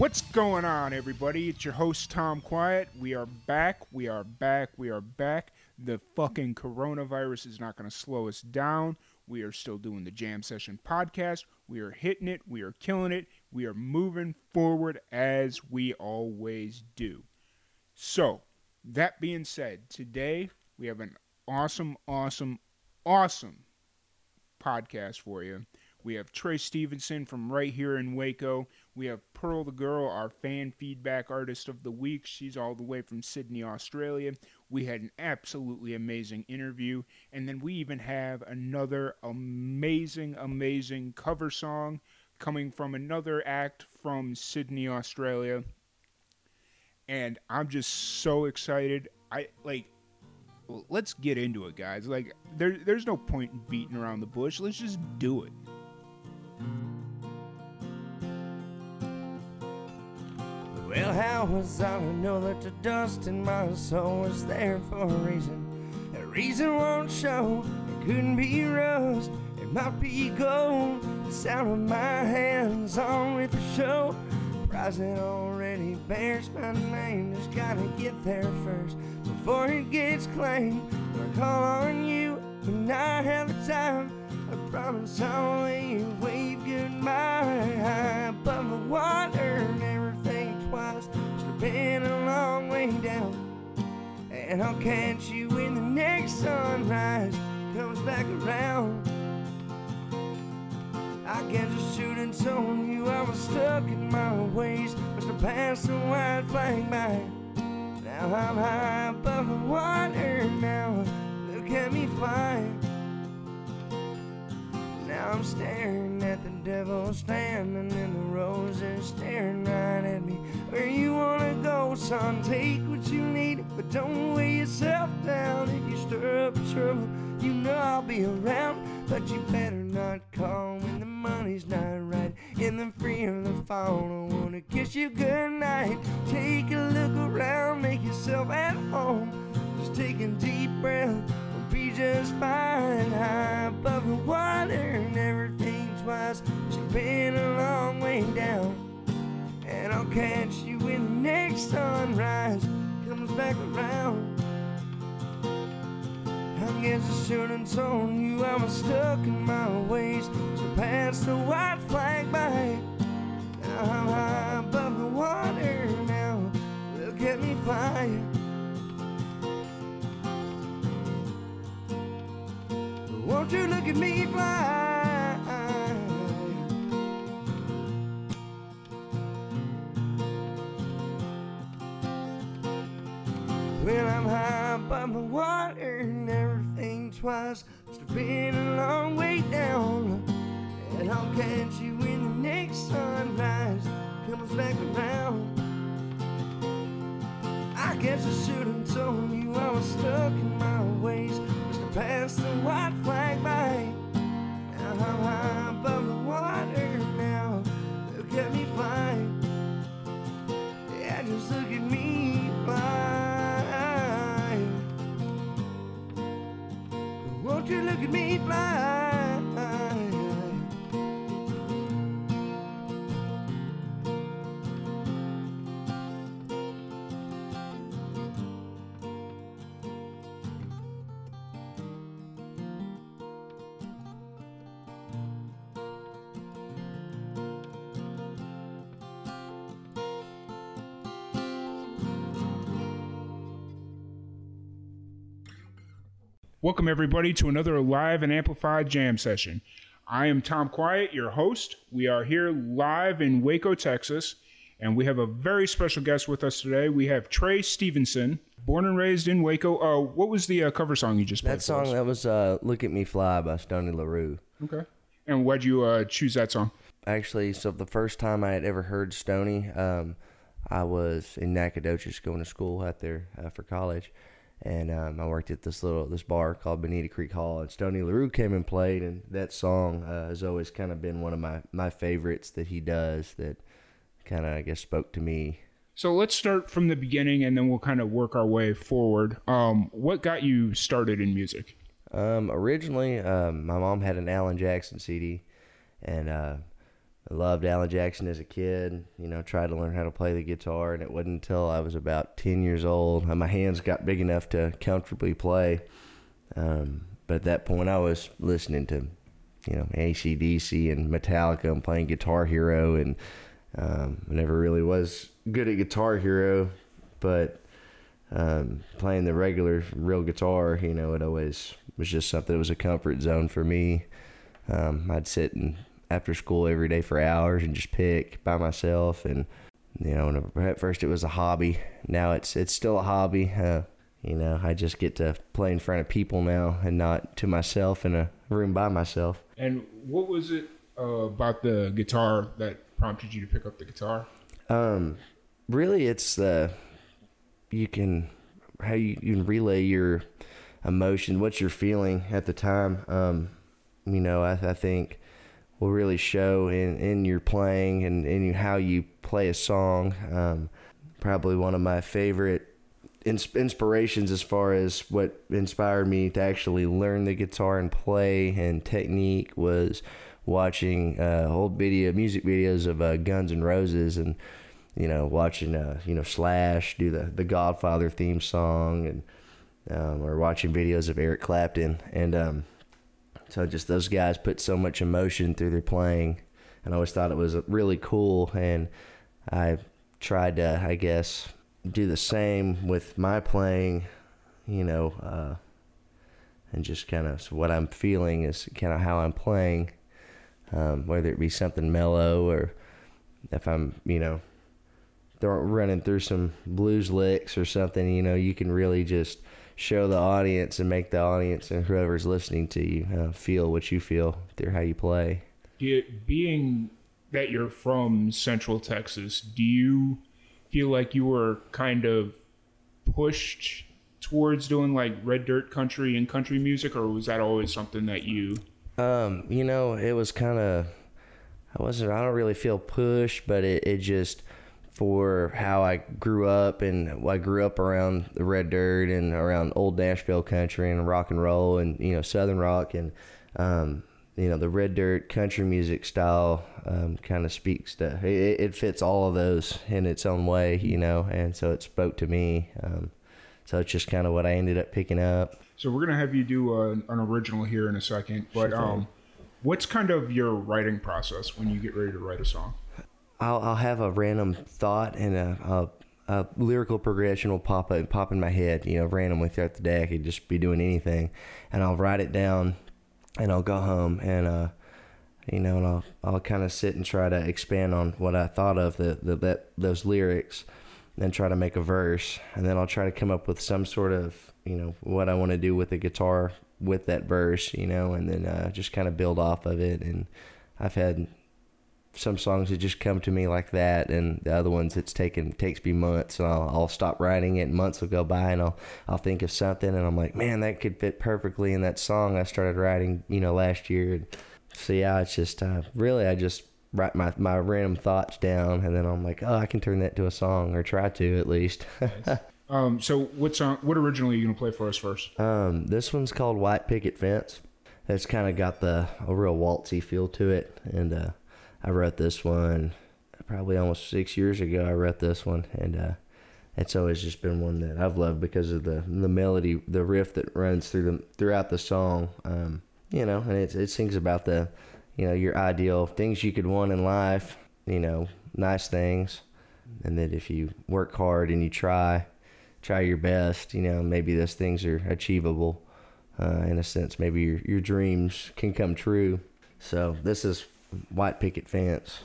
What's going on, everybody? It's your host, Tom Quiet. We are back. We are back. We are back. The fucking coronavirus is not going to slow us down. We are still doing the Jam Session podcast. We are hitting it. We are killing it. We are moving forward as we always do. So, that being said, today we have an awesome, awesome, awesome podcast for you. We have Trey Stephenson from right here in Waco. We have Pearl the Girl, our fan feedback artist of the week. She's all the way from Sydney, Australia. We had an absolutely amazing interview. And then we even have another amazing, amazing cover song coming from another act from Sydney, Australia. And I'm just so excited. I like let's get into it, guys. Like there there's no point in beating around the bush. Let's just do it. Well, how was I to know that the dust in my soul was there for a reason? A reason won't show, it couldn't be rust, it might be gold. The sound of my hands on with the show. Prize that already bears my name, just gotta get there first before it gets claimed. I call on you when I have the time. I promise I'll wave goodbye above the water been a long way down, and I'll catch you when the next sunrise comes back around. I guess I should have told you I was stuck in my ways, must have passed the white flag by. Now I'm high above the water. Now look at me flying. Now I'm staring at the devil standing in the roses, staring right at me. Where you wanna go, son? Take what you need, but don't weigh yourself down. If you stir up trouble, you know I'll be around. But you better not call when the money's not right. In the free of the fall, I wanna kiss you goodnight. Take a look around, make yourself at home. Just take a deep breath just fine high above the water and everything twice. She's been a long way down, and I'll catch you when the next sunrise comes back around. I guess I should have told you I was stuck in my ways, so pass the white flag by. I'm high above the water now. Look at me flying. Won't you look at me fly? Well, I'm high above the water and everything twice. Have been a long way down. And I'll catch you when the next sunrise comes back around. I guess I should have told you I was stuck in my ways. Passed the white flag by. Now I'm high above the water now. Look at me fly. Yeah, just look at me fly. Won't you look at me fly? Welcome, everybody, to another live and amplified jam session. I am Tom Quiet, your host. We are here live in Waco, Texas, And we have a very special guest with us today. We have Trey Stephenson, born and raised in Waco. Uh, what was the uh, cover song you just played? That song that was uh, "Look at Me Fly" by Stoney LaRue. Okay. And why'd you uh, choose that song? Actually, so the first time I had ever heard Stoney, um, I was in Nacogdoches going to school out there uh, for college, and um, I worked at this little this bar called Banita Creek Hall, and Stoney LaRue came and played, and that song uh, has always kind of been one of my my favorites that he does. That kind of I guess spoke to me. So let's start from the beginning, and then we'll kind of work our way forward. Um, what got you started in music? Um, originally, um, my mom had an Alan Jackson CD, and uh, I loved Alan Jackson as a kid. You know, tried to learn how to play the guitar, and it wasn't until I was about ten years old my hands got big enough to comfortably play. Um, but at that point, I was listening to, you know, ACDC and Metallica and playing Guitar Hero, and um, I never really was good at Guitar Hero, but um, playing the regular real guitar, you know, it always was just something that was a comfort zone for me. Um, I'd sit and after school every day for hours and just pick by myself, and you know, at first it was a hobby. Now it's it's still a hobby. Uh, you know, I just get to play in front of people now and not to myself in a room by myself. And what was it uh, about the guitar that prompted you to pick up the guitar? Um, really, it's the you can how you, you can relay your emotion, what you're feeling at the time. Um, you know, I, I think will really show in, in your playing and in how you play a song. Um, probably one of my favorite ins- inspirations as far as what inspired me to actually learn the guitar and play and technique was watching uh, old video music videos of uh, Guns N' Roses and you know watching uh, you know Slash do the the Godfather theme song and um, or watching videos of Eric Clapton and um, so just those guys put so much emotion through their playing and I always thought it was really cool and I tried to I guess do the same with my playing you know uh, and just kind of so what I'm feeling is kind of how I'm playing um, whether it be something mellow or if I'm, you know, running through some blues licks or something, you know, you can really just show the audience and make the audience and whoever's listening to you uh, feel what you feel through how you play. Do you, being that you're from Central Texas, do you feel like you were kind of pushed towards doing like red dirt country and country music, or was that always something that you? Um, you know, it was kind of, I wasn't, I don't really feel pushed, but it, it just, for how I grew up and I grew up around the red dirt and around old Nashville country and rock and roll and, you know, Southern rock and, um, you know, the red dirt country music style um, kind of speaks to, it, it fits all of those in its own way, you know, and so it spoke to me. Um, so it's just kind of what I ended up picking up. So we're gonna have you do a, an original here in a second, but um, what's kind of your writing process when you get ready to write a song? I'll, I'll have a random thought and a, a, a lyrical progression will pop up, pop in my head, you know, randomly throughout the day. I could just be doing anything, and I'll write it down, and I'll go home and uh, you know, and I'll I'll kind of sit and try to expand on what I thought of the, the that those lyrics, and try to make a verse, and then I'll try to come up with some sort of you know what I want to do with the guitar with that verse, you know, and then uh, just kind of build off of it. And I've had some songs that just come to me like that, and the other ones it's taken takes me months, and I'll, I'll stop writing it, and months will go by, and I'll I'll think of something, and I'm like, man, that could fit perfectly in that song I started writing, you know, last year. And so yeah, it's just uh, really I just write my my random thoughts down, and then I'm like, oh, I can turn that to a song, or try to at least. Um, so what song? What originally are you gonna play for us first? Um, this one's called White Picket Fence. It's kind of got the a real waltzy feel to it, and uh, I wrote this one probably almost six years ago. I wrote this one, and uh, it's always just been one that I've loved because of the the melody, the riff that runs through the throughout the song. Um, you know, and it it sings about the you know your ideal things you could want in life. You know, nice things, and that if you work hard and you try try your best. You know, maybe those things are achievable. Uh, in a sense, maybe your your dreams can come true. So this is white picket fence.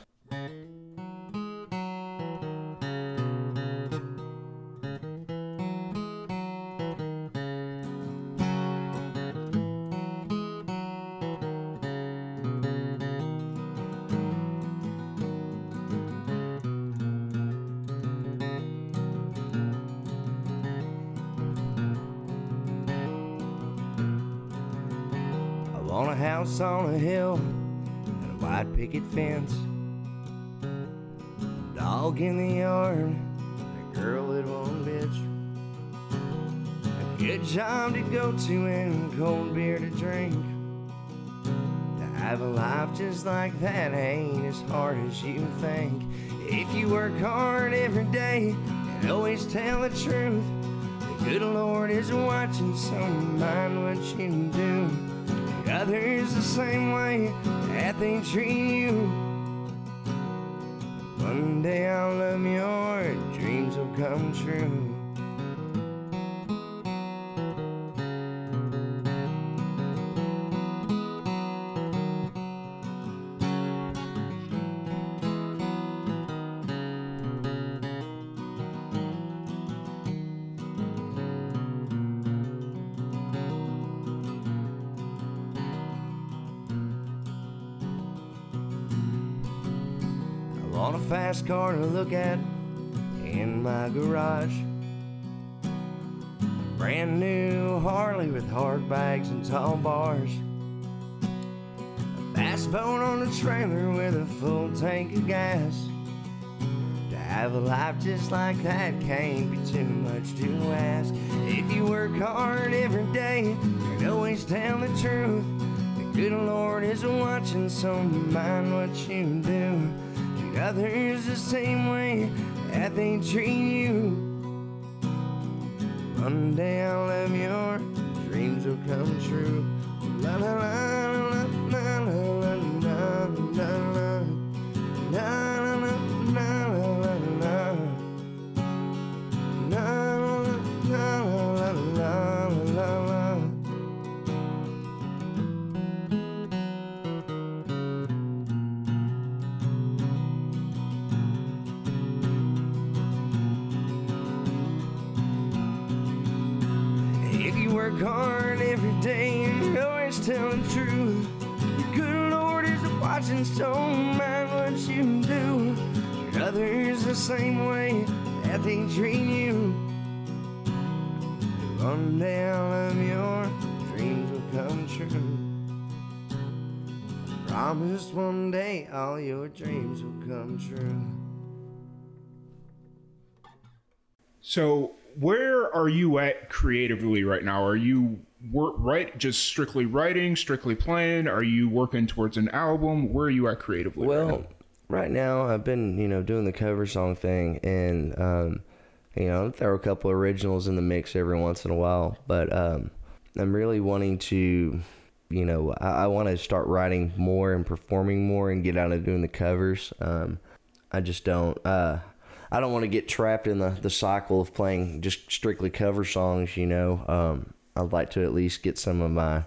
on a hill white picket fence. Dog in the yard, a girl that won't bitch. A good job to go to and cold beer to drink. To have a life just like that ain't as hard as you think. If you work hard every day and always tell the truth, the good Lord is watching, so mind what you do. Others the same way that they treat you. One day all of your dreams will come true. A fast car to look at in my garage. Brand new Harley with hard bags and tall bars. A bass boat on the trailer with a full tank of gas. To have a life just like that can't be too much to ask. If you work hard every day and always tell the truth, the good Lord is watching, so mind what you do. Others the same way that they treat you. One day all of your dreams will come true. La la la so mind what you do. Treat others the same way that they treat you. One day all of your dreams will come true. Promise one day all your dreams will come true. So, where are you at creatively right now? Are you work right just strictly writing, strictly playing? Are you working towards an album? Where are you at creatively? right now? Well, right now I've been you know doing the cover song thing, and um, you know throw a couple originals in the mix every once in a while. But um, I'm really wanting to, you know, I, I want to start writing more and performing more and get out of doing the covers. Um, I just don't. Uh, I don't want to get trapped in the, the cycle of playing just strictly cover songs. You know, um, I'd like to at least get some of my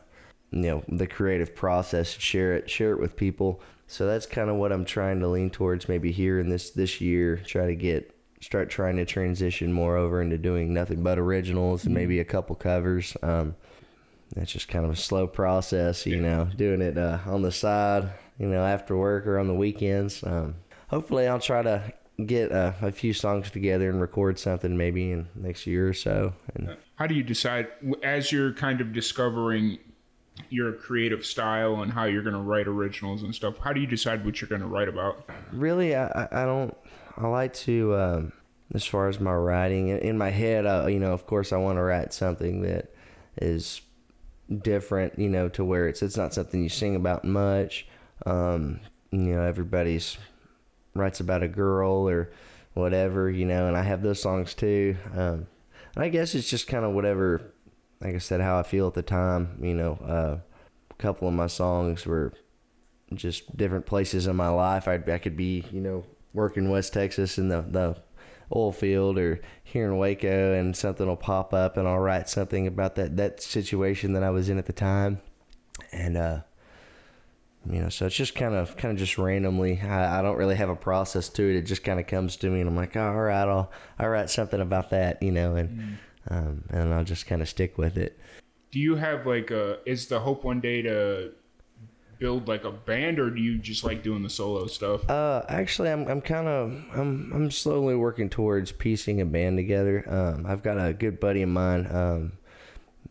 you know the creative process share it share it with people. So that's kind of what i'm trying to lean towards maybe here in this this year try to get start trying to transition more over into doing nothing but originals and maybe a couple covers. Um that's just kind of a slow process you know doing it uh, on the side you know after work or on the weekends. Um hopefully i'll try to get uh, a few songs together and record something maybe in next year or so and How do you decide as you're kind of discovering your creative style and how you're going to write originals and stuff? How do you decide what you're going to write about? really I, I don't i like to um as far as my writing in, in my head I, you know of course i want to write something that is different you know to where it's it's not something you sing about much um you know everybody's writes about a girl or whatever you know and i have those songs too um and i guess it's just kind of whatever like i said how i feel at the time you know uh a couple of my songs were just different places in my life. I I could be, you know, working West Texas in the the oil field or here in Waco, and something will pop up, and I'll write something about that that situation that I was in at the time, and uh, you know, so it's just kind of kind of just randomly. I, I don't really have a process to it. It just kind of comes to me, and I'm like, oh, all right, I'll I'll write something about that, you know, and um, and I'll just kind of stick with it. Do you have like a, is the hope one day to build like a band or do you just like doing the solo stuff? Uh, actually, I'm I'm kind of I'm I'm slowly working towards piecing a band together. Um, I've got a good buddy of mine, um,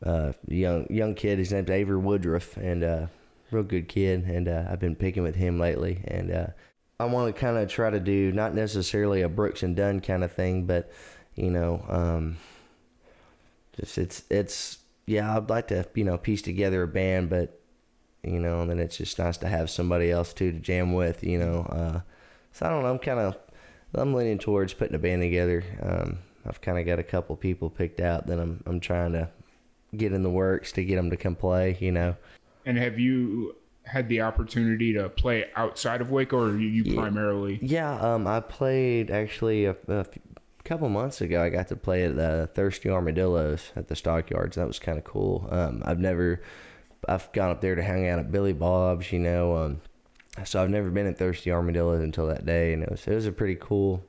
uh, young young kid. His name's Avery Woodruff, and uh, real good kid, and uh, I've been picking with him lately. And uh, I want to kind of try to do not necessarily a Brooks and Dunn kind of thing, but you know, um, just it's it's yeah, I'd like to you know piece together a band, but you know, and then it's just nice to have somebody else too to jam with, you know. Uh, so I don't know, I'm kind of I'm leaning towards putting a band together. Um, I've kind of got a couple people picked out that I'm I'm trying to get in the works to get them to come play, you know. And have you had the opportunity to play outside of Waco, or are you Yeah. primarily? Yeah, um, I played actually a, a couple months ago. I got to play at the Thirsty Armadillos at the Stockyards. That was kind of cool. Um, I've never, I've gone up there to hang out at Billy Bob's, you know. Um, so I've never been at Thirsty Armadillos until that day, and it was it was a pretty cool,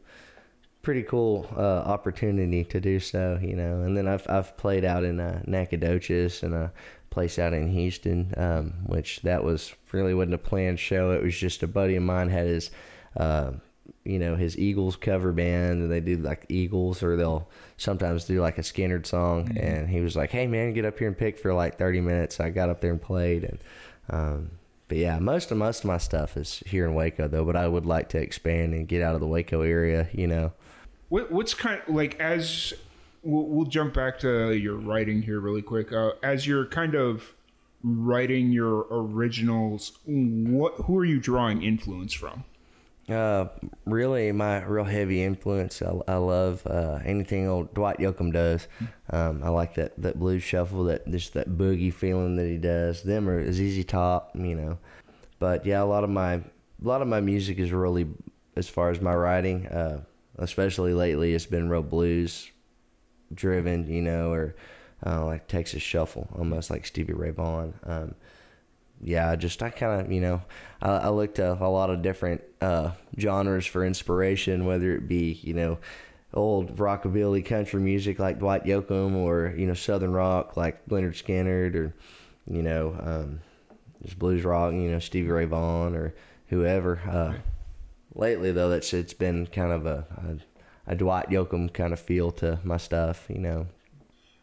pretty cool uh, opportunity to do so, you know. And then I've I've played out in uh, Nacogdoches and a place out in Houston, um, which that was really wasn't a planned show. It was just a buddy of mine had his, uh, you know, his Eagles cover band, and they do like Eagles, or they'll sometimes do like a Skynyrd song. And he was like, "Hey man, get up here and pick for like 30 minutes." I got up there and played, and um, but yeah, most of most of my stuff is here in Waco though. But I would like to expand and get out of the Waco area, you know. What, what's kind of, like as we'll, we'll jump back to your writing here really quick. Uh, as you're kind of writing your originals, what who are you drawing influence from? Uh, really, my real heavy influence. I, I love uh, anything old Dwight Yoakam does. Um, I like that that blues shuffle, that just that boogie feeling that he does. Them are ZZ Top, you know. But yeah, a lot of my a lot of my music is really, as far as my writing, uh, especially lately, it's been real blues driven, you know, or uh, like Texas Shuffle, almost like Stevie Ray Vaughan. Um, yeah, just I kind of you know I, I at a lot of different uh, genres for inspiration, whether it be you know old rockabilly country music like Dwight Yoakam, or you know southern rock like Lynyrd Skynyrd, or you know um, just blues rock, you know Stevie Ray Vaughan or whoever. Uh, lately though, that's it's been kind of a, a a Dwight Yoakam kind of feel to my stuff, you know.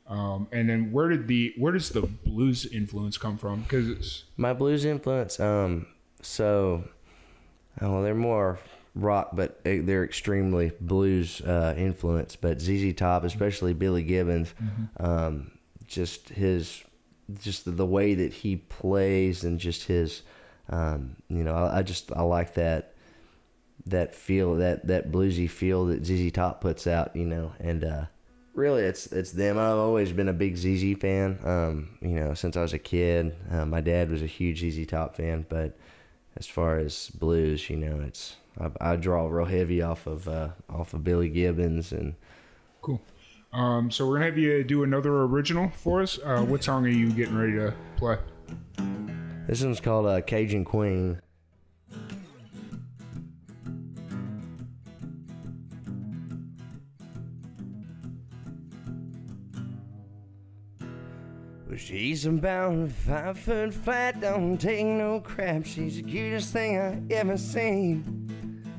Um, and then where did the where does the blues influence come from? Because My blues influence, um, so, well, they're more rock, but they- they're extremely blues uh, influence. But ZZ Top, especially Billy Gibbons, um, just his, just the, the way that he plays and just his, um, you know, I, I just I like that, that feel that that bluesy feel that ZZ Top puts out, you know, and uh, really it's it's them. I've always been a big ZZ fan. Um, you know, since I was a kid, uh, my dad was a huge ZZ Top fan. But as far as blues, you know, it's I, I draw real heavy off of uh, off of Billy Gibbons and cool. Um, so we're gonna have you do another original for us. Uh, what song are you getting ready to play? this one's called uh, Cajun Queen. Well, she's about five foot flat, don't take no crap. She's the cutest thing I ever seen.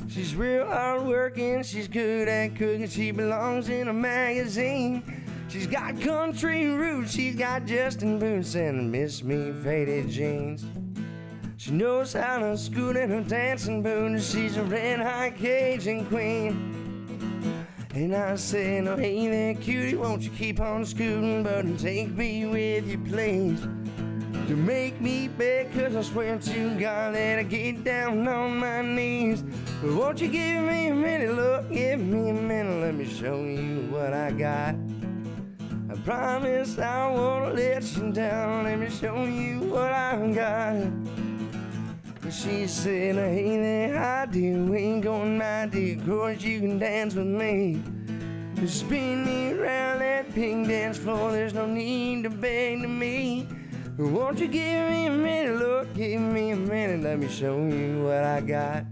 She's real hard working, she's good at cooking, she belongs in a magazine. She's got country roots, she's got Justin boots and miss me faded jeans. She knows how to scoot in her dancing boots, she's a red hot Cajun queen. And I said, oh, hey there, cutie, won't you keep on scooting, but take me with you, please. To make me beg, cause I swear to God that I get down on my knees. But won't you give me a minute, look, give me a minute, let me show you what I got. I promise I won't let you down, let me show you what I've got. She said, hey there, I do, ain't going my dear, course you can dance with me. Spin me around that pink dance floor, there's no need to beg to me. Won't you give me a minute, look, give me a minute, let me show you what I got.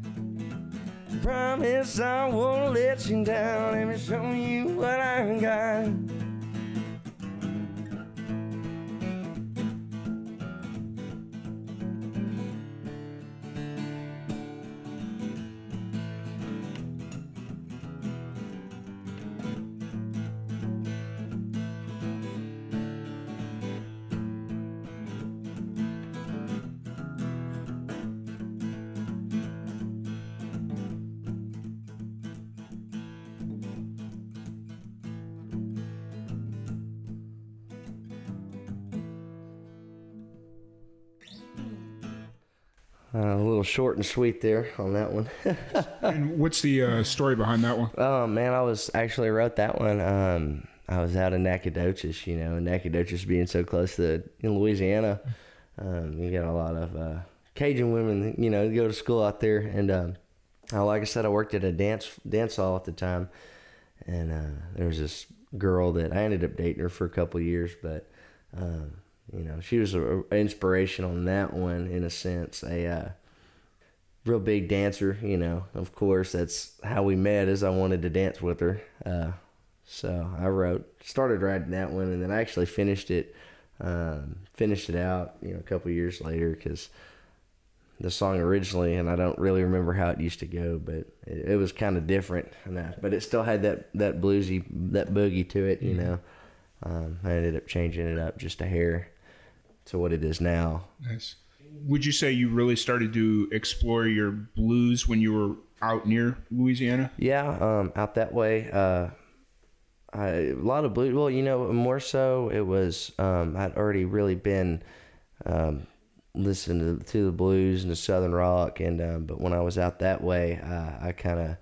Promise I won't let you down, let me show you what I got. Short and sweet there on that one. and what's the uh, story behind that one? Oh man, I was actually wrote that one. Um, I was out in Nacogdoches, you know, Nacogdoches being so close to in Louisiana. Um, you got a lot of uh, Cajun women, you know, go to school out there, and um, uh, like I said, I worked at a dance dance hall at the time, and uh, there was this girl that I ended up dating her for a couple years, but um, you know, she was an inspiration on that one in a sense. A uh, real big dancer, you know. Of course, that's how we met. Is I wanted to dance with her. Uh, so I wrote, started writing that one, and then I actually finished it, um, finished it out, you know, a couple years later because the song originally, and I don't really remember how it used to go, but it, it was kind of different. And I, but it still had that that bluesy, that boogie to it, you mm-hmm. know. Um, I ended up changing it up just a hair to what it is now. Nice. Would you say you really started to explore your blues when you were out near Louisiana? Yeah, um, out that way. Uh, I, a lot of blues. Well, you know, more so it was um, I'd already really been um, listening to, to, the blues and the southern rock, and um, but when I was out that way, I, I kind of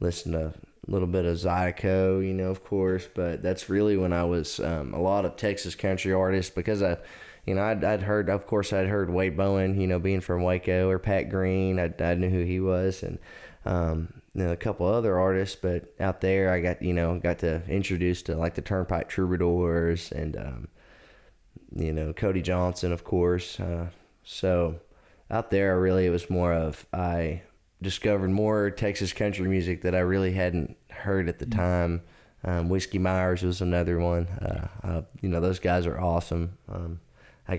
listened to a little bit of Zydeco, you know, of course, but that's really when I was um, a lot of Texas country artists because I you know, I'd, I'd heard, of course, I'd heard Wade Bowen, you know, being from Waco or Pat Green. I, I knew who he was, and um, you know, a couple other artists. But out there, I got, you know, got to introduce to like the Turnpike Troubadours and, um, you know, Cody Johnson, of course. Uh, so out there, really, it was more of I discovered more Texas country music that I really hadn't heard at the mm. time. Um, Whiskey Myers was another one. Uh, uh, you know, those guys are awesome. Um,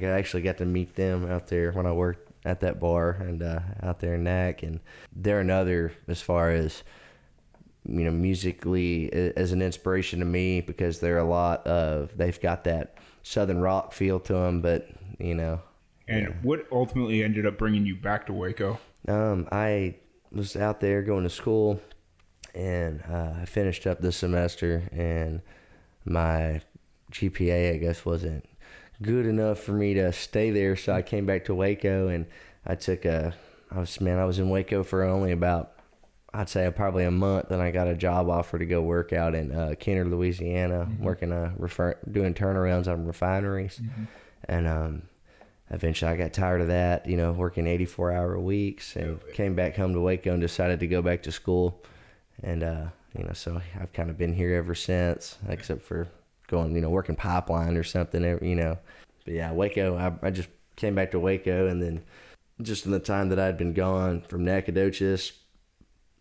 I actually got to meet them out there when I worked at that bar and uh, out there in Nac, and they're another as far as you know musically as an inspiration to me because they're a lot of they've got that southern rock feel to them, but you know. And yeah. what ultimately ended up bringing you back to Waco? Um, I was out there going to school, and uh, I finished up this semester, and my GPA I guess wasn't good enough for me to stay there. So I came back to Waco and I took a, I was, man, I was in Waco for only about, I'd say probably a month. And I got a job offer to go work out in uh, Kenner, Louisiana, mm-hmm. working, uh, refer- doing turnarounds on refineries. Mm-hmm. And, um, eventually I got tired of that, you know, working 84 hour weeks and came back home to Waco and decided to go back to school. And, uh, you know, so I've kind of been here ever since, except for going, you know, working pipeline or something, you know. But yeah, Waco, I, I just came back to Waco and then just in the time that I'd been gone from Nacogdoches,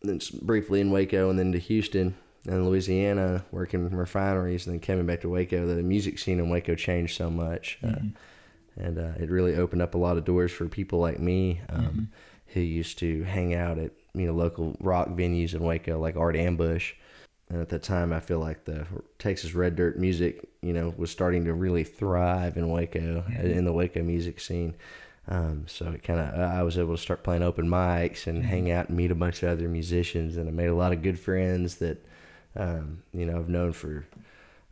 then briefly in Waco and then to Houston and Louisiana working refineries and then coming back to Waco, the music scene in Waco changed so much. Uh, mm-hmm. Uh, and uh, it really opened up a lot of doors for people like me um, mm-hmm. who used to hang out at you know local rock venues in Waco like Art Ambush and at that time, I feel like the Texas Red Dirt music, you know, was starting to really thrive in Waco, mm-hmm. in the Waco music scene. Um, so it kind of, I was able to start playing open mics and mm-hmm. hang out and meet a bunch of other musicians, and I made a lot of good friends that, um, you know, I've known for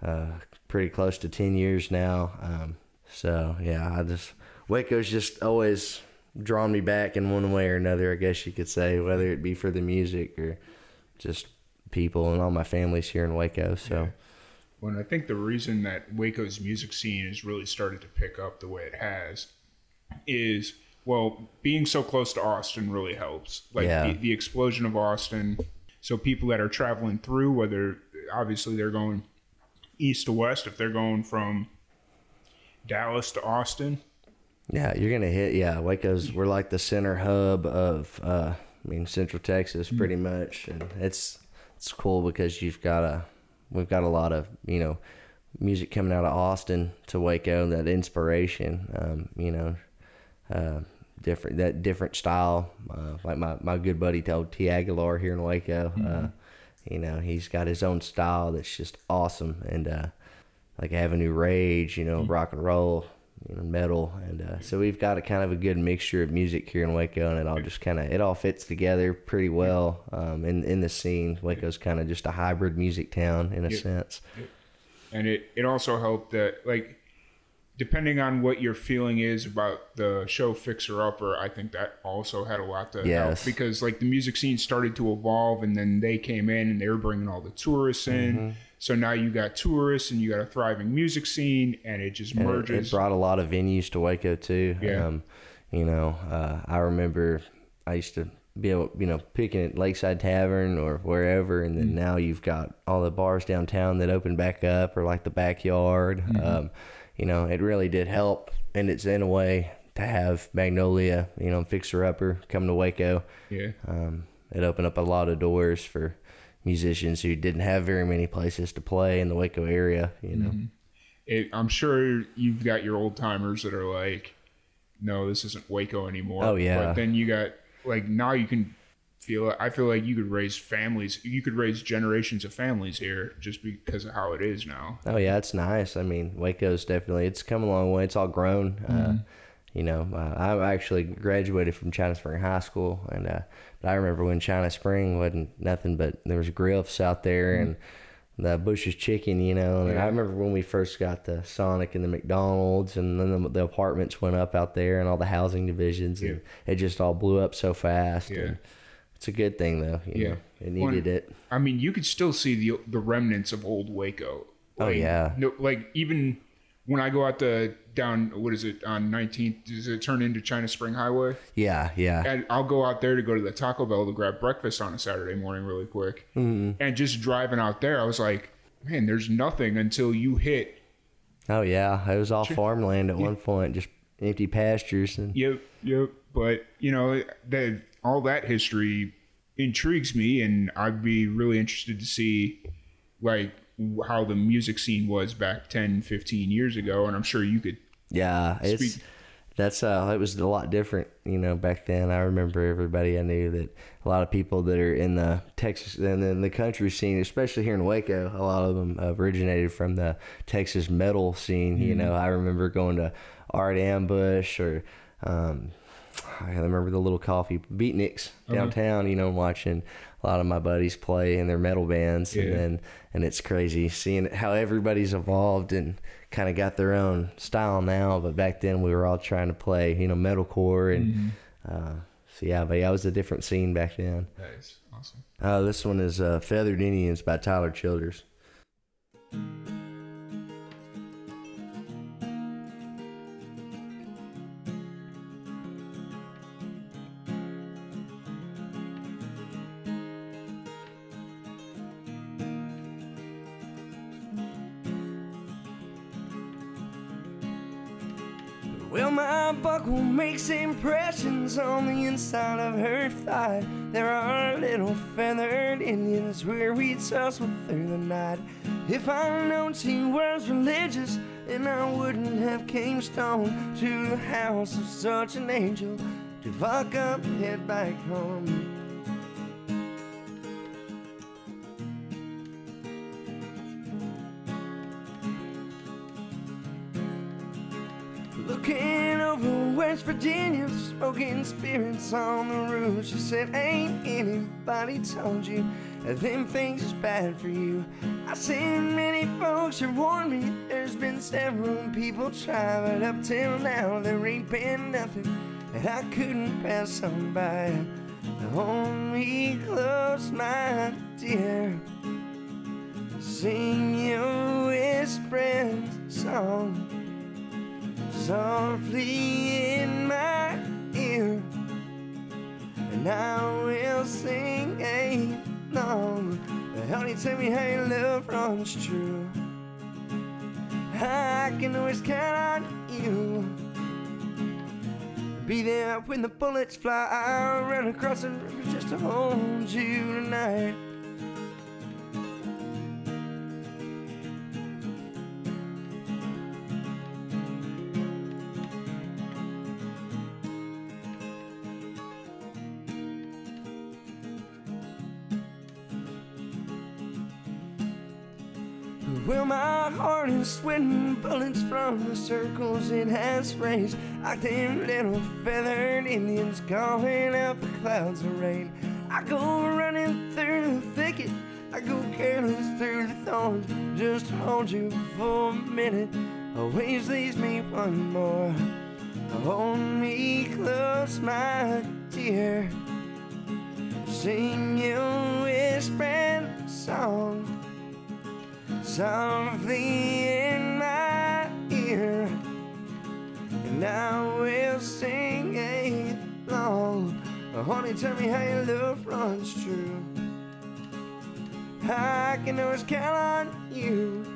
uh, pretty close to ten years now. Um, so yeah, I just Waco's just always drawn me back in one way or another. I guess you could say, whether it be for the music or just people and all my family's here in Waco. So, yeah. well, I think the reason that Waco's music scene has really started to pick up the way it has is well, being so close to Austin really helps. Like yeah. the, the explosion of Austin. So people that are traveling through, whether obviously they're going east to west, if they're going from Dallas to Austin. Yeah, you're gonna hit. Yeah, Waco's we're like the center hub of, uh, I mean, Central Texas, pretty mm. much, and it's it's cool because you've got a we've got a lot of you know music coming out of Austin to Waco that inspiration um, you know uh, different that different style uh, like my, my good buddy told T Aguilar here in Waco uh, mm-hmm. uh, you know he's got his own style that's just awesome and uh, like Avenue Rage you know mm-hmm. rock and roll you know, metal, and uh, so we've got a kind of a good mixture of music here in Waco, and it all just kind of it all fits together pretty well um, in in the scene. Waco's kind of just a hybrid music town in a yeah. sense, and it it also helped that like depending on what your feeling is about the show Fixer Upper, I think that also had a lot to Yes. help because like the music scene started to evolve, and then they came in and they were bringing all the tourists in. Mm-hmm. So now you got tourists and you got a thriving music scene, and it just And it, merges. it brought a lot of venues to Waco too. Yeah. Um, you know, uh, I remember I used to be able, you know, picking at Lakeside Tavern or wherever, and then Mm-hmm. now you've got all the bars downtown that open back up, or like the backyard. Mm-hmm. Um, you know, it really did help, and it's in a way to have Magnolia, you know, Fixer Upper come to Waco. yeah, Um, it opened up a lot of doors for musicians who didn't have very many places to play in the Waco area. You know. Mm-hmm. it, I'm sure you've got your old timers that are like, "No, this isn't Waco anymore." Oh, yeah. But then you got like now you can feel. I feel like you could raise families. You could raise generations of families here just because of how it is now. Oh yeah, it's nice. I mean, Waco's definitely it's come a long way. It's all grown. Uh, you know, uh, I actually graduated from China Spring High School, and uh, but I remember when China Spring wasn't nothing but there was griffs out there mm-hmm. and the Bush's Chicken. You know, and I remember when we first got the Sonic and the McDonald's, and then the, the apartments went up out there and all the housing divisions, and it just all blew up so fast. Yeah. And it's a good thing though. You Yeah. know, it Well, needed it. I mean, you could still see the the remnants of old Waco. Oh, yeah. No, like even when I go out the down, what is it on 19th? Does it turn into China Spring Highway? Yeah, yeah. And I'll go out there to go to the Taco Bell to grab breakfast on a Saturday morning, really quick. Mm-hmm. And just driving out there, I was like, man, there's nothing until you hit. Oh yeah, it was all farmland at one point, just empty pastures and Yep, yep. But you know that all that history intrigues me, and I'd be really interested to see like how the music scene was back 10 15 years ago and i'm sure you could yeah, it's Speak- that's uh, it was a lot different, you know, back then. I remember everybody I knew that a lot of people that are in the Texas and then the country scene, especially here in Waco, a lot of them originated from the Texas metal scene. You know, I remember going to Art Ambush or um, I remember the little coffee beatniks downtown. You know, watching a lot of my buddies play in their metal bands, and then and it's crazy seeing how everybody's evolved and kind of got their own style now. But back then we were all trying to play, you know, metalcore and. Uh, so yeah, but yeah, it was a different scene back then. is awesome Uh, this one is uh, "Feathered Indians" by Tyler Childers. My buckle makes impressions on the inside of her thigh. There are little feathered Indians where we tussle through the night. If I'd known she was religious, then I wouldn't have came stone to the house of such an angel to fuck up and head back home. West Virginia, smoking spirits on the roof. She said, Ain't anybody told you them things is bad for you? I seen many folks have warned me. There's been several people try, but up till now there ain't been nothing that I couldn't pass on by. Hold me close, my dear. Sing your whispering song softly in my ear, and I will sing along. But honey, tell me how your love runs true. I can always count on you. Be there when the bullets fly. I'll run across the river just to hold you tonight. Bullets from the circles it has raised. Like them little feathered Indians calling out the clouds of rain. I go running through the thicket. I go careless through the thorns. Just hold you for a minute. always leaves me one more. Hold me close, my dear. Sing you whispering song softly in my ear, and I will sing along. Oh, honey, tell me how your love runs true. I can always count on you.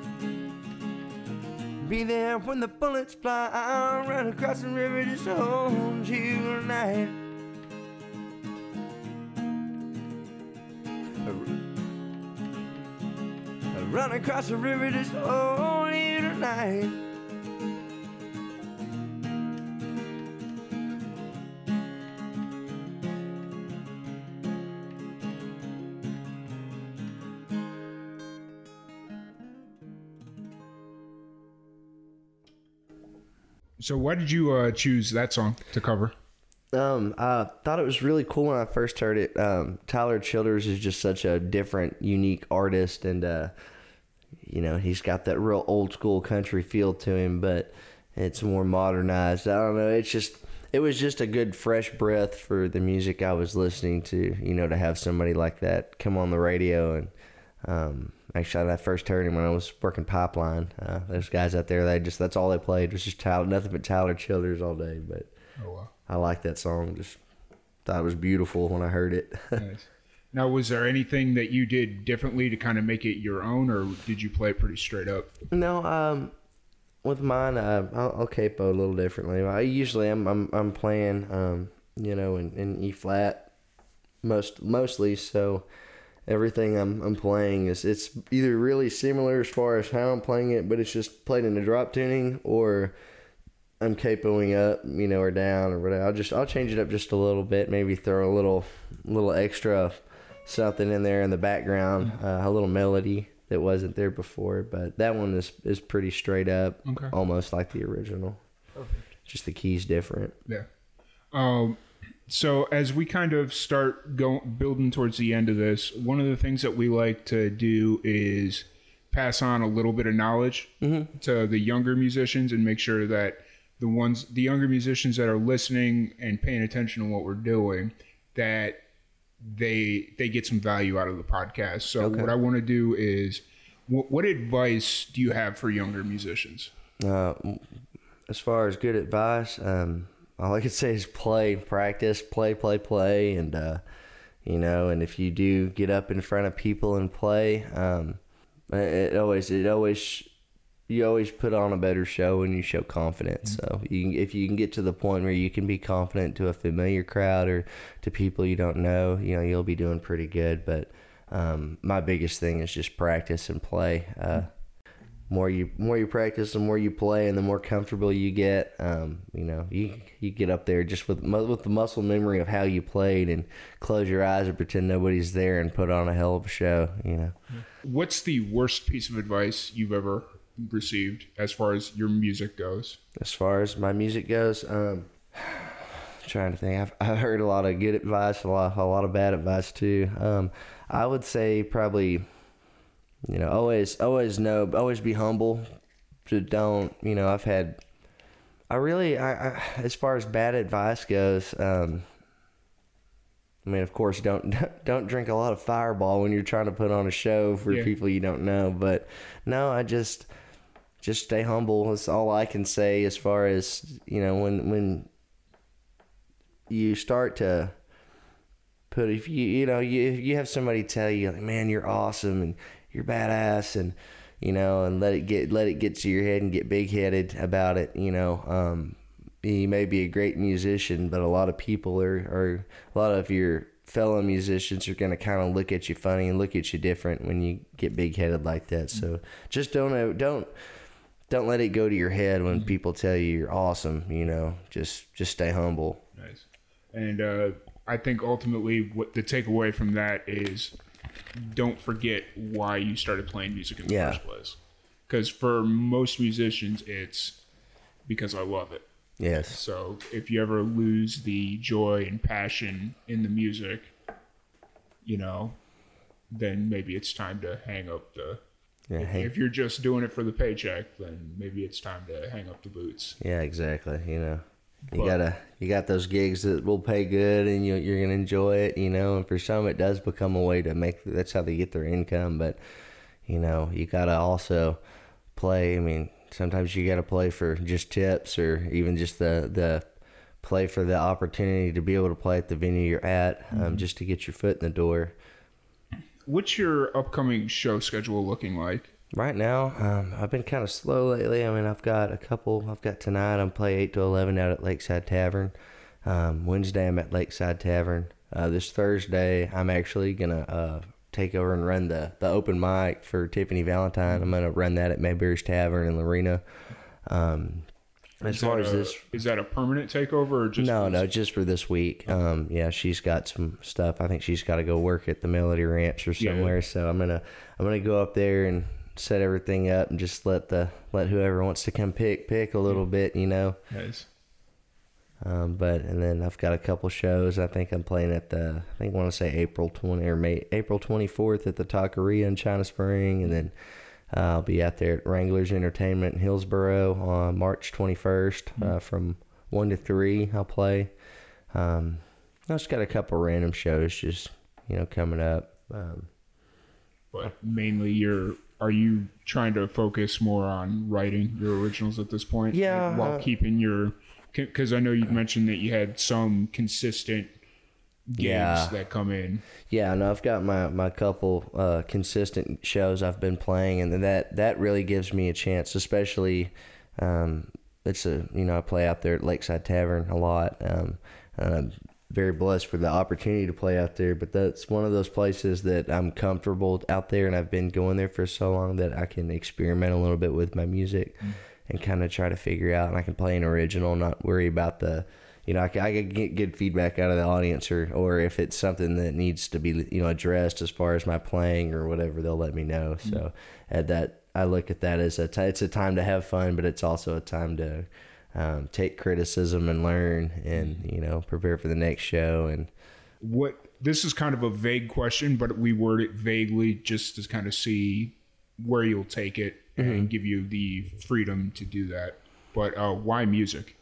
Be there when the bullets fly. I'll run across the river just to hold you tonight. Run across the river just to hold you tonight. So why did you uh, choose that song to cover? Um, I thought it was really cool when I first heard it. Um, Tyler Childers is just such a different, unique artist, and uh, you know he's got that real old school country feel to him, but it's more modernized. I don't know. It's just it was just a good fresh breath for the music I was listening to. You know, to have somebody like that come on the radio and. Um, actually, I first heard him when I was working pipeline. Uh, those guys out there, they just that's all they played was just Tyler, nothing but Tyler Childers all day. But Oh wow. I like that song. Just thought it was beautiful when I heard it. Nice. Now, was there anything that you did differently to kind of make it your own, or did you play it pretty straight up? no, um, with mine, uh, I'll, I'll capo a little differently. I usually I'm I'm, I'm playing, um, you know, in, in E flat, most mostly. So everything I'm I'm playing is it's either really similar as far as how I'm playing it, but it's just played in a drop tuning, or I'm capoing up, you know, or down or whatever. I'll just I'll change it up just a little bit, maybe throw a little little extra something in there in the background, uh, a little melody that wasn't there before. But that one is is pretty straight up, Okay. almost like the original. Perfect. Just the keys different. Yeah. Um, so as we kind of start going building towards the end of this, one of the things that we like to do is pass on a little bit of knowledge to the younger musicians and make sure that the ones the younger musicians that are listening and paying attention to what we're doing that they they get some value out of the podcast. So what I want to do is what, what advice do you have for younger musicians? Uh, as far as good advice, um, all I could say is play, practice, play, play, play, and uh, you know, and if you do get up in front of people and play, um, it always, it always, you always put on a better show when you show confidence. So you if you can get to the point where you can be confident to a familiar crowd or to people you don't know, you know, you'll be doing pretty good. But um, my biggest thing is just practice and play. Uh, more you more you practice, the more you play, and the more comfortable you get. Um, you know, you you get up there just with with the muscle memory of how you played, and close your eyes and pretend nobody's there, and put on a hell of a show. You know, What's the worst piece of advice you've ever received as far as your music goes? as far as my music goes, um, trying to think, I've I've heard a lot of good advice, a lot a lot of bad advice too. Um, I would say probably, you know, always always know, always be humble. To don't, you know, I've had. I really, I, I as far as bad advice goes, um, I mean, of course, don't don't drink a lot of Fireball when you're trying to put on a show for Yeah. people you don't know. But no, I just just stay humble. That's all I can say as far as you know when when you start to put if you you know you if you have somebody tell you like man you're awesome and you're badass and you know and let it get let it get to your head and get big headed about it you know um you may be a great musician but a lot of people are are a lot of your fellow musicians are going to kind of look at you funny and look at you different when you get big headed like that so just don't don't don't let it go to your head when people tell you you're awesome you know just just stay humble Nice. And uh, I think ultimately, what the takeaway from that is, don't forget why you started playing music in the Yeah. first place. Because for most musicians, it's because I love it. yes So if you ever lose the joy and passion in the music, you know, then maybe it's time to hang up the Yeah, if, hang- if you're just doing it for the paycheck, then maybe it's time to hang up the boots. Yeah, exactly. You know, you But- gotta you got those gigs that will pay good, and you you're gonna enjoy it. You know, and for some it does become a way to make. That's how they get their income. But you know, you gotta also play. I mean, sometimes you gotta play for just tips, or even just the the play for the opportunity to be able to play at the venue you're at, um, just to get your foot in the door. What's your upcoming show schedule looking like? Right now, um, I've been kind of slow lately. I mean, I've got a couple. I've got tonight. I'm play eight to eleven out at Lakeside Tavern. Um, Wednesday, I'm at Lakeside Tavern. Uh, this Thursday, I'm actually gonna uh, take over and run the the open mic for Tiffany Valentine. I'm gonna run that at Mayberry's Tavern in Lorena. Um, as Is far that as a- this, is that a permanent takeover or just no, no, just for this week. Um, yeah, she's got some stuff. I think she's got to go work at the Melody Ranch or Yeah. somewhere. So I'm gonna I'm gonna go up there and set everything up and just let the let whoever wants to come pick pick a little bit, you know. Nice. Um, but and then I've got a couple shows. I think I'm playing at the I think I want to say April 20 or May April 24th at the Taqueria in China Spring, and then uh, I'll be out there at Wranglers Entertainment in Hillsboro on March 21st uh, from one to three. I'll play. Um, I just got a couple random shows just you know coming up. Um, But mainly, you're are you trying to focus more on writing your originals at this point? Yeah, while uh, keeping your because I know you mentioned that you had some consistent gigs Yeah. that come in. Yeah, no, I've got my my couple uh, consistent shows I've been playing, and that that really gives me a chance. Especially, um, it's a you know I play out there at Lakeside Tavern a lot. Um, and I'm very blessed for the opportunity to play out there, but that's one of those places that I'm comfortable out there, and I've been going there for so long that I can experiment a little bit with my music and kind of try to figure out. And I can play an original, not worry about the you know, I can, I get good feedback out of the audience, or or if it's something that needs to be you know addressed as far as my playing or whatever, they'll let me know. So at that, I look at that as a t- it's a time to have fun, but it's also a time to um, take criticism and learn, and you know prepare for the next show. And What this is kind of a vague question, but we word it vaguely just to kind of see where you'll take it Mm-hmm. and give you the freedom to do that. But uh, why music?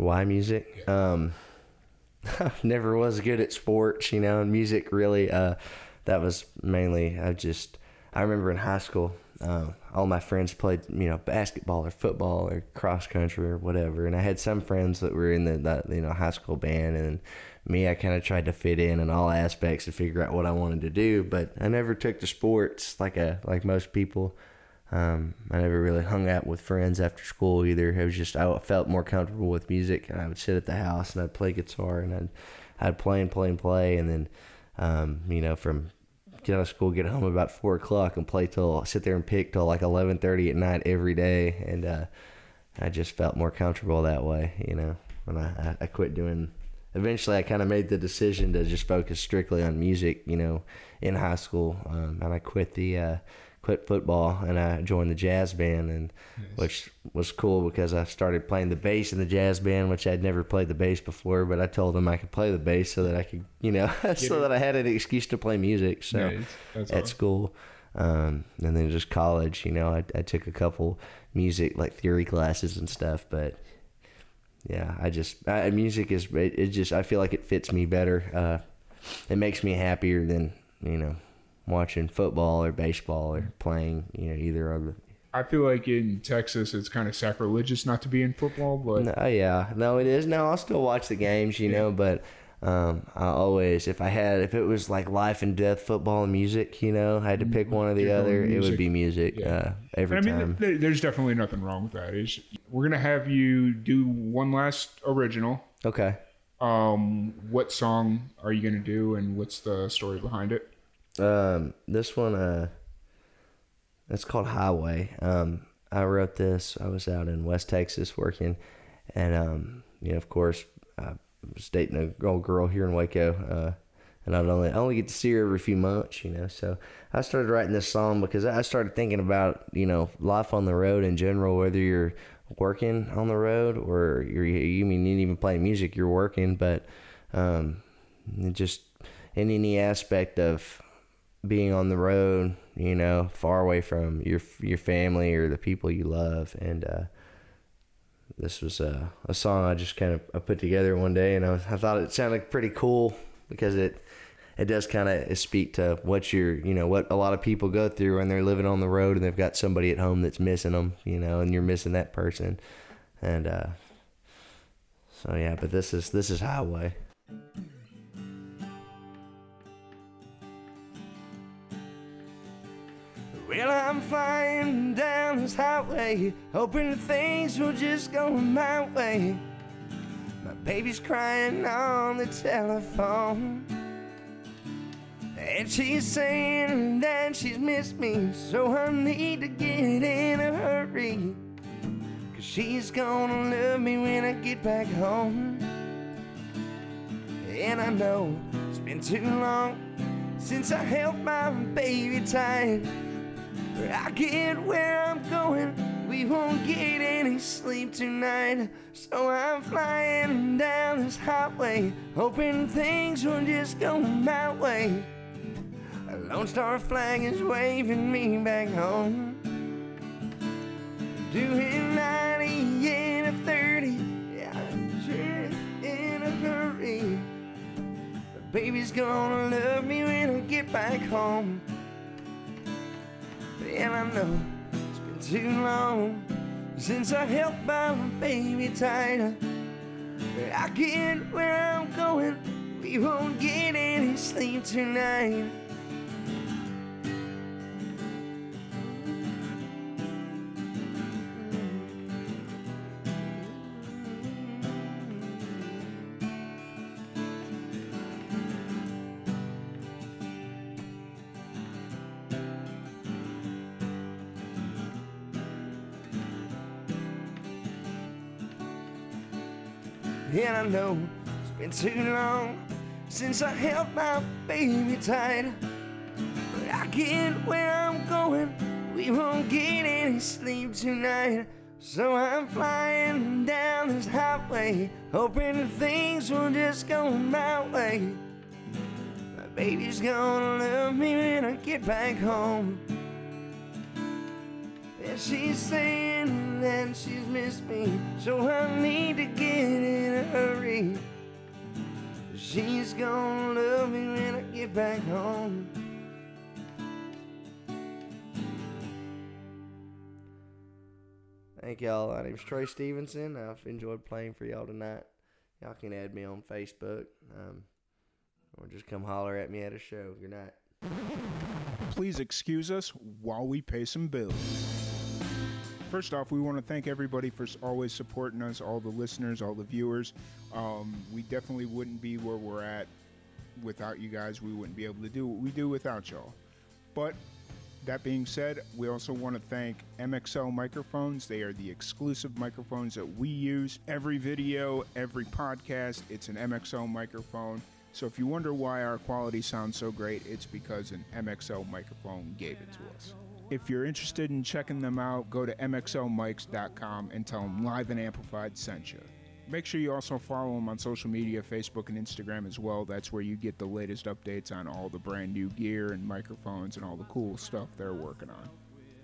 Why music? Um, I never was good at sports, you know, and music really, uh, that was mainly, I just, I remember in high school, uh, all my friends played, you know, basketball or football or cross country or whatever. And I had some friends that were in the, the you know, high school band. And me, I kind of tried to fit in in all aspects to figure out what I wanted to do. But I never took to sports like a, like most people. Um, I never really hung out with friends after school either. It was just I felt more comfortable with music, and I would sit at the house and I'd play guitar and I'd I'd play and play and play, and then um, you know from get out of school, get home about four o'clock, and play till sit there and pick till like eleven thirty at night every day, and uh, I just felt more comfortable that way, you know. When I I, quit doing. Eventually, I kind of made the decision to just focus strictly on music, you know, in high school, um, and I quit the uh, quit football and I joined the jazz band, and which was cool because I started playing the bass in the jazz band, which I'd never played the bass before. But I told them I could play the bass so that I could, you know, so it. that I had an excuse to play music. So Nice. At awesome. school, um, and then just college, you know, I, I took a couple music like theory classes and stuff, but. Yeah, I just I, music is it, it just I feel like it fits me better. Uh, it makes me happier than you know watching football or baseball or playing you know either of the I feel like in Texas it's kind of sacrilegious not to be in football, but no, yeah no it is no I'll still watch the games you know but um, I always if I had if it was like life and death football and music you know I had to pick one or the other it would be music Yeah. uh, every I mean, time there, there's definitely nothing wrong with that. It's, we're gonna have you do one last original. okay Um, what song are you gonna do, and what's the story behind it? Um, this one, uh, it's called Highway. Um, I wrote this. I was out in West Texas working, and um, you know, of course, I was dating a old girl here in Waco, uh, and I'd only I only get to see her every few months, you know. So I started writing this song because I started thinking about you know life on the road in general, whether you're working on the road or you're you mean you even playing music, you're working, but um, just in any aspect of being on the road, you know, far away from your your family or the people you love, and uh, this was a, a song I just kind of I put together one day, and I, I thought it sounded pretty cool because it it does kind of speak to what you're you know what a lot of people go through when they're living on the road and they've got somebody at home that's missing them, you know, and you're missing that person, and uh, so yeah. But this is this is Highway. Well, I'm flying down this highway, hoping things will just go my way. My baby's crying on the telephone. And she's saying that she's missed me, so I need to get in a hurry. Cause she's gonna love me when I get back home. And I know it's been too long since I held my baby tight. I get where I'm going. We won't get any sleep tonight. So I'm flying down this highway, hoping things will just go my way. A Lone Star flag is waving me back home. Doing 90 in a 30, yeah, sure in a hurry. But baby's gonna love me when I get back home. And I know it's been too long since I held my baby tighter. But I get where I'm going. We won't get any sleep tonight. And I know it's been too long since I held my baby tight. But I get where I'm going. We won't get any sleep tonight. So I'm flying down this highway, hoping things will just go my way. My baby's gonna love me when I get back home. And she's saying that she's missed me, so I need to get in a hurry. She's gonna love me when I get back home. Thank y'all. My name's Trey Stephenson. I've enjoyed playing for y'all tonight. Y'all can add me on Facebook, um, or just come holler at me at a show. Good night. Please excuse us while we pay some bills. First off, we want to thank everybody for always supporting us, all the listeners, all the viewers. Um, we definitely wouldn't be where we're at without you guys. We wouldn't be able to do what we do without y'all. But that being said, we also want to thank MXL microphones. They are the exclusive microphones that we use. Every video, every podcast, it's an MXL microphone. So if you wonder why our quality sounds so great, it's because an MXL microphone gave it to us. If you're interested in checking them out, go to mxlmics.com and tell them Live and Amplified sent you. Make sure you also follow them on social media, Facebook and Instagram as well. That's where you get the latest updates on all the brand new gear and microphones and all the cool stuff they're working on.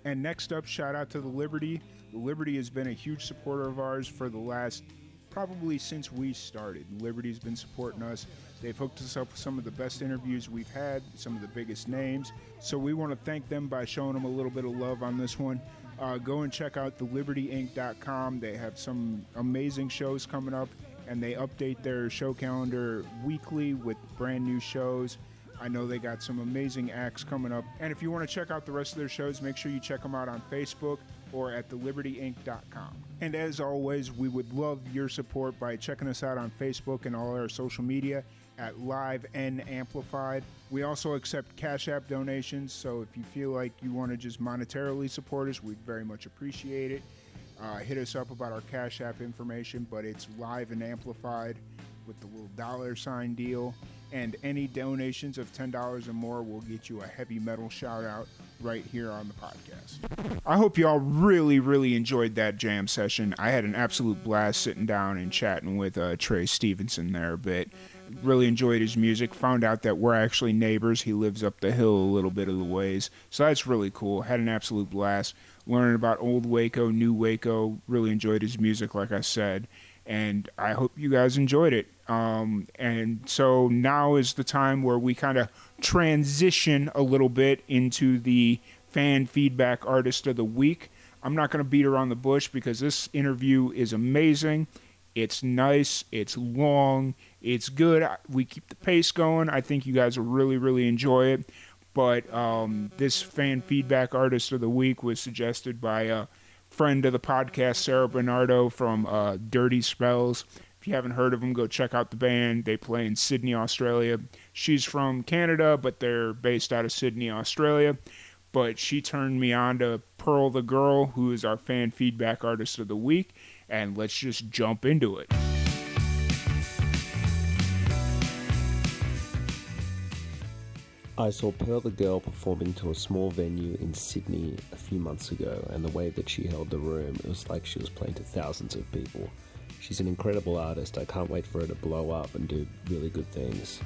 And next up, shout out to the Liberty. The Liberty has been a huge supporter of ours for the last probably since we started. Liberty's been supporting us. They've hooked us up with some of the best interviews we've had, some of the biggest names. So we want to thank them by showing them a little bit of love on this one. Uh, go and check out thelibertyinc.com. They have some amazing shows coming up, and they update their show calendar weekly with brand new shows. I know they got some amazing acts coming up. And if you want to check out the rest of their shows, make sure you check them out on Facebook or at thelibertyinc.com. And as always, we would love your support by checking us out on Facebook and all our social media at Live and Amplified. We also accept Cash App donations, so if you feel like you want to just monetarily support us, we'd very much appreciate it. Uh, hit us up about our Cash App information, but it's Live and Amplified with the little dollar sign deal. And any donations of $10 or more will get you a heavy metal shout out right here on the podcast. I hope y'all really, really enjoyed that jam session. I had an absolute blast sitting down and chatting with uh, Trey Stephenson there a bit. Really enjoyed his music. Found out that we're actually neighbors. He lives up the hill a little bit of the ways. So that's really cool. Had an absolute blast learning about old Waco, new Waco. Really enjoyed his music, like I said. And I hope you guys enjoyed it. Um, and so now is the time where we kind of transition a little bit into the fan feedback artist of the week. I'm not going to beat around the bush because this interview is amazing. It's nice, it's long, it's good. We keep the pace going. I think you guys will really, really enjoy it. But um, this fan feedback artist of the week was suggested by a friend of the podcast, Sarah Bernardo from uh, Dirty Spells. If you haven't heard of them, go check out the band. They play in Sydney, Australia. She's from Canada, but they're based out of Sydney, Australia. But she turned me on to Pearl the Girl, who is our fan feedback artist of the week. And let's just jump into it. I saw Pearl the Girl performing to a small venue in Sydney a few months ago, and the way that she held the room, it was like she was playing to thousands of people. She's an incredible artist. I can't wait for her to blow up and do really good things.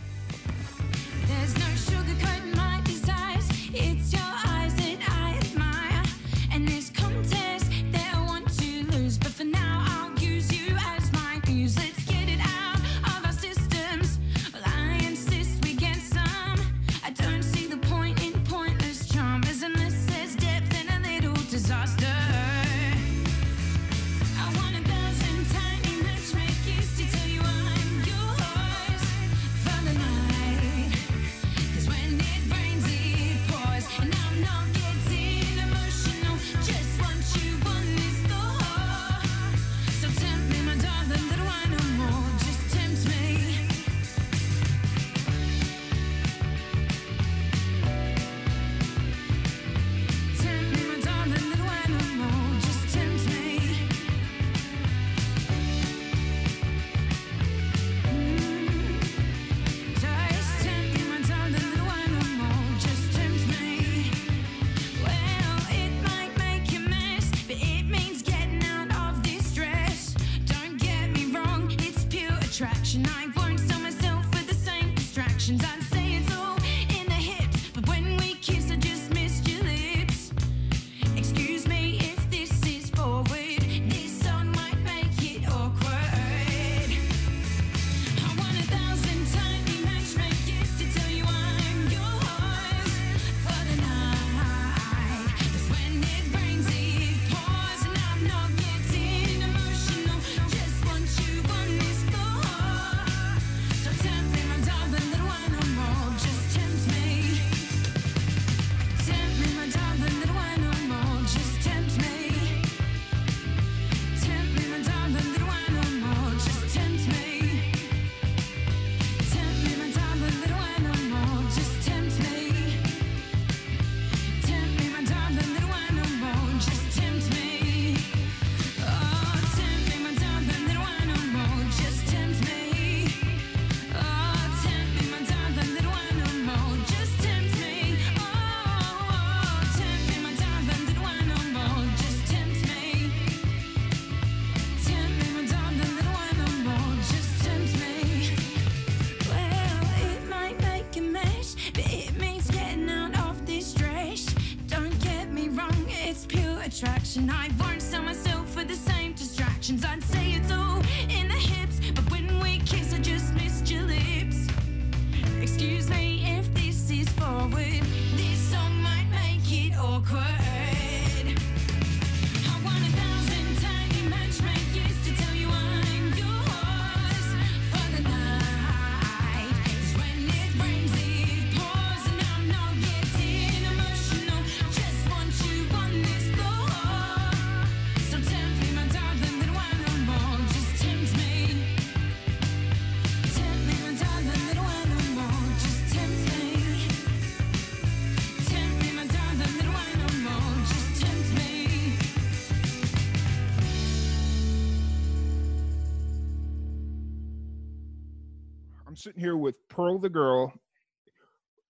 Here with Pearl the Girl.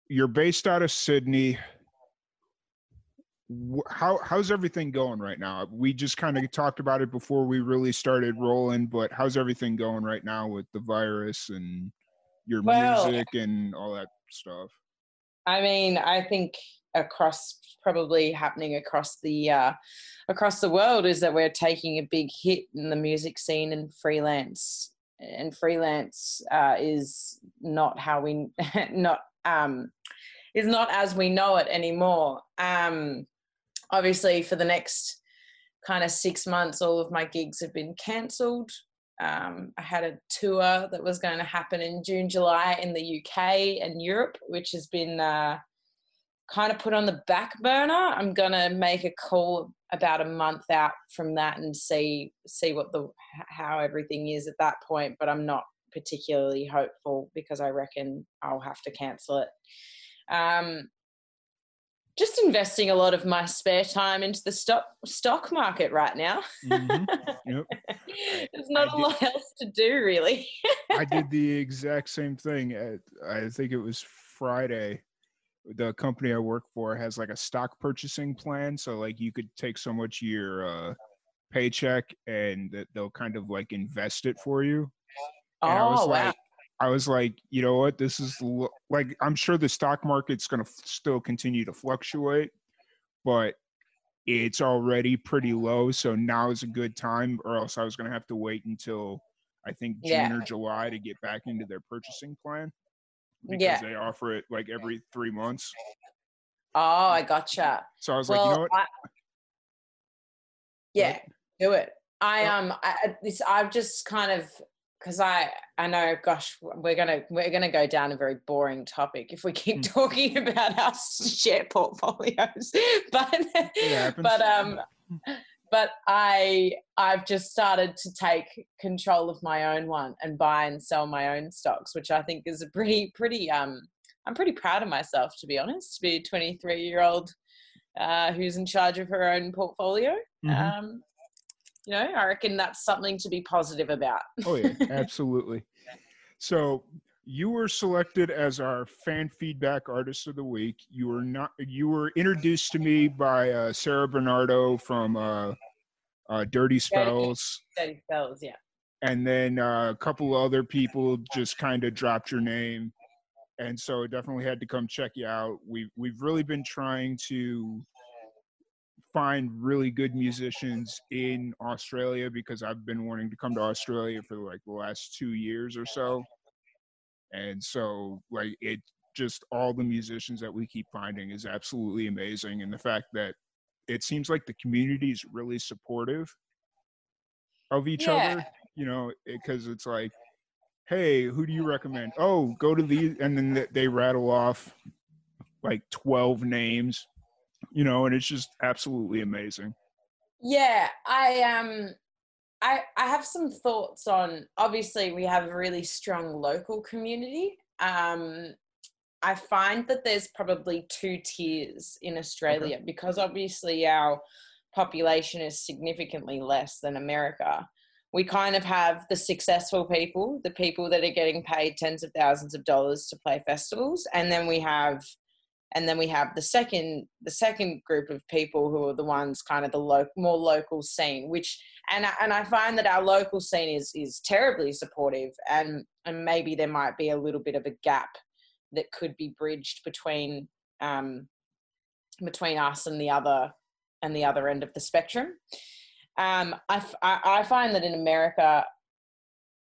You're based out of Sydney. how how's everything going right now? We just kind of talked about it before we really started rolling, but how's everything going right now with the virus and your Well- music and all that stuff? I mean, I think across probably happening across the uh, across the world is that we're taking a big hit in the music scene and freelance and freelance uh, is not how we not um, is not as we know it anymore. Um, obviously, for the next kind of six months, all of my gigs have been cancelled. Um, I had a tour that was going to happen in June, July in the UK and Europe, which has been uh, kind of put on the back burner. I'm going to make a call about a month out from that and see see what the how everything is at that point. But I'm not particularly hopeful because I reckon I'll have to cancel it. Um, just investing a lot of my spare time into the stock stock market right now. Mhm. Yep. There's not I a did- lot else to do, really. I did the exact same thing. At, I think it was Friday. The company I work for has like a stock purchasing plan, so like you could take so much your uh, paycheck and they'll kind of like invest it for you. And I was oh like, wow! I was like, you know what? This is l- like, I'm sure the stock market's going to f- still continue to fluctuate, but it's already pretty low. So now is a good time, or else I was going to have to wait until I think June Yeah. or July to get back into their purchasing plan because Yeah. they offer it like every three months. Oh, I gotcha. So I was well, like, you know what? I, yeah, do it. I um, I, this I've just kind of because I I know, gosh, we're gonna we're gonna go down a very boring topic if we keep Mm. talking about our share portfolios, but happens. but um. But I I've just started to take control of my own one and buy and sell my own stocks, which I think is a pretty pretty um I'm pretty proud of myself to be honest, to be a 23 year old uh, who's in charge of her own portfolio. Mhm. Um, you know, I reckon that's something to be positive about. Oh yeah, absolutely. So you were selected as our fan feedback artist of the week. You were not. You were introduced to me by uh, Sarah Bernardo from uh, uh, Dirty Spells, Steady spells, yeah. and then uh, a couple other people just kind of dropped your name, and so definitely had to come check you out. We've we've really been trying to find really good musicians in Australia because I've been wanting to come to Australia for like the last two years or so. And so like it just all the musicians that we keep finding is absolutely amazing. And the fact that it seems like the community is really supportive of each Yeah. other, you know, because it's like, hey, who do you recommend? Oh, go to these. And then they rattle off like 12 names, you know, and it's just absolutely amazing. Yeah, I um I I have some thoughts on obviously we have a really strong local community. Um I find that there's probably two tiers in Australia because obviously our population is significantly less than America. We kind of have the successful people, the people that are getting paid tens of thousands of dollars to play festivals, and then we have and then we have the second the second group of people who are the ones kind of the lo- more local scene which and I- and I find that our local scene is is terribly supportive and and maybe there might be a little bit of a gap that could be bridged between um between us and the other and the other end of the spectrum. Um I, I find that in America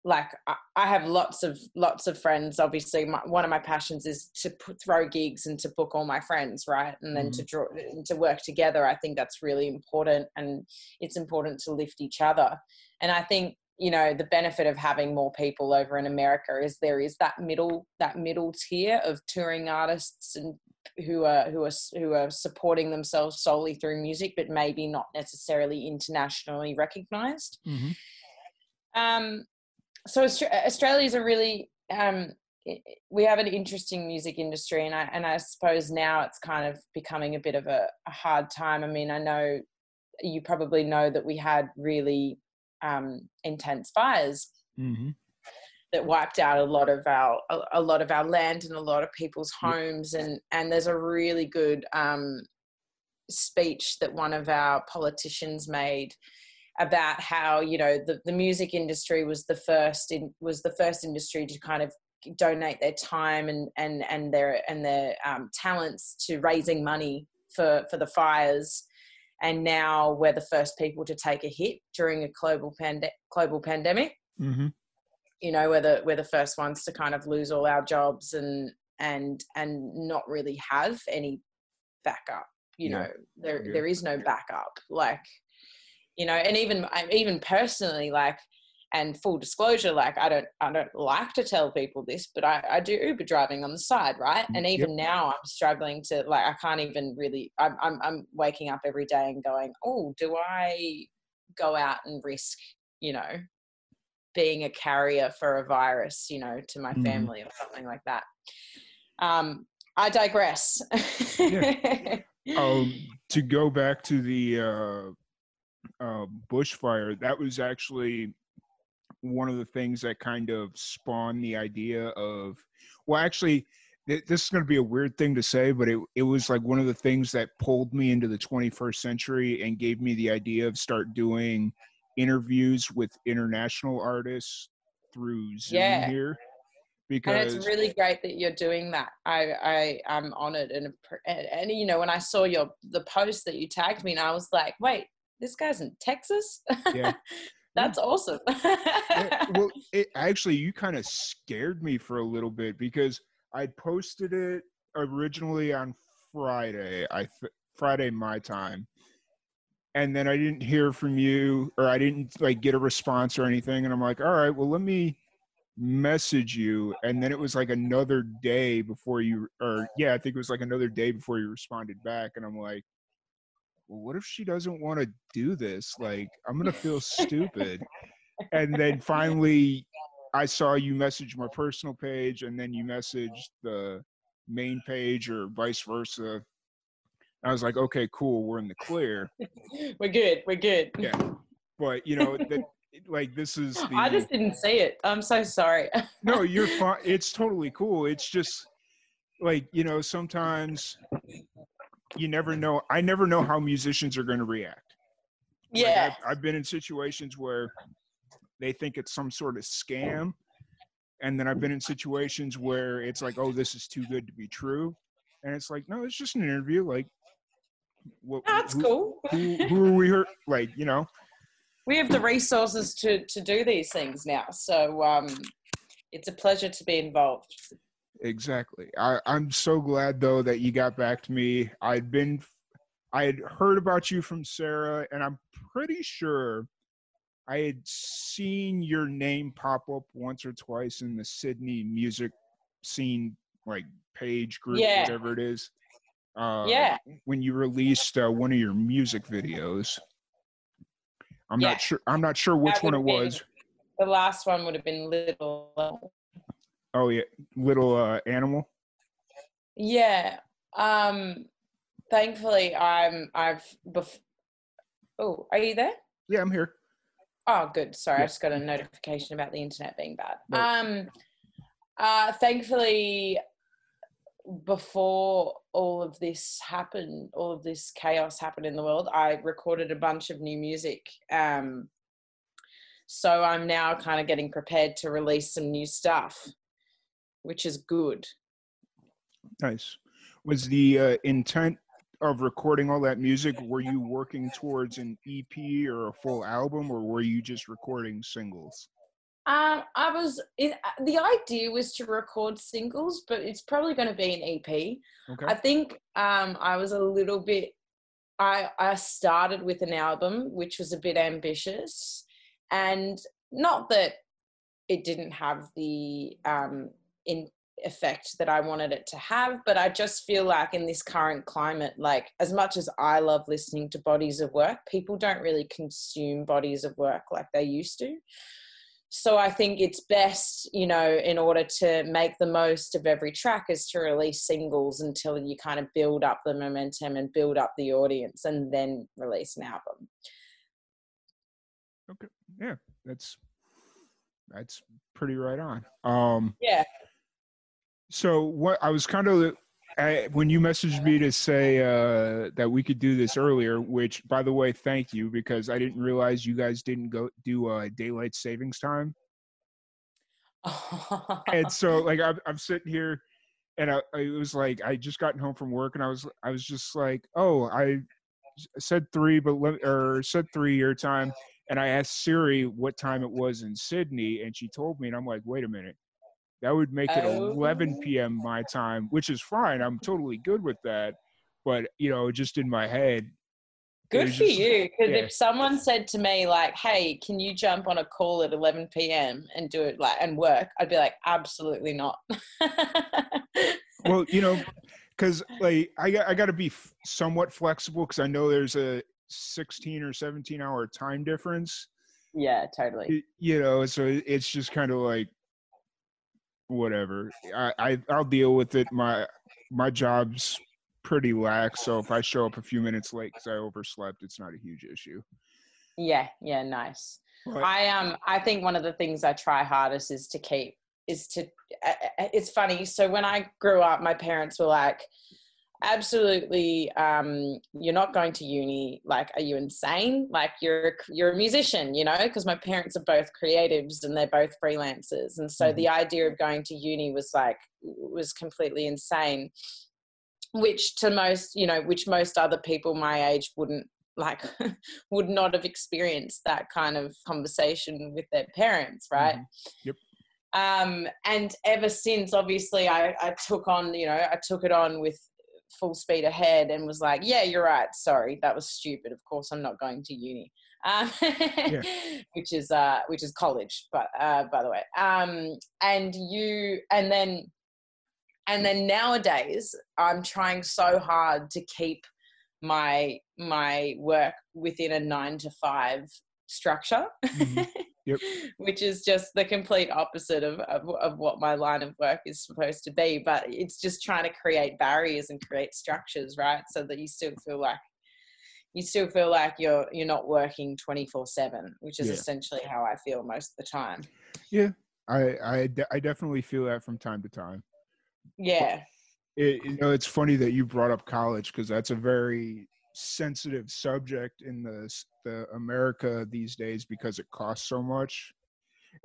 like I, have lots of lots of friends. Obviously my, one of my passions is to throw gigs and to book all my friends right? And then to draw and to work together. I think that's really important and it's important to lift each other. And i think you know the benefit of having more people over in america is there is that middle that middle tier of touring artists and who are who are who are supporting themselves solely through music but maybe not necessarily internationally recognized. Um so Australia is a really um, we have an interesting music industry, and I and I suppose now it's kind of becoming a bit of a, a hard time. I mean, I know you probably know that we had really um, intense fires Mm-hmm. that wiped out a lot of our a, a lot of our land and a lot of people's homes, and and there's a really good um, speech that one of our politicians made about how you know the, the music industry was the first in was the first industry to kind of donate their time and and and their and their um, talents to raising money for for the fires and now we're the first people to take a hit during a global pande- global pandemic Mm-hmm. you know we're the we're the first ones to kind of lose all our jobs and and and not really have any backup you Yeah. know there Yeah. there is no backup like you know and even even personally like and full disclosure like i don't i don't like to tell people this but i, I do uber driving on the side right and Yep. even now i'm struggling to like i can't even really i'm i'm, I'm waking up every day and going oh do i go out and risk you know being a carrier for a virus you know to my Mhm. family or something like that um i digress yeah. um, to go back to the uh, uh, bushfire, that was actually one of the things that kind of spawned the idea of. Well, actually, th- this is going to be a weird thing to say, but it it was like one of the things that pulled me into the 21st century and gave me the idea of start doing interviews with international artists through Zoom Yeah. here. and it's really great that you're doing that. I I am honored and, and and you know when I saw your the post that you tagged me and I was like, wait, this guy's in Texas. Yeah. That's awesome. Yeah, well, it actually you kind of scared me for a little bit because I posted it originally on Friday, I th- Friday my time, and then I didn't hear from you or I didn't like get a response or anything, and I'm like, all right, well let me message you, and then it was like another day before you, or yeah, I think it was like another day before you responded back, and I'm like. Well, what if she doesn't want to do this? Like, I'm gonna feel stupid and then finally i saw you message my personal page and then you messaged the main page or vice versa i was like okay cool we're in the clear we're good. We're good. Yeah. but you know that like this is the I just didn't see it. I'm so sorry. no you're fine it's totally cool it's just like you know sometimes you never know i never know how musicians are going to react Like, yeah. I've, I've been in situations where they think it's some sort of scam. And then I've been in situations where it's like, oh, this is too good to be true. And it's like, no, it's just an interview. Like, what, That's who, cool. Who, who are we here? Like, you know, We have the resources to to do these things now. So um it's a pleasure to be involved. Exactly. I, I'm so glad, though, that you got back to me. I'd been, I had heard about you from Sarah, and I'm pretty sure I had seen your name pop up once or twice in the Sydney music scene, like page group, Yeah. whatever it is. Uh, Yeah. When you released uh, one of your music videos, I'm Yeah. not sure. I'm not sure which one it been- was. The last one would have been little Oh yeah, little uh, animal. Yeah. Um thankfully I'm I've bef- Oh, are you there? Yeah, I'm here. Oh, good. Sorry, Yeah. I just got a notification about the internet being bad. Right. Um uh thankfully before all of this happened, all of this chaos happened in the world, I recorded a bunch of new music. Um so I'm now kind of getting prepared to release some new stuff, which is good. Nice. Was the uh, intent of recording all that music? Were you working towards an EP or a full album, or were you just recording singles? Um, I was it, uh, the idea was to record singles, but it's probably going to be an EP. Okay. I think um, I was a little bit. I I started with an album, which was a bit ambitious, and not that it didn't have the um, in effect that I wanted it to have, but I just feel like in this current climate, like as much as I love listening to bodies of work, people don't really consume bodies of work like they used to. So I think it's best, you know, in order to make the most of every track is to release singles until you kind of build up the momentum and build up the audience and then release an album. Okay. Yeah, that's that's pretty right on. Um, Yeah. So what I was kind of I, when you messaged me to say uh, that we could do this earlier, which by the way, thank you because I didn't realize you guys didn't go do uh, daylight savings time. and so like I'm, I'm sitting here and I, I was like i just gotten home from work and i was i was just like oh I said three but let, or said three your time and i asked siri what time it was in sydney and she told me and i'm like wait a minute that would make it 11 Oh. p.m my time which is fine i'm totally good with that but you know just in my head Good for just- you. Because yeah. if someone said to me like, "Hey, can you jump on a call at 11 p.m. and do it like and work?" I'd be like, "Absolutely not." well you know because like i, got- I got to be f- somewhat flexible because i know there's a 16 or 17 hour time difference yeah, totally. you know so it's just kind of like whatever I, I i'll deal with it my my job's pretty lax so if i show up a few minutes late because i overslept it's not a huge issue Yeah, yeah, nice. But- I um I think one of the things I try hardest is to keep is to uh, it's funny. So when I grew up, my parents were like, absolutely um you're not going to uni like are you insane like you're a- you're a musician you know because my parents are both creatives and they're both freelancers and so the idea of going to uni was like was completely insane which to most you know which most other people my age wouldn't like would not have experienced that kind of conversation with their parents right Mhm. Yep. um and ever since obviously I, I took on you know i took it on with full speed ahead and was like yeah you're right. Sorry that was stupid. Of course i'm not going to uni. Um, which is uh which is college but uh by the way. Um and you and then and then nowadays i'm trying so hard to keep my my work within a nine to five structure. Mhm. Yep. which is just the complete opposite of, of of what my line of work is supposed to be but it's just trying to create barriers and create structures right? So that you still feel like you still feel like you're you're not working 24 7 which is Yeah. essentially how i feel most of the time. I, I de- I definitely feel that from time to time. Yeah. it, you know it's funny that you brought up college because that's a very sensitive subject in the the america these days because it costs so much.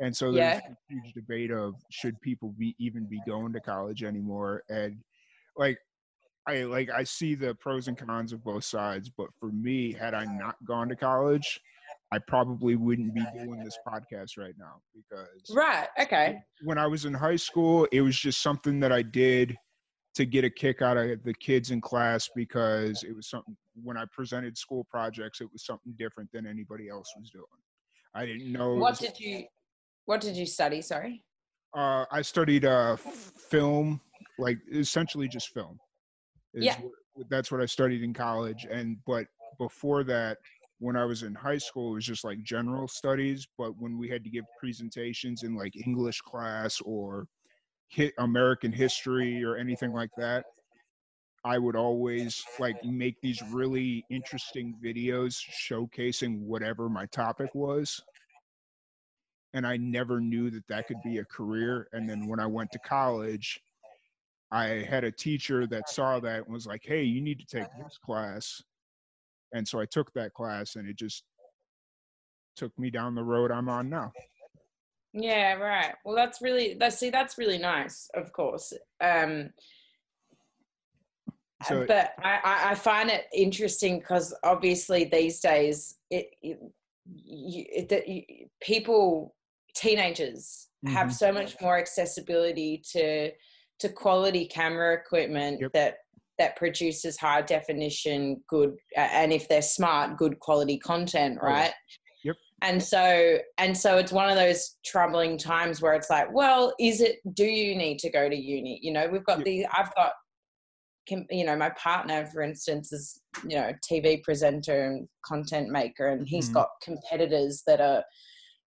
And so there's Yeah. a huge debate of should people be even be going to college anymore? And like i like i see the pros and cons of both sides but for me had i not gone to college i probably wouldn't be doing this podcast right now because right okay. when I was in high school, it was just something that I did to get a kick out of the kids in class because it was something when I presented school projects, it was something different than anybody else was doing. I didn't know. what did you what did you study sorry uh, I studied uh, film, like essentially just film. Yeah. what- that's what I studied in college, and but before that, when I was in high school, it was just like general studies. But when we had to give presentations in like English class or hit American history or anything like that, I would always like make these really interesting videos showcasing whatever my topic was. And I never knew that that could be a career. And then when I went to college, I had a teacher that saw that and was like, hey, you need to take this class. And so I took that class and it just took me down the road I'm on now. Yeah, right. Well, that's really that. See, that's really nice. Of course. Um, So- but I, I- find it interesting because obviously these days, it, it, you, it that you, people, teenagers, have Mhm. so much more accessibility to to quality camera equipment Yep. that that produces high definition, good, uh, and if they're smart, good quality content, right? Yep. and so and so it's one of those troubling times where it's like well is it do you need to go to uni you know we've got Yep. the i've got you know my partner for instance is you know tv presenter and content maker and he's Mhm. got competitors that are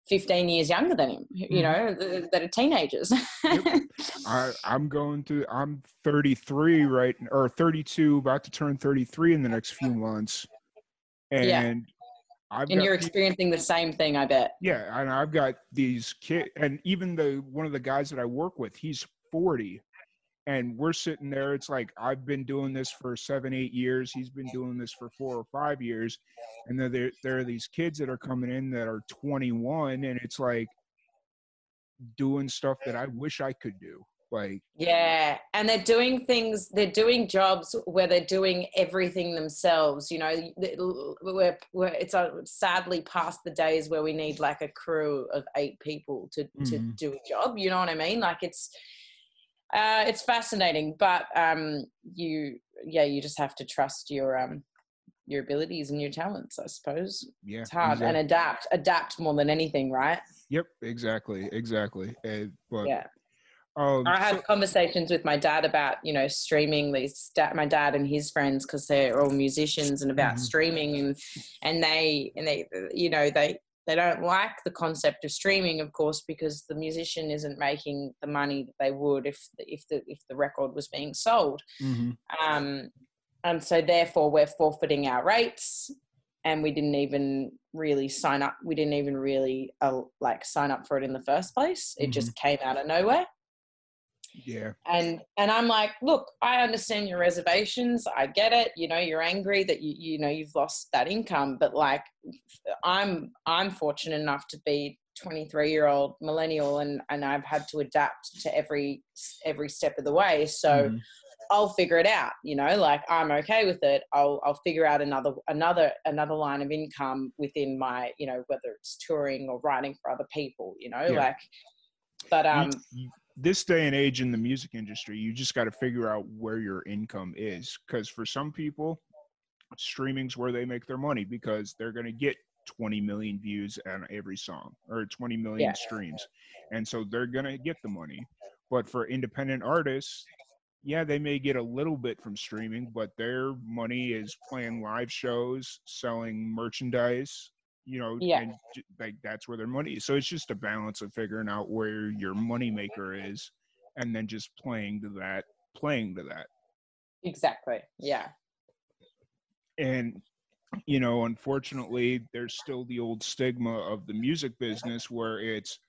15 years younger than him you Mhm. know th- that are teenagers I, I'm going to, I'm 33 right, or 32, about to turn 33 in the next few months. And Yeah. I've and got you're experiencing the same thing i bet Yeah, and I've got these kids, and even the one of the guys that I work with, he's 40, and we're sitting there it's like i've been doing this for seven eight years he's been doing this for four or five years and then there, there are these kids that are coming in that are 21 and it's like doing stuff that i wish i could do like Yeah, and they're doing things. They're doing jobs where they're doing everything themselves. You know, we're, we're it's uh, sadly past the days where we need like a crew of eight people to to Mhm. do a job. You know what I mean? Like it's uh, it's fascinating, but um, you yeah, you just have to trust your um your abilities and your talents. I suppose yeah it's hard and adapt, adapt more than anything, right? yep exactly exactly Uh, but Yeah. um I had so- conversations with my dad about you know streaming these my dad and his friends because they're all musicians and about Mhm. streaming and and they and they you know they they don't like the concept of streaming of course because the musician isn't making the money that they would if the, if the if the record was being sold. Mhm. um and so therefore we're forfeiting our rates and we didn't even really sign up we didn't even really uh, like sign up for it in the first place. It just came out of nowhere yeah and and i'm like look i understand your reservations i get it you know you're angry that you you know you've lost that income but like i'm i'm fortunate enough to be 23 year old millennial and and i've had to adapt to every every step of the way so Mhm. i'll figure it out you know like i'm okay with it i'll i'll figure out another another another line of income within my you know whether it's touring or writing for other people you know Yeah. like but um you- this day and age in the music industry, you just got to figure out where your income is. Because for some people, streaming's where they make their money because they're going to get 20 million views on every song or 20 million Yeah. streams. And so they're going to get the money. But for independent artists, yeah, they may get a little bit from streaming, but their money is playing live shows, selling merchandise, you know, Yeah. and like that's where their money is. So it's just a balance of figuring out where your money maker is and then just playing to that, playing to that. exactly yeah And you know, unfortunately, there's still the old stigma of the music business where it's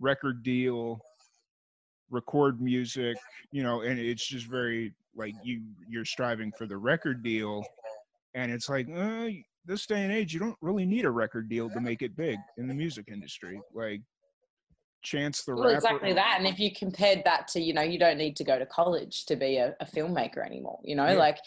record deal, record music, you know, and it's just very like you you're striving for the record deal, and it's like uh, this day and age, you don't really need a record deal to make it big in the music industry. Like Chance the well rapper, exactly that and if you compared that to you know you don't need to go to college to be a, a filmmaker anymore you know Yeah. like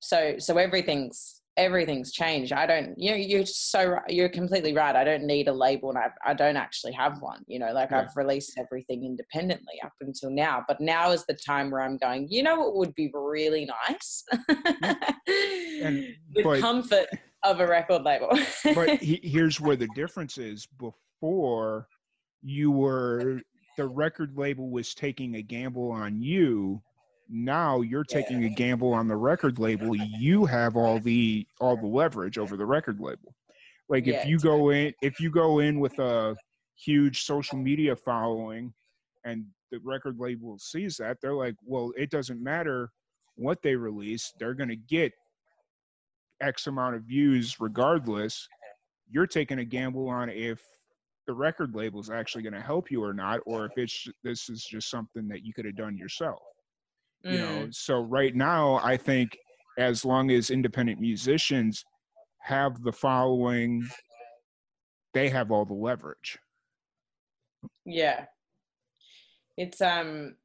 so so everything's everything's changed i don't you know you're so you're completely right i don't need a label and i, I don't actually have one you know like Yeah. i've released everything independently up until now but now is the time where i'm going you know what would be really nice And- the but- comfort of a record label. But he, here's where the difference is. Before you were the record label was taking a gamble on you. Now you're taking a gamble on the record label. You have all the all the leverage over the record label. Like Yeah, if you go in if you go in with a huge social media following and the record label sees that they're like well it doesn't matter what they release. They're going to get x amount of views regardless you're taking a gamble on if the record label is actually going to help you or not or if it's this is just something that you could have done yourself. You know Mm, so right now i think as long as independent musicians have the following they have all the leverage. Yeah. It's um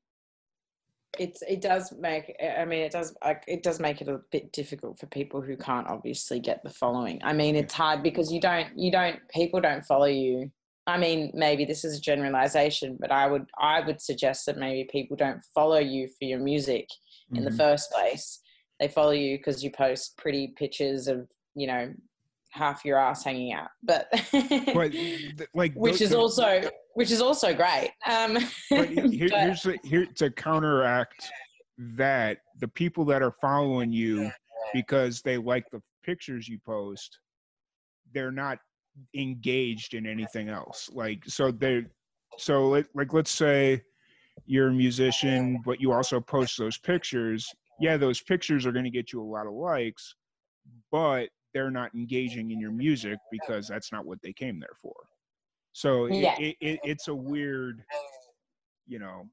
it's it does make i mean it does like it does make it a bit difficult for people who can't obviously get the following. I mean it's hard because you don't you don't people don't follow you. I mean maybe this is a generalization but i would i would suggest that maybe people don't follow you for your music in the Mhm. first place. They follow you because you post pretty pictures of you know half your ass hanging out but th- like which is also which is also great. Um, but here, but- here's the, here to counteract that the people that are following you because they like the pictures you post they're not engaged in anything else. Like so they so like, like let's say you're a musician but you also post those pictures. Yeah those pictures are going to get you a lot of likes but they're not engaging in your music because that's not what they came there for so it, Yeah. it, it, it's a weird you know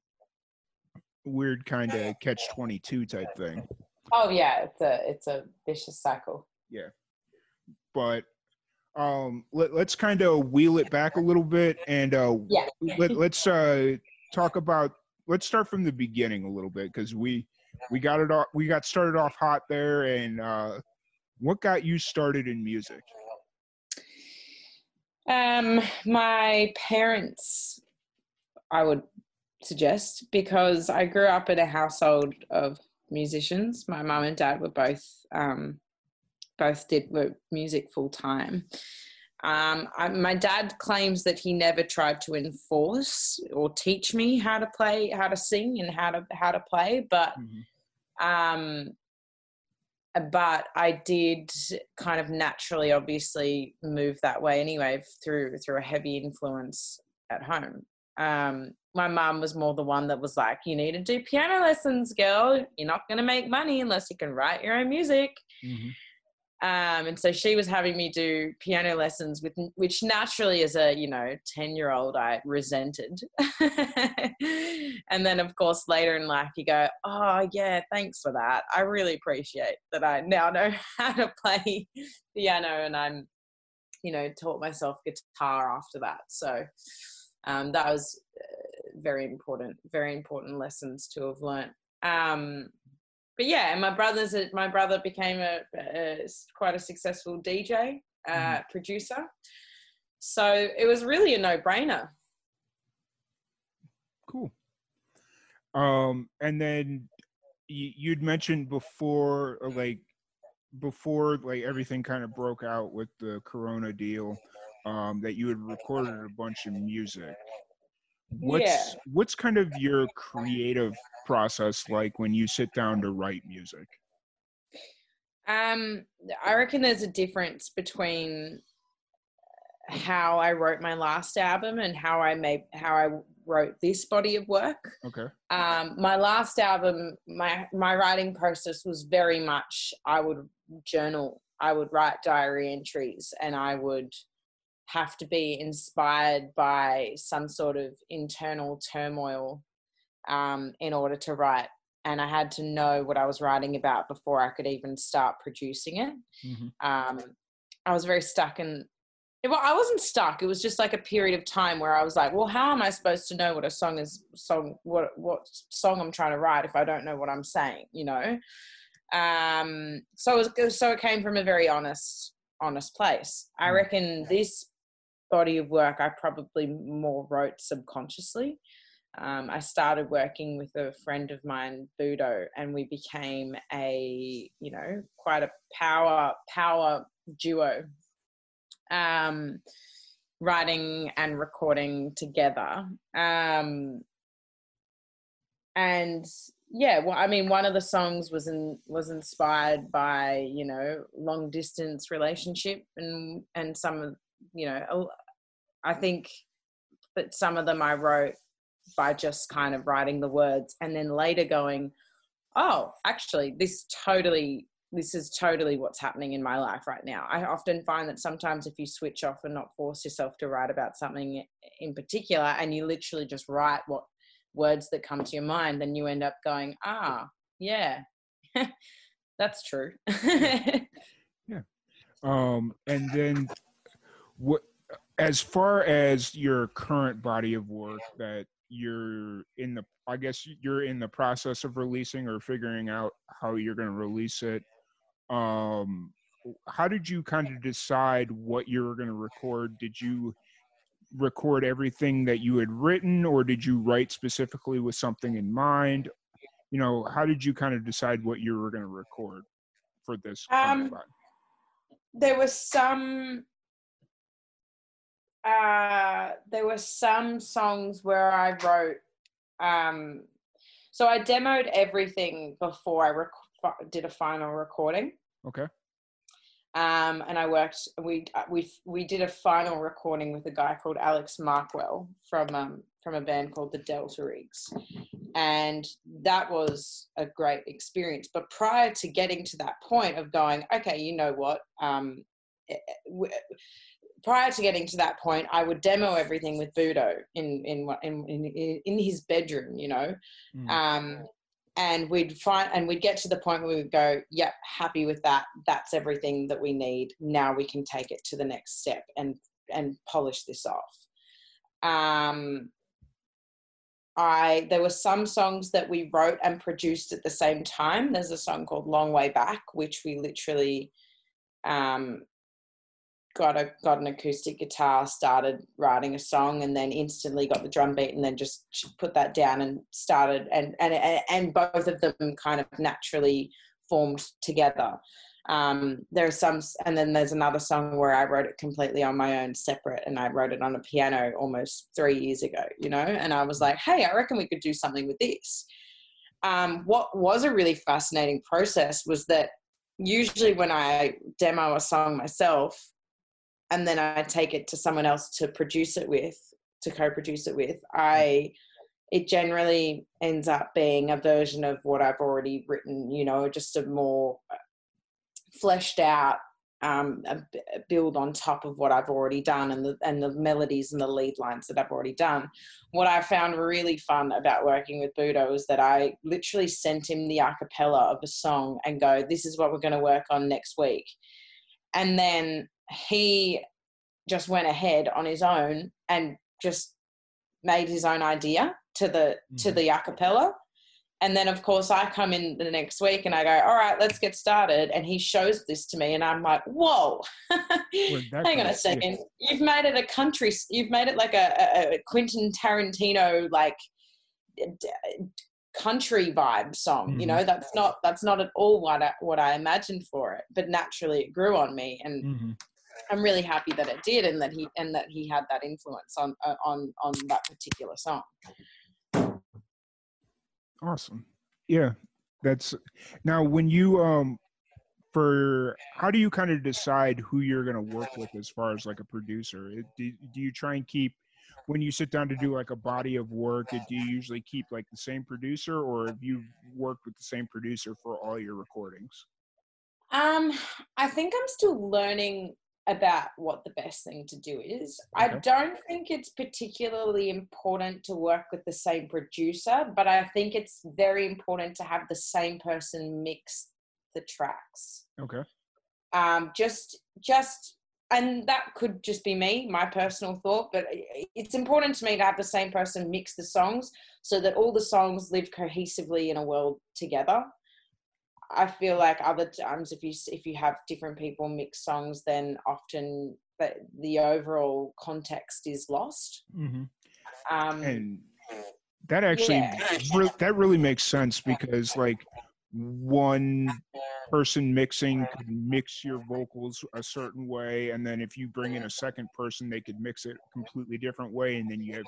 weird kind of catch twenty two type thing. Oh yeah, it's a it's a vicious cycle. Yeah. But um, let, let's kind of wheel it back a little bit and uh, Yeah. let, let's uh, talk about. Let's start from the beginning a little bit because we we got it off. We got started off hot there, and uh, what got you started in music? Um, my parents, I would suggest, because I grew up in a household of musicians. My mum and dad were both um, both did were music full time. Um, I, my dad claims that he never tried to enforce or teach me how to play, how to sing, and how to how to play, but um but i did kind of naturally obviously move that way anyway through through a heavy influence at home. Um my mom was more the one that was like you need to do piano lessons girl. You're not going to make money unless you can write your own music. Mhm. Um, and so she was having me do piano lessons with which naturally as a you know 10 year old i resented. And then of course later in life you go oh yeah thanks for that. I really appreciate that i now know how to play piano and i'm you know taught myself guitar after that. So um, that was uh, very important very important lessons to have learnt. Um, but yeah, and my brother's a, my brother became a, a quite a successful DJ uh, Mhm. producer, so it was really a no brainer. Cool. Um, and then y- you'd mentioned before, uh, like before, like everything kind of broke out with the Corona deal, um, that you had recorded a bunch of music. What's Yeah. what's kind of your creative process like when you sit down to write music? Um, I reckon there's a difference between how I wrote my last album and how I made how I wrote this body of work. Okay. um, my last album, my my writing process was very much I would journal, I would write diary entries, and I would have to be inspired by some sort of internal turmoil um, in order to write. And I had to know what I was writing about before I could even start producing it. Mhm. Um, I was very stuck in. Well, I wasn't stuck. It was just like a period of time where I was like, "Well, how am I supposed to know what a song is? Song what what song I'm trying to write if I don't know what I'm saying?" You know. Um, so it was, so it came from a very honest honest place. I Mm. reckon this body of work I probably more wrote subconsciously. Um, I started working with a friend of mine, Budo, and we became a you know quite a power power duo, um, writing and recording together. Um, and yeah, well, I mean, one of the songs was in, was inspired by you know long distance relationship and and some of you know I think that some of them I wrote by just kind of writing the words and then later going, oh, actually, this totally, this is totally what's happening in my life right now. I often find that sometimes if you switch off and not force yourself to write about something in particular and you literally just write what words that come to your mind, then you end up going, ah, yeah, that's true. Yeah. Um, and then what, as far as your current body of work that you're in the, I guess you're in the process of releasing or figuring out how you're going to release it. Um, how did you kind of decide what you were going to record? Did you record everything that you had written or did you write specifically with something in mind? You know, how did you kind of decide what you were going to record for this? Um, there was some uh there were some songs where i wrote um so i demoed everything before i rec- did a final recording. Okay. um and i worked we uh, we we did a final recording with a guy called alex markwell from um from a band called the Delta Riggs. And that was a great experience. But prior to getting to that point of going okay you know what? Um eh, eh, prior to getting to that point, I would demo everything with Budo in in in in, in his bedroom, you know, Mm. um, and we'd find and we'd get to the point where we would go, "Yep, happy with that. That's everything that we need. Now we can take it to the next step and and polish this off." Um, I there were some songs that we wrote and produced at the same time. There's a song called "Long Way Back," which we literally um, got a got an acoustic guitar, started writing a song, and then instantly got the drum beat, and then just put that down and started, and and and, both of them kind of naturally formed together. Um, there are some, and then there's another song where I wrote it completely on my own, separate, and I wrote it on a piano almost three years ago. You know, and I was like, hey, I reckon we could do something with this. Um, what was a really fascinating process was that usually when I demo a song myself, and then I take it to someone else to produce it with, to co-produce it with, I it generally ends up being a version of what I've already written, you know, just a more uh, fleshed out um, a a build on top of what I've already done and the and the melodies and the lead lines that I've already done. What I found really fun about working with Budo is that I literally sent him the a cappella of a song and go, "This is what we're going to work on next week," and then he just went ahead on his own and just made his own idea to the to Mhm. the a cappella and then of course i come in the next week and i go all right let's get started. And he shows this to me and i'm like whoa. Hang on a second. You've made it a country you've made it like a, a, quentin tarantino like d- country vibe song you know? That's not that's not at all what I, what I imagined for it but naturally it grew on me and Mhm. I'm really happy that it did and that he and that he had that influence on uh, on on that particular song Awesome. Yeah, that's now when you um for how do you kind of decide who you're going to work with as far as like a producer? Do, do you try and keep when you sit down to do like a body of work? Do you usually keep like the same producer, or have you worked with the same producer for all your recordings? Um, I think I'm still learning about what the best thing to do is. I don't think it's particularly important to work with the same producer, but I think it's very important to have the same person mix the tracks. Okay. Um, just, just, and that could just be me, my personal thought, but it's important to me to have the same person mix the songs so that all the songs live cohesively in a world together. I feel like other times if you if you have different people mix songs, then often the, the overall context is lost. Mm-hmm. Um, and that actually Yeah. re- that really makes sense because like one person mixing could mix your vocals a certain way and then if you bring in a second person they could mix it a completely different way and then you have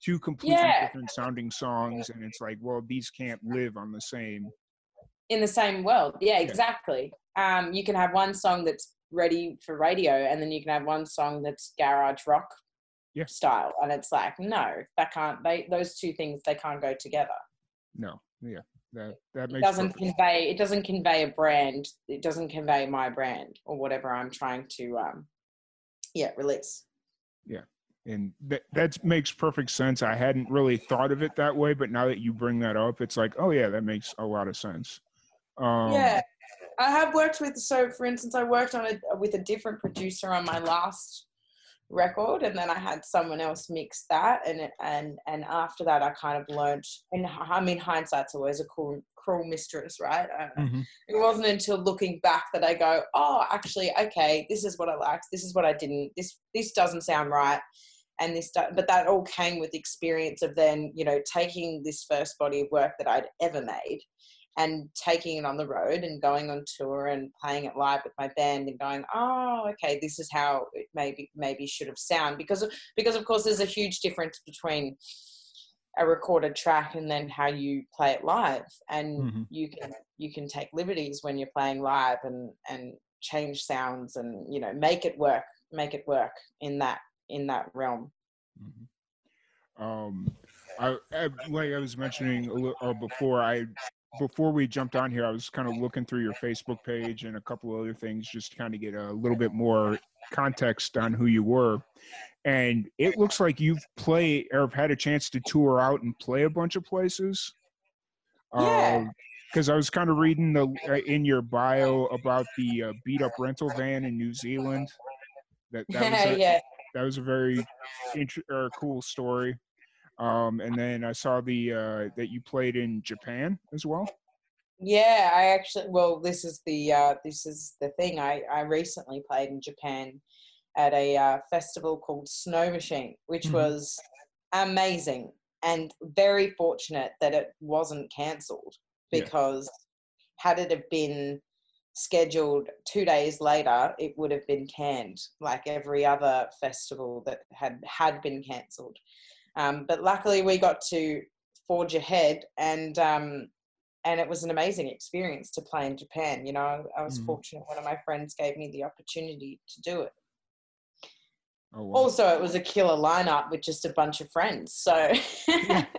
two completely Yeah. different sounding songs and it's like well these can't live on the same in the same world, yeah, exactly. Um, you can have one song that's ready for radio, and then you can have one song that's garage rock Yeah. style, and it's like no, that can't. They those two things they can't go together. no yeah that that It makes doesn't perfect- convey. It doesn't convey a brand. It doesn't convey my brand or whatever I'm trying to, um, yeah, release. Yeah. And that that makes perfect sense i hadn't really thought of it that way but now that you bring that up it's like oh yeah that makes a lot of sense um yeah, I have worked with. So, for instance, I worked on it with a different producer on my last record, and then I had someone else mix that, and and and after that, I kind of learned. And I mean, hindsight's always a cool, cruel mistress, right? Uh, mhm. It wasn't until looking back that I go, oh, actually, okay, this is what I liked, this is what I didn't, this this doesn't sound right, and this, do- but that all came with experience of then, you know, taking this first body of work that I'd ever made and taking it on the road and going on tour and playing it live with my band and going, oh, okay, this is how it maybe maybe should have sound because of, because of course there's a huge difference between a recorded track and then how you play it live and Mhm. you can you can take liberties when you're playing live and and change sounds and you know make it work make it work in that in that realm Mhm. Um, I, I like I was mentioning a little uh, before. I before we jumped on here, I was kind of looking through your Facebook page and a couple other things just to kind of get a little bit more context on who you were. And it looks like you've played or have had a chance to tour out and play a bunch of places. Yeah. Because I was kind of reading the uh, in your bio about the uh, beat up rental van in New Zealand. That that was a, yeah. that was a very int- or cool story. Um, and then I saw the uh, that you played in Japan as well. Yeah, I actually well this is the uh this is the thing. I I recently played in Japan at a uh, festival called Snow Machine, which Mhm. was amazing and very fortunate that it wasn't cancelled Yeah. because had it have been scheduled 2 days later, it would have been canned like every other festival that had had been cancelled. Um, but luckily we got to forge ahead and um, and it was an amazing experience to play in Japan. You know, I was Mhm. fortunate. One of my friends gave me the opportunity to do it. Oh, wow. Also, it was a killer lineup with just a bunch of friends. So,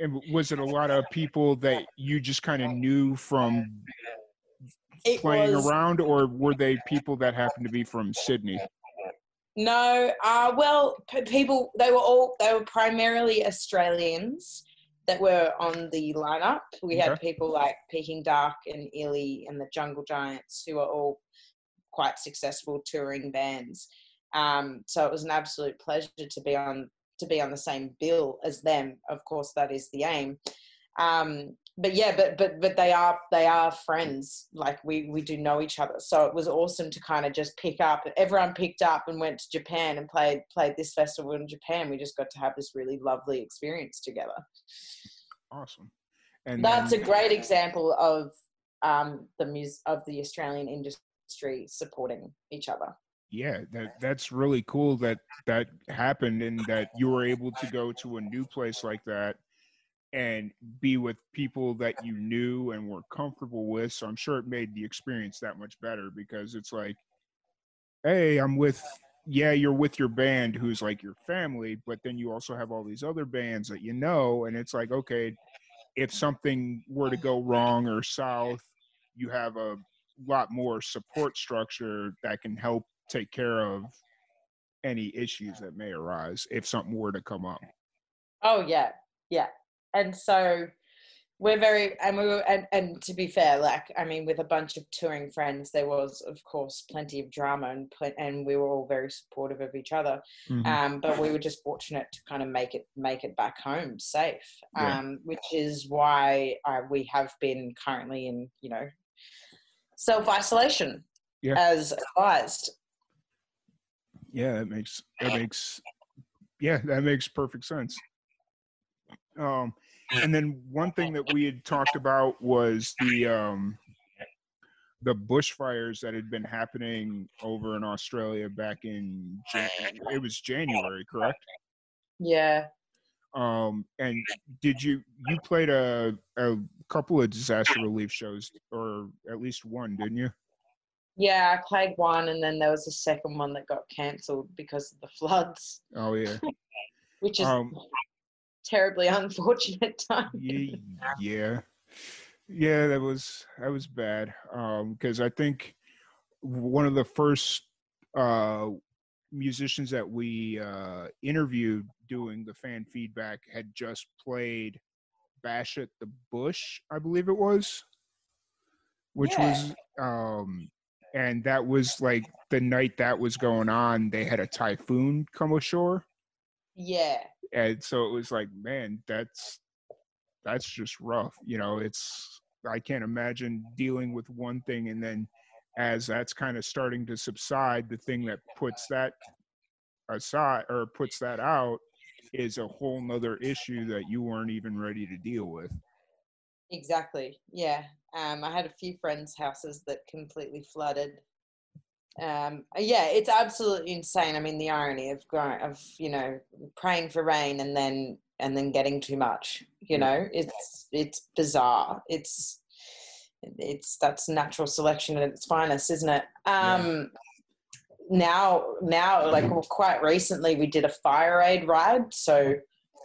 And was it a lot of people that you just kind of knew from it playing was around, or were they people that happened to be from Sydney? No. Uh, well, p- people they were all they were primarily Australians that were on the lineup. We had people like Peking Duk and Illy and the Jungle Giants, who are all quite successful touring bands. Um, so it was an absolute pleasure to be on to be on the same bill as them. Of course, that is the aim. Um, but yeah, but but but they are they are friends. Like we we do know each other. So it was awesome to kind of just pick up. Everyone picked up and went to Japan and played played this festival in Japan. We just got to have this really lovely experience together. Awesome. And That's a great example of um, the mus- of the Australian industry supporting each other. yeah, that that's really cool that that happened, and that you were able to go to a new place like that and be with people that you knew and were comfortable with. So I'm sure it made the experience that much better because it's like, hey, I'm with. Yeah, you're with your band who's like your family, but then you also have all these other bands that you know, and it's like, okay, if something were to go wrong or south, you have a lot more support structure that can help take care of any issues that may arise if something were to come up. Oh yeah, yeah. And so we're very and we were and, and to be fair, like I mean, with a bunch of touring friends, there was of course plenty of drama and and we were all very supportive of each other. Mhm. Um, but we were just fortunate to kind of make it make it back home safe, Yeah. um, which is why uh, we have been currently in you know self isolation Yeah. as advised. yeah, that makes that makes yeah, that makes perfect sense. Um and then one thing that we had talked about was the um the bushfires that had been happening over in Australia back in Jan- it was January, correct? Yeah. Um, and did you you played a a couple of disaster relief shows, or at least one, didn't you? Yeah, I played one, and then there was a second one that got cancelled because of the floods, Oh yeah, which is um, terribly unfortunate time. Ye- yeah, yeah. That was that was bad. Um, because I think one of the first uh musicians that we uh interviewed doing the fan feedback had just played Bash at the Bush, I believe it was, which Yeah. was um and that was like the night that was going on they had a typhoon come ashore Yeah, and so it was like man that's that's just rough you know it's i can't imagine dealing with one thing and then as that's kind of starting to subside the thing that puts that aside or puts that out is a whole nother issue that you weren't even ready to deal with exactly. Yeah, um, I had a few friends' houses that completely flooded. Um, yeah, it's absolutely insane. I mean, the irony of growing, of you know, praying for rain and then and then getting too much. You Yeah. know, it's it's bizarre. It's it's that's natural selection at its finest, isn't it? Yeah. Um, now, now, like well, quite recently, we did a fire aid ride. So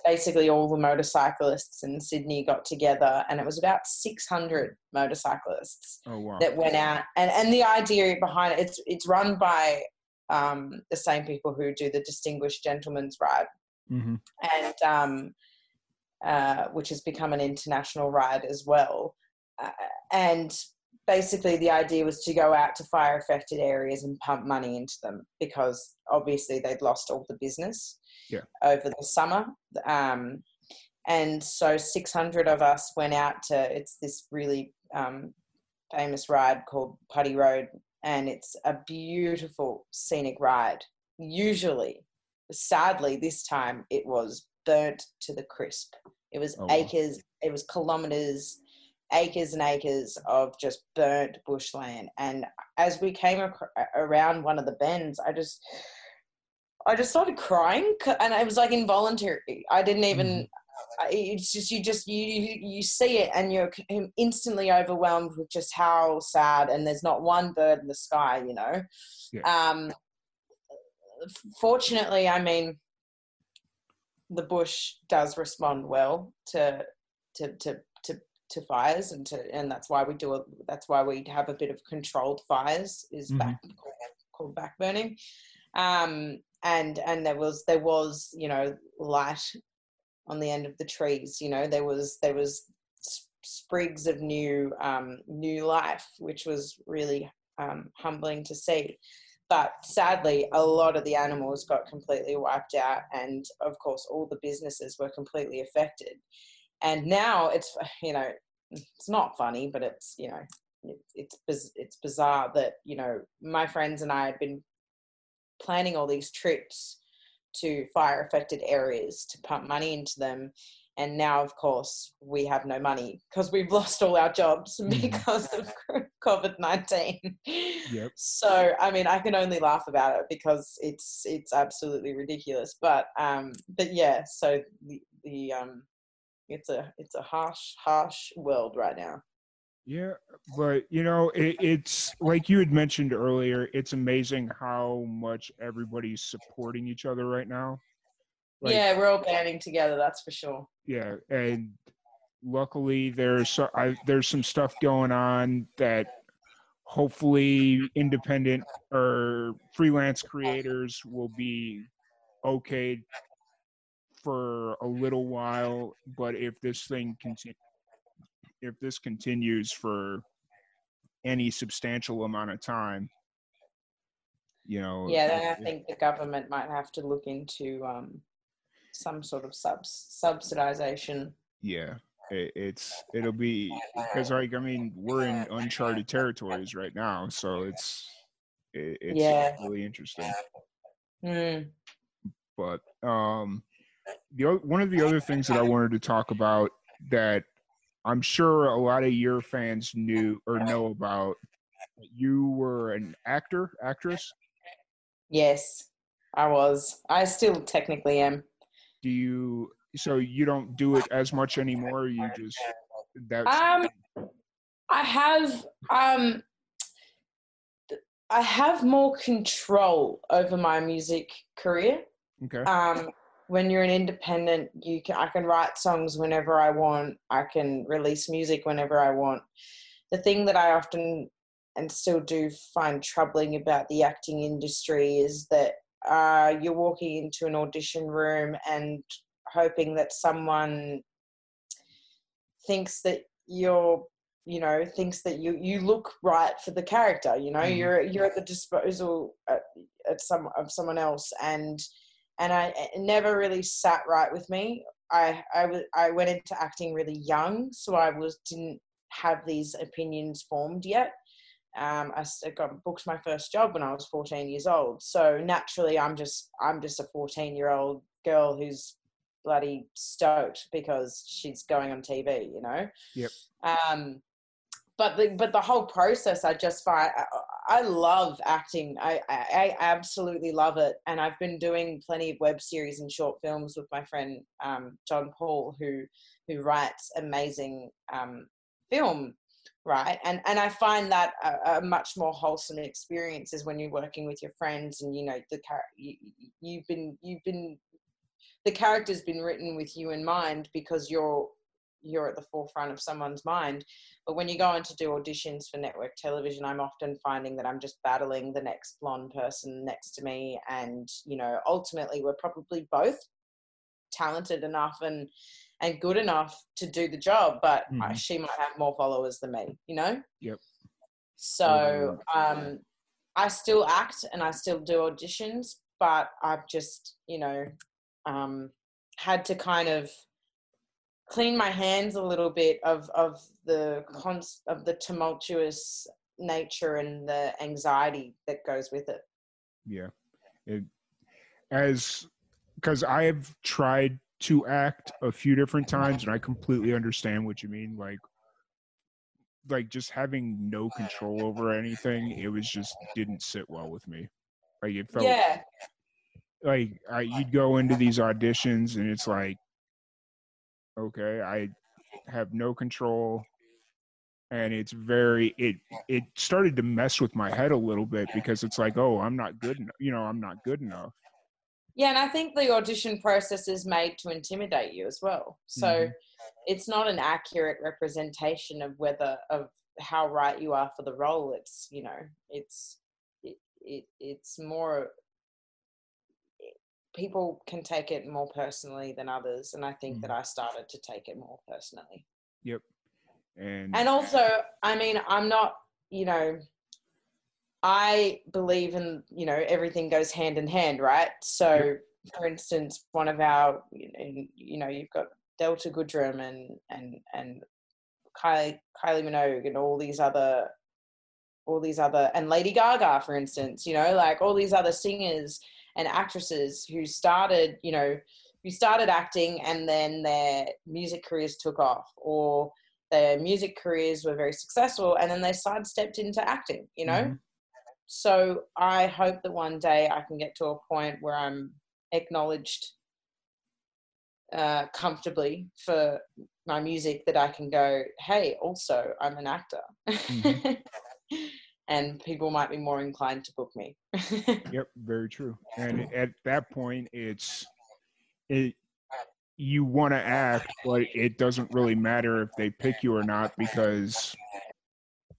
basically, all the motorcyclists in Sydney got together, and it was about 600 motorcyclists oh wow that went out. And and the idea behind it, it's it's run by um, the same people who do the Distinguished Gentleman's Ride, Mm-hmm. and um, uh, which has become an international ride as well. Uh, and basically, the idea was to go out to fire affected areas and pump money into them because obviously they'd lost all the business Yeah. over the summer. Um, and so 600 of us went out to it's this really um, famous ride called Putty Road, and it's a beautiful scenic ride. Usually, sadly, this time it was burnt to the crisp. It was Oh, wow. acres, it was kilometers, acres and acres of just burnt bushland. And as we came ac- around one of the bends, I just, I just started crying, and it was like involuntary. I didn't even. I- It's just you just you you- see it and you're instantly overwhelmed with just how sad and there's not one bird in the sky, you know. Yeah. Um, fortunately, I mean, the bush does respond well to to to to, to fires, and to and that's why we do it. That's why we have a bit of controlled fires is Mhm. back called back burning. Um, and and there was there was you know light on the end of the trees. You know there was there was sprigs of new um, new life, which was really um, humbling to see but sadly a lot of the animals got completely wiped out and of course all the businesses were completely affected and now it's you know it's not funny but it's you know it, it's it's bizarre that you know my friends and I had been planning all these trips to fire affected areas to pump money into them and now of course we have no money because we've lost all our jobs Mhm. because of covid-19 Yep. so i mean i can only laugh about it because it's it's absolutely ridiculous but um but yeah so the, the um it's a it's a harsh harsh world right now Yeah, but you know, it, it's like you had mentioned earlier. It's amazing how much everybody's supporting each other right now. Like, yeah we're all banding together that's for sure yeah, and luckily there's I, there's some stuff going on that hopefully independent or freelance creators will be okay for a little while. But if this thing continue, if this continues for any substantial amount of time, you know, yeah then i think the government might have to look into um some sort of subs subsidization yeah it, it's it'll be because like i mean we're in uncharted territories right now so it's it, it's Yeah. really interesting Hmm. but um the one of the other things that i wanted to talk about that i'm sure a lot of your fans knew or know about you were an actor actress? Yes i was. I still technically am. Do you so you don't do it as much anymore? You just that's Um, I have um, I have more control over my music career. okay. Um, when you're an independent, you can I can write songs whenever I want. I can release music whenever I want. The thing that I often and still do find troubling about the acting industry is that uh, you're walking into an audition room and hoping that someone thinks that you're you know thinks that you you look right for the character you know Mhm. you're you're at the disposal at, at some of someone else and and I it never really sat right with me I I went into acting really young so I was didn't have these opinions formed yet um, I I got booked my first job when I was 14 years old. So naturally, I'm just I'm just a 14 year old girl who's bloody stoked because she's going on TV, you know. Yep. Um, but the but the whole process, I just find I, I love acting. I, I I absolutely love it, and I've been doing plenty of web series and short films with my friend um, John Paul, who who writes amazing um, film right and and i find that a, a much more wholesome experience is when you're working with your friends and you know the you- you've been you've been the character's been written with you in mind because you're you're at the forefront of someone's mind. But when you go in to do auditions for network television, I'm often finding that I'm just battling the next blonde person next to me. And, you know, ultimately we're probably both talented enough and and good enough to do the job, but I, Mhm. she might have more followers than me, you know? Yep. So um, I still act and I still do auditions, but I've just, you know, um, had to kind of clean my hands a little bit of of the const of the tumultuous nature and the anxiety that goes with it. Yeah. It, as because I've tried to act a few different times and I completely understand what you mean. Like like just having no control over anything, it was just didn't sit well with me. Like it felt Yeah, like I, you'd go into these auditions and it's like okay i have no control and it's very it it started to mess with my head a little bit because it's like oh i'm not good enough you know i'm not good enough yeah, and I think the audition process is made to intimidate you as well. So Mhm. it's not an accurate representation of whether of how right you are for the role. It's you know, it's it, it it's more people can take it more personally than others, and I think that mm. I started to take it more personally. yep and, and also i mean i'm not you know i believe in you know everything goes hand in hand right? So for instance one of our you know, you know you've got Delta Goodrem and and and kylie kylie minogue and all these other all these other and lady gaga for instance you know like all these other singers and actresses who started you know who started acting and then their music careers took off or their music careers were very successful and then they sidestepped into acting you know Mhm. so i hope that one day i can get to a point where i'm acknowledged uh, comfortably for my music that i can go hey also i'm an actor Mhm. and people might be more inclined to book me Yep, very true. And at that point, it's it. You want to act, but it doesn't really matter if they pick you or not because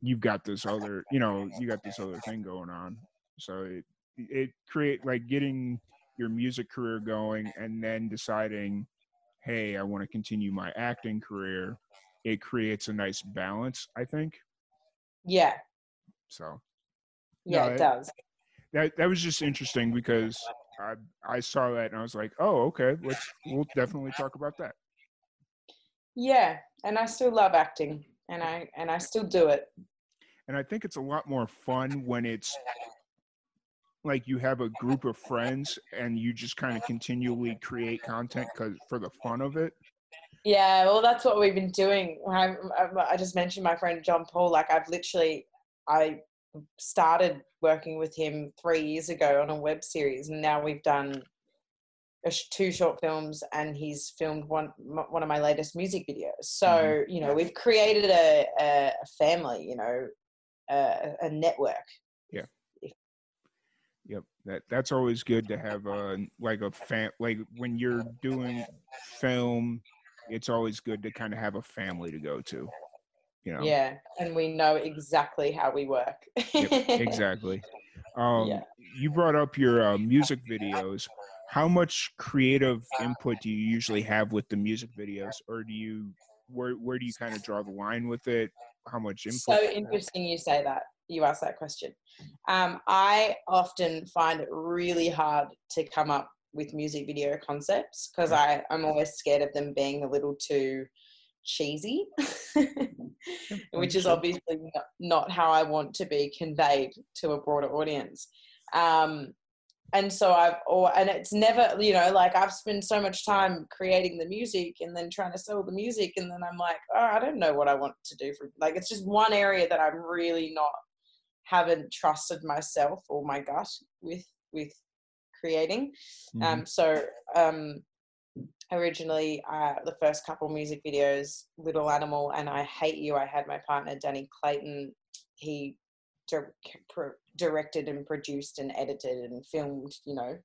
you've got this other, you know, you got this other thing going on. So it it create like getting your music career going and then deciding, hey, I want to continue my acting career. It creates a nice balance, I think. yeah So yeah No, it it- does that that was just interesting because I I saw that and I was like, oh, okay, let's we'll definitely talk about that. yeah and i still love acting and i and i still do it And I think it's a lot more fun when it's like you have a group of friends and you just kind of continually create content cause for the fun of it. Yeah, well, that's what we've been doing. I, I- I just mentioned my friend John Paul. Like, I've literally, I started working with him three years ago on a web series, and now we've done two short films, and he's filmed one m- one of my latest music videos. So, mm-hmm. you know, we've created a, a, a family. You know, a, a network. Yeah. Yep, that that's always good to have a like a fam like when you're doing film, it's always good to kind of have a family to go to. You know. Yeah, and we know exactly how we work. Yep, exactly. Um, Yeah. You brought up your uh, music videos. How much creative input do you usually have with the music videos, or do you where where do you kind of draw the line with it? How much input? So do you have? interesting you say that. You ask that question. Um, I often find it really hard to come up with music video concepts because I I'm always scared of them being a little too cheesy, which is obviously not, how I want to be conveyed to a broader audience. Um, and so I've or and it's never you know like I've spent so much time creating the music and then trying to sell the music and then I'm like oh I don't know what I want to do for like it's just one area that I'm really not haven't trusted myself or my gut with with creating Mhm. um so um originally uh the first couple music videos little animal and I hate you I had my partner Danny Clayton he pro- directed and produced and edited and filmed you know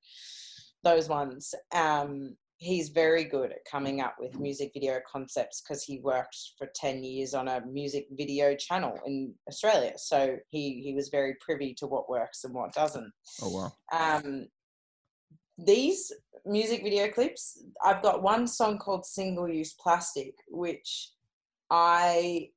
those ones um he's very good at coming up with music video concepts because he worked for 10 years on a music video channel in Australia. So he, he was very privy to what works and what doesn't. Oh wow. Um, these music video clips, I've got one song called Single Use Plastic, which I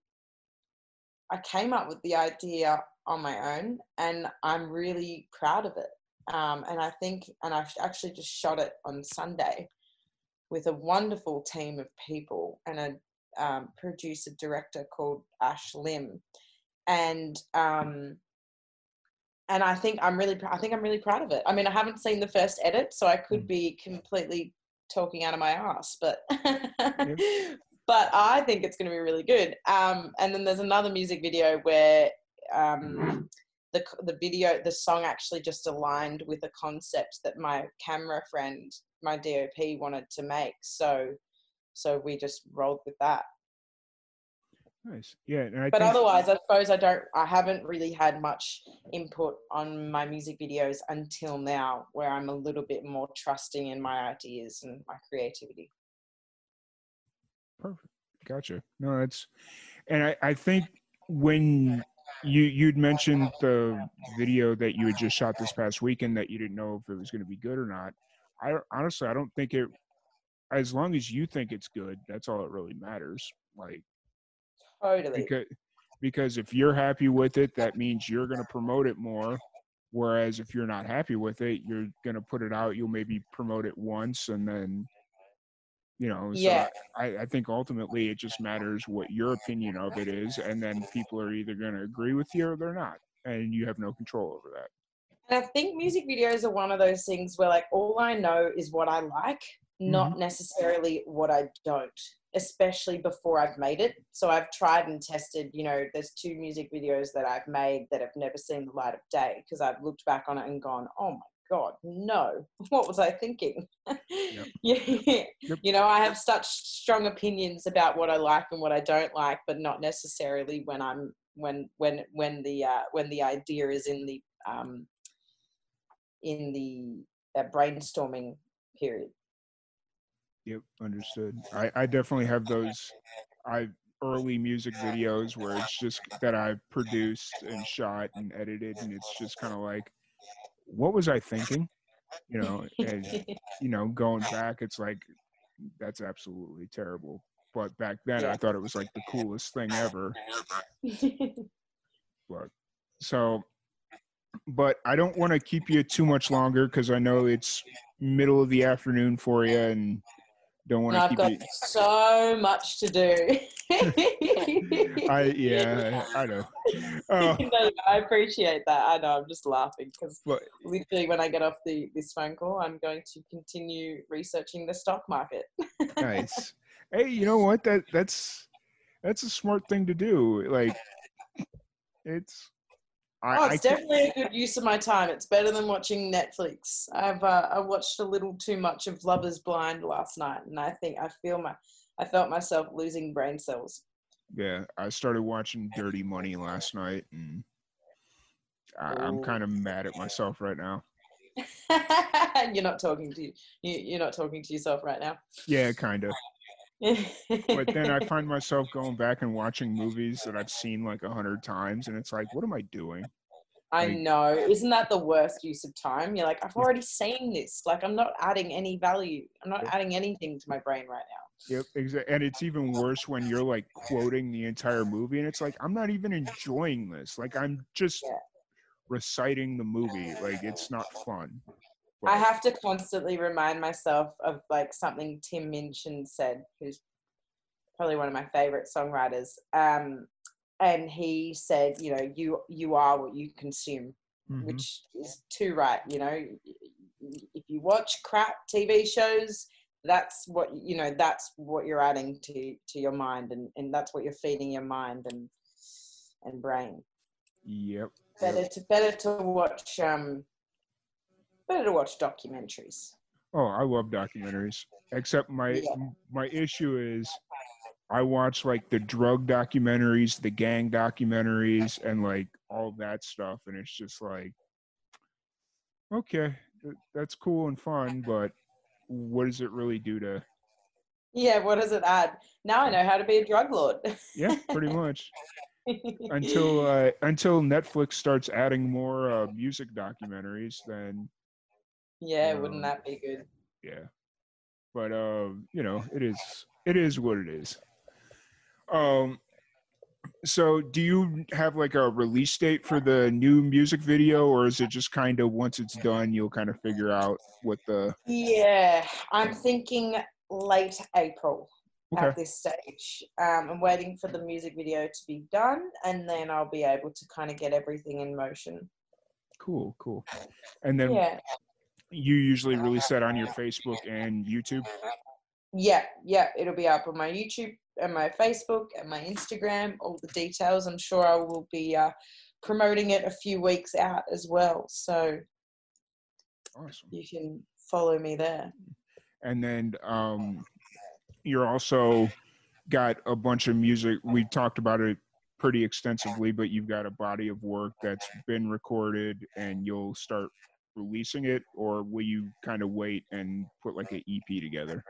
I came up with the idea on my own and I'm really proud of it. Um, and I think, and I actually just shot it on Sunday with a wonderful team of people and a um, producer director called Ash Lim, and um, and I think I'm really, I think I'm really proud of it. I mean, I haven't seen the first edit, so I could be completely talking out of my ass, but but I think it's going to be really good. Um, and then there's another music video where um, the the video, the song actually just aligned with a concept that my camera friend, my DOP, wanted to make. So so we just rolled with that. Nice. Yeah, and I But think, otherwise, I suppose I don't. I haven't really had much input on my music videos until now, where I'm a little bit more trusting in my ideas and my creativity. Perfect. Gotcha. No, that's, and I, I think when you you'd mentioned the video that you had just shot this past weekend that you didn't know if it was going to be good or not. I honestly I don't think it. As long as you think it's good, that's all that really matters. Like Totally. because because if you're happy with it, that means you're going to promote it more. Whereas if you're not happy with it, you're going to put it out. You'll maybe promote it once and then, you know. So Yeah. I, I think ultimately it just matters what your opinion of it is, and then people are either going to agree with you or they're not, and you have no control over that. And I think music videos are one of those things where, like, all I know is what I like, not Mm-hmm. necessarily what I don't, especially before I've made it. So I've tried and tested, you know, there's two music videos that I've made that have never seen the light of day because I've looked back on it and gone, oh my God, no, what was I thinking? yeah. Yep. You know, I have such strong opinions about what I like and what I don't like, but not necessarily when I'm when when when the uh, when the idea is in the um, in the uh, brainstorming period. Yep, understood. I, I definitely have those I early music videos where it's just that I've produced and shot and edited and it's just kind of like what was I thinking? You know, and you know, going back it's like that's absolutely terrible. But back then I thought it was like the coolest thing ever. But so but I don't want to keep you too much longer because I know it's middle of the afternoon for you and don't want to I've keep got so much to do. I yeah, I know. Oh, No, I appreciate that. I know. I'm just laughing because literally, when I get off the this phone call, I'm going to continue researching the stock market. nice. Hey, you know what? That that's that's a smart thing to do. Like it's I, oh, it's ca- definitely a good use of my time. It's better than watching Netflix. I've uh, I watched a little too much of Love Is Blind last night, and I think I feel my I felt myself losing brain cells. yeah, I started watching Dirty Money last night and I, I'm kind of mad at myself right now. you're not talking to you. You're not talking to yourself right now. Yeah, kind of. But then I find myself going back and watching movies that I've seen like a hundred times, and it's like, what am I doing? I like- know. Isn't that the worst use of time? You're like, I've already seen this. Like, I'm not adding any value. I'm not adding anything to my brain right now. Yep, exactly. And it's even worse when you're like quoting the entire movie, and it's like I'm not even enjoying this. Like I'm just Yeah. reciting the movie. Like it's not fun. I have to constantly remind myself of like something Tim Minchin said, who's probably one of my favorite songwriters. Um, and he said, you know, you you are what you consume, Mhm. which is too right. You know, if you watch crap TV shows, that's what you know. That's what you're adding to to your mind, and and that's what you're feeding your mind and and brain. Yep. Better yep. to better to watch um better to watch documentaries. Oh, I love documentaries. Except my Yeah. my issue is I watch like the drug documentaries, the gang documentaries, and like all that stuff, and it's just like, okay, th- that's cool and fun, but what does it really do to? Yeah, what does it add? Now I know how to be a drug lord. Yeah, pretty much. until uh, until Netflix starts adding more uh, music documentaries, then yeah, Um, wouldn't that be good? yeah. But um, you know, it is it is what it is. Um, so do you have like a release date for the new music video, or is it just kind of once it's done, you'll kind of figure out what the Yeah, I'm thinking late April okay? at this stage. Um, I'm waiting for the music video to be done, and then I'll be able to kind of get everything in motion. Cool, cool. And then Yeah, you usually release that on your Facebook and YouTube. yeah, yeah. It'll be up on my YouTube and my Facebook and my Instagram. All the details. I'm sure I will be uh, promoting it a few weeks out as well, so Awesome. you can follow me there. and then um, you're also got a bunch of music. We talked about it pretty extensively, but you've got a body of work that's been recorded, and you'll start releasing it, or will you kind of wait and put like an EP together?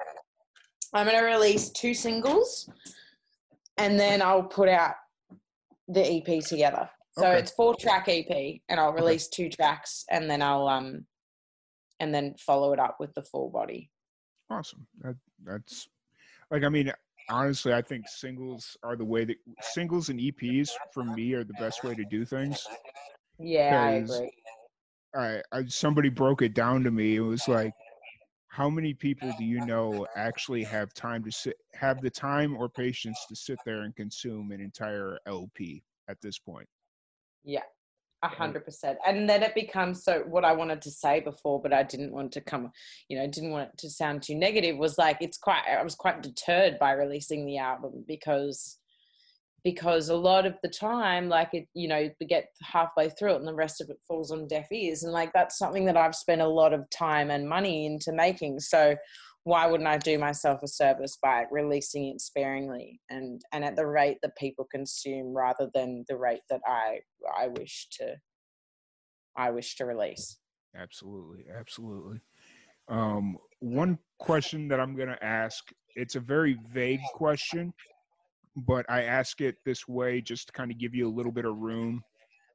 I'm going to release two singles and then I'll put out the EP together. So Okay. it's four track EP and I'll release two tracks and then I'll um and then follow it up with the full body. Awesome. That that's like I mean honestly I think singles are the way that singles and EPs for me are the best way to do things. Yeah, I agree. I, I somebody broke it down to me. It was like, how many people do you know actually have time to sit, have the time or patience to sit there and consume an entire LP at this point? Yeah. A hundred percent. And then it becomes so what I wanted to say before, but I didn't want to come, you know, didn't want it to sound too negative was like it's quite I was quite deterred by releasing the album because because a lot of the time like it you know we get halfway through it and the rest of it falls on deaf ears and like that's something that i've spent a lot of time and money into making so why wouldn't i do myself a service by releasing it sparingly and and at the rate that people consume rather than the rate that i i wish to i wish to release Absolutely, absolutely. Um, one question that I'm going to ask, it's a very vague question, but I ask it this way just to kind of give you a little bit of room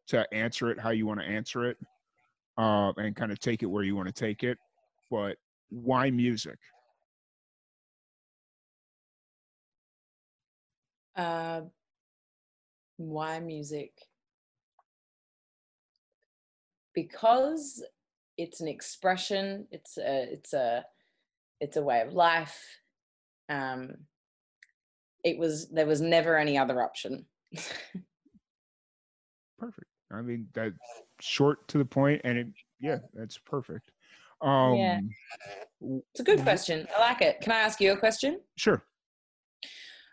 to answer it how you want to answer it uh, and kind of take it where you want to take it. But why music? uh why music because it's an expression it's a it's a it's a way of life um it was there was never any other option Perfect. I mean, that short to the point, and it, yeah, that's perfect. Um, Yeah. it's a good question i like it can i ask you a question Sure.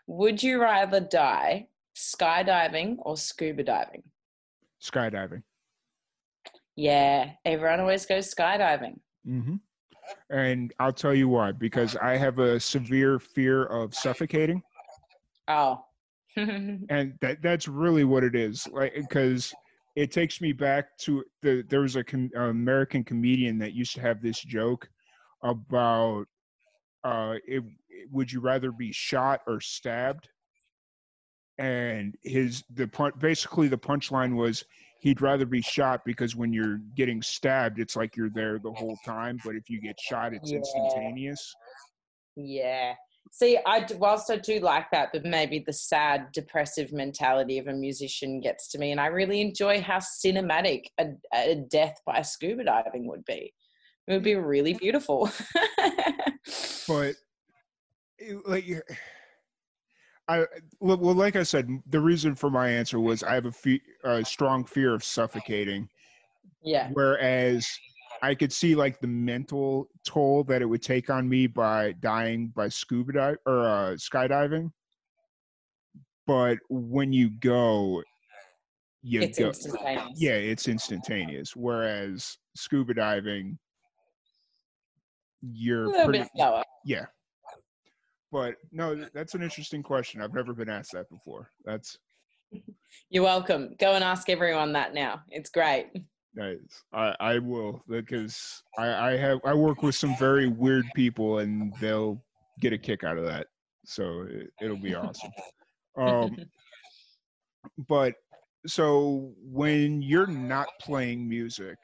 would you rather die skydiving or scuba diving Skydiving. yeah everyone always goes skydiving Mm-hmm. And I'll tell you why. Because I have a severe fear of suffocating, oh and that that's really what it is. Like, eh, because it takes me back to the there was a com- uh, American comedian that used to have this joke about uh, it, eh, would you rather be shot or stabbed? And his the pun- basically the punchline was he'd rather be shot because when you're getting stabbed, it's like you're there the whole time, but if you get shot, it's Yeah. instantaneous. Yeah. See, I whilst I do like that, but maybe the sad, depressive mentality of a musician gets to me, and I really enjoy how cinematic a, a death by scuba diving would be. It would be really beautiful. but it- eh, like I well, well, like I said, the reason for my answer was I have a fe- a strong fear of suffocating. yeah, Whereas I could see like the mental toll that it would take on me by dying by scuba dive or uh, skydiving. But when you go, you it's go. instantaneous. Yeah, it's instantaneous. Whereas scuba diving, you're pretty, bit slower. yeah. But no, that's an interesting question. I've never been asked that before. That's You're welcome. Go and ask everyone that now. It's great. Nice. I, I will because I, I have I work with some very weird people and they'll get a kick out of that. So it, it'll be awesome. Um, but so when you're not playing music,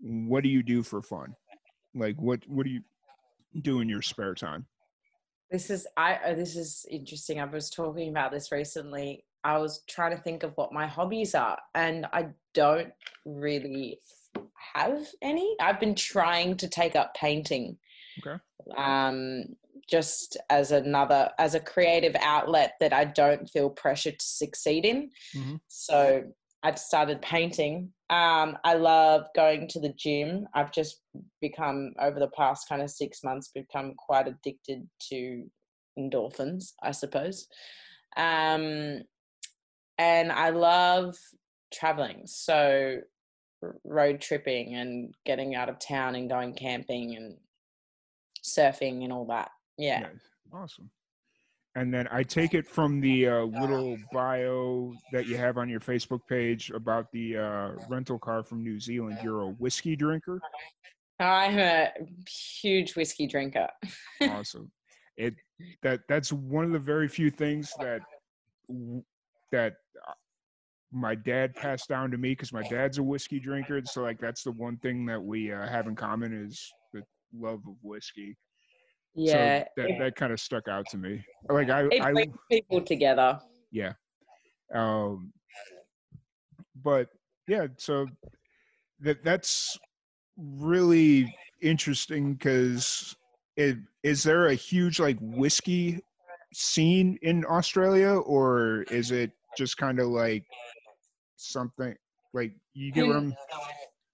what do you do for fun? Like what what do you do in your spare time? This is I. uh, This is interesting. I was talking about this recently. I was trying to think of what my hobbies are, and I don't really have any. I've been trying to take up painting. Okay. Um, just as another as a creative outlet that I don't feel pressure to succeed in. Mhm. So I've started painting. Um, I love going to the gym. I've just become over the past kind of six months become quite addicted to endorphins, I suppose. Um, and I love traveling. So road tripping and getting out of town and going camping and surfing and all that. Yeah. Nice. Awesome. And then I take it from the uh, little bio that you have on your Facebook page about the uh, rental car from New Zealand. You're a whiskey drinker. I'm a huge whiskey drinker. Awesome. It that that's one of the very few things that that uh, my dad passed down to me because my dad's a whiskey drinker. So like that's the one thing that we uh, have in common is the love of whiskey. Yeah. So that that kind of stuck out to me. Like I it I people together. yeah um but yeah so that that's really interesting because is there a huge like whiskey scene in australia or is it just kind of like something like you get what i'm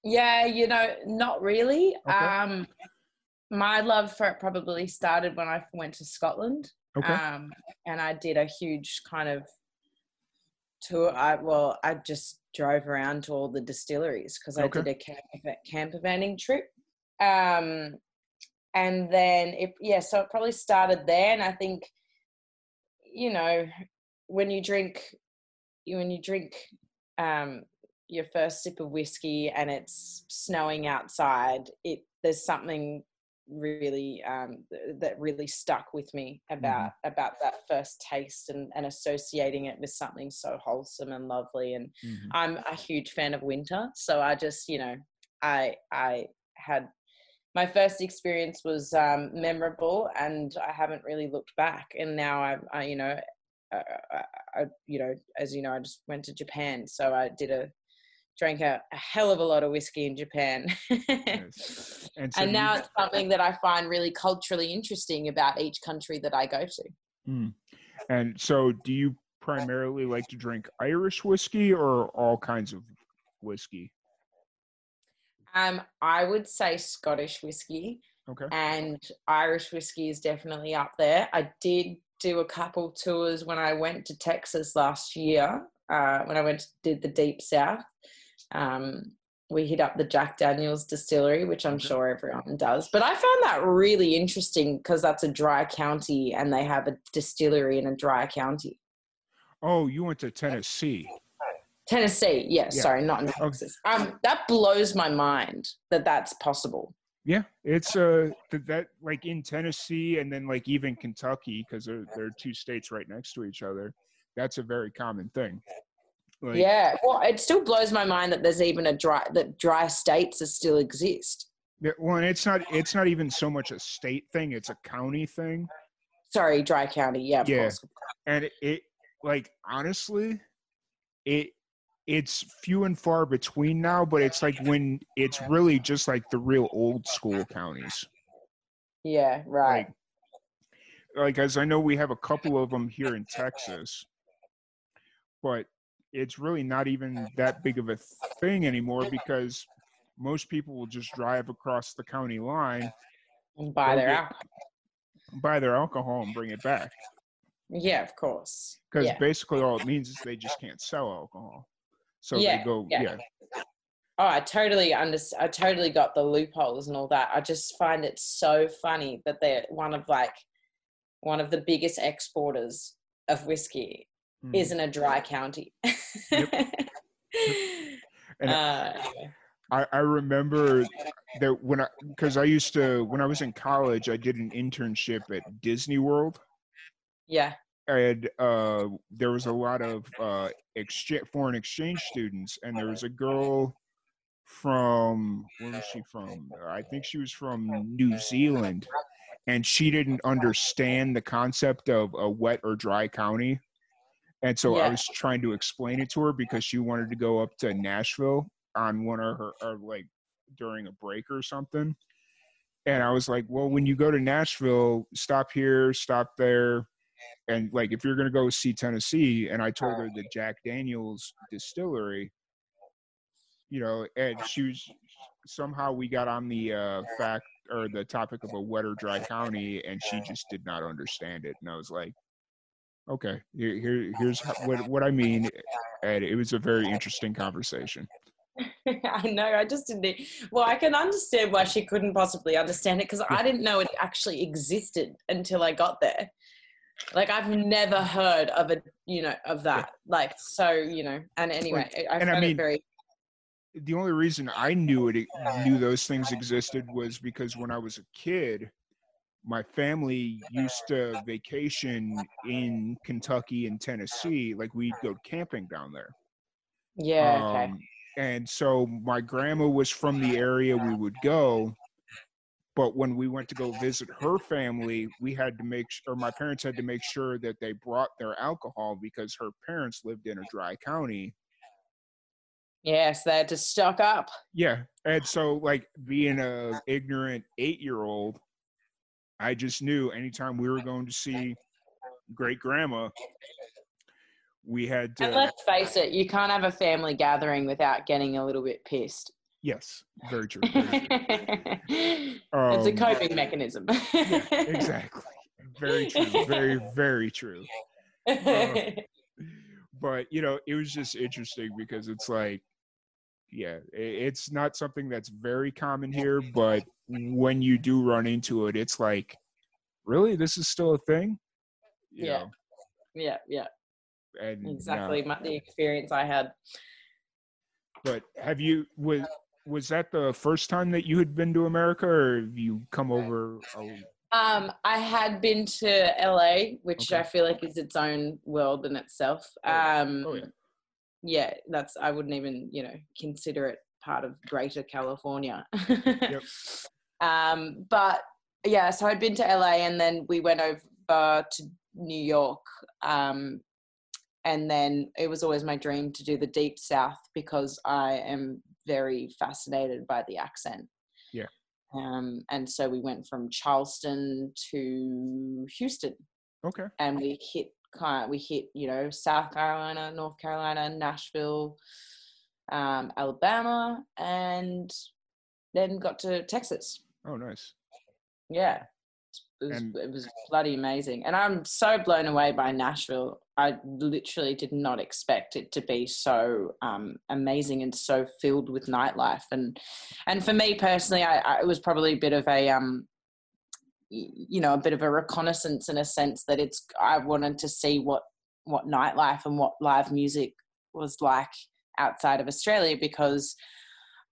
Yeah, you know, not really. Okay. Um, my love for it probably started when I went to Scotland. okay Um, and I did a huge kind of tour. I well, I just drove around to all the distilleries because I Okay. did a camper, camper vanning trip. Um, and then it yeah, so it probably started there. And I think, you know, when you drink, when you drink um, your first sip of whiskey and it's snowing outside, it there's something really um, th- that really stuck with me about about that first taste and, and associating it with something so wholesome and lovely. And Mhm. I'm a huge fan of winter, so I just you know I I had my first experience was um, memorable, and I haven't really looked back. And now I, I you know, I, I, you know, as you know, I just went to Japan, so I did a drank a, a hell of a lot of whiskey in Japan. Nice. and so and now you- it's something that I find really culturally interesting about each country that I go to. Mm. and so do you primarily like to drink irish whiskey or all kinds of whiskey Um, I would say Scottish whiskey okay and Irish whiskey is definitely up there. I did do a couple tours when I went to Texas last year. Uh, when I went to, did the Deep South, um, we hit up the Jack Daniels distillery, which I'm Okay. sure everyone does. But I found that really interesting because that's a dry county and they have a distillery in a dry county. oh you went to tennessee Tennessee, yeah, Yeah. sorry, not in Texas. Um, that blows my mind that that's possible. Yeah, it's uh that like in Tennessee and then like even Kentucky because they're they're two states right next to each other. That's a very common thing. Like, yeah, well, it still blows my mind that there's even a dry that dry states that still exist. yeah, Well, and it's not it's not even so much a state thing; it's a county thing. Sorry, dry county. Yeah, of Yeah. course. And it, it like honestly, it it's few and far between now. But it's like when it's really just like the real old school counties. Yeah, right. like like as I know we have a couple of them here in Texas, but it's really not even that big of a thing anymore because most people will just drive across the county line, and buy their alcohol. buy their alcohol, and bring it back. Yeah, of course. Because Yeah. basically all it means is they just can't sell alcohol. So Yeah, they go, yeah. yeah. Oh, I totally under. I totally got the loopholes and all that. I just find it so funny that they're one of like one of the biggest exporters of whiskey Mhm. is in a dry county. And uh, anyway. I, I remember that when I, because I used to, when I was in college, I did an internship at Disney World. yeah, And uh, there was a lot of uh, exchange, foreign exchange students, and there was a girl from, where was she from? I think she was from New Zealand, and she didn't understand the concept of a wet or dry county. And so I was trying to explain it to her because she wanted to go up to Nashville on one of her, or like during a break or something. And I was like, well, when you go to Nashville, stop here, stop there. And like, if you're going to go see Tennessee, and I told her the Jack Daniels distillery, you know, and she was somehow we got on the uh, fact or the topic of a wet or dry county, and she just did not understand it. And I was like, okay, here, here here's how, what what I mean. And it was a very interesting conversation. I know. I just didn't. Well, I can understand why she couldn't possibly understand it because I didn't know it actually existed until I got there. Like I've never heard of a you know, of that. Like so, you know. And anyway, I, I and I mean, it very. the only reason I knew it knew those things existed was because when I was a kid, my family used to vacation in Kentucky and Tennessee. Like we'd go camping down there. Yeah. Okay. Um, and so my grandma was from the area we would go. But when we went to go visit her family, we had to make, s- or my parents had to make sure that they brought their alcohol because her parents lived in a dry county. Yes, they had to stock up. Yeah, and so like being a ignorant eight year old, I just knew anytime we were going to see great grandma, we had to. And to. let's face it, you can't have a family gathering without getting a little bit pissed. Yes, very true. Very true. it's a Um, coping mechanism. Yeah, exactly. Very true. Very very true. Uh, But you know, it was just interesting because it's like, yeah, it's not something that's very common here, but when you do run into it, it's like, really, this is still a thing. You Yeah. know, yeah, yeah, and no. exactly. My, the experience I had. But have you was was that the first time that you had been to America, or have you come over? Um, I had been to LA, which Okay. I feel like is its own world in itself. Oh, yeah. Um, Oh, yeah. yeah, that's I wouldn't even you know consider it part of Greater California. Yep. Um, but yeah, so I'd been to LA, and then we went over to New York. Um, and then it was always my dream to do the Deep South because I am very fascinated by the accent. Yeah. Um, and so we went from Charleston to Houston Okay. and we hit kind we hit you know South Carolina, North Carolina, Nashville, um, Alabama, and then got to Texas. Oh, nice. Yeah, it was, And- it was bloody amazing, and I'm so blown away by Nashville. I literally did not expect it to be so um, amazing and so filled with nightlife, and and for me personally, I, I it was probably a bit of a um, you know a bit of a reconnaissance in a sense that it's I wanted to see what what nightlife and what live music was like outside of Australia because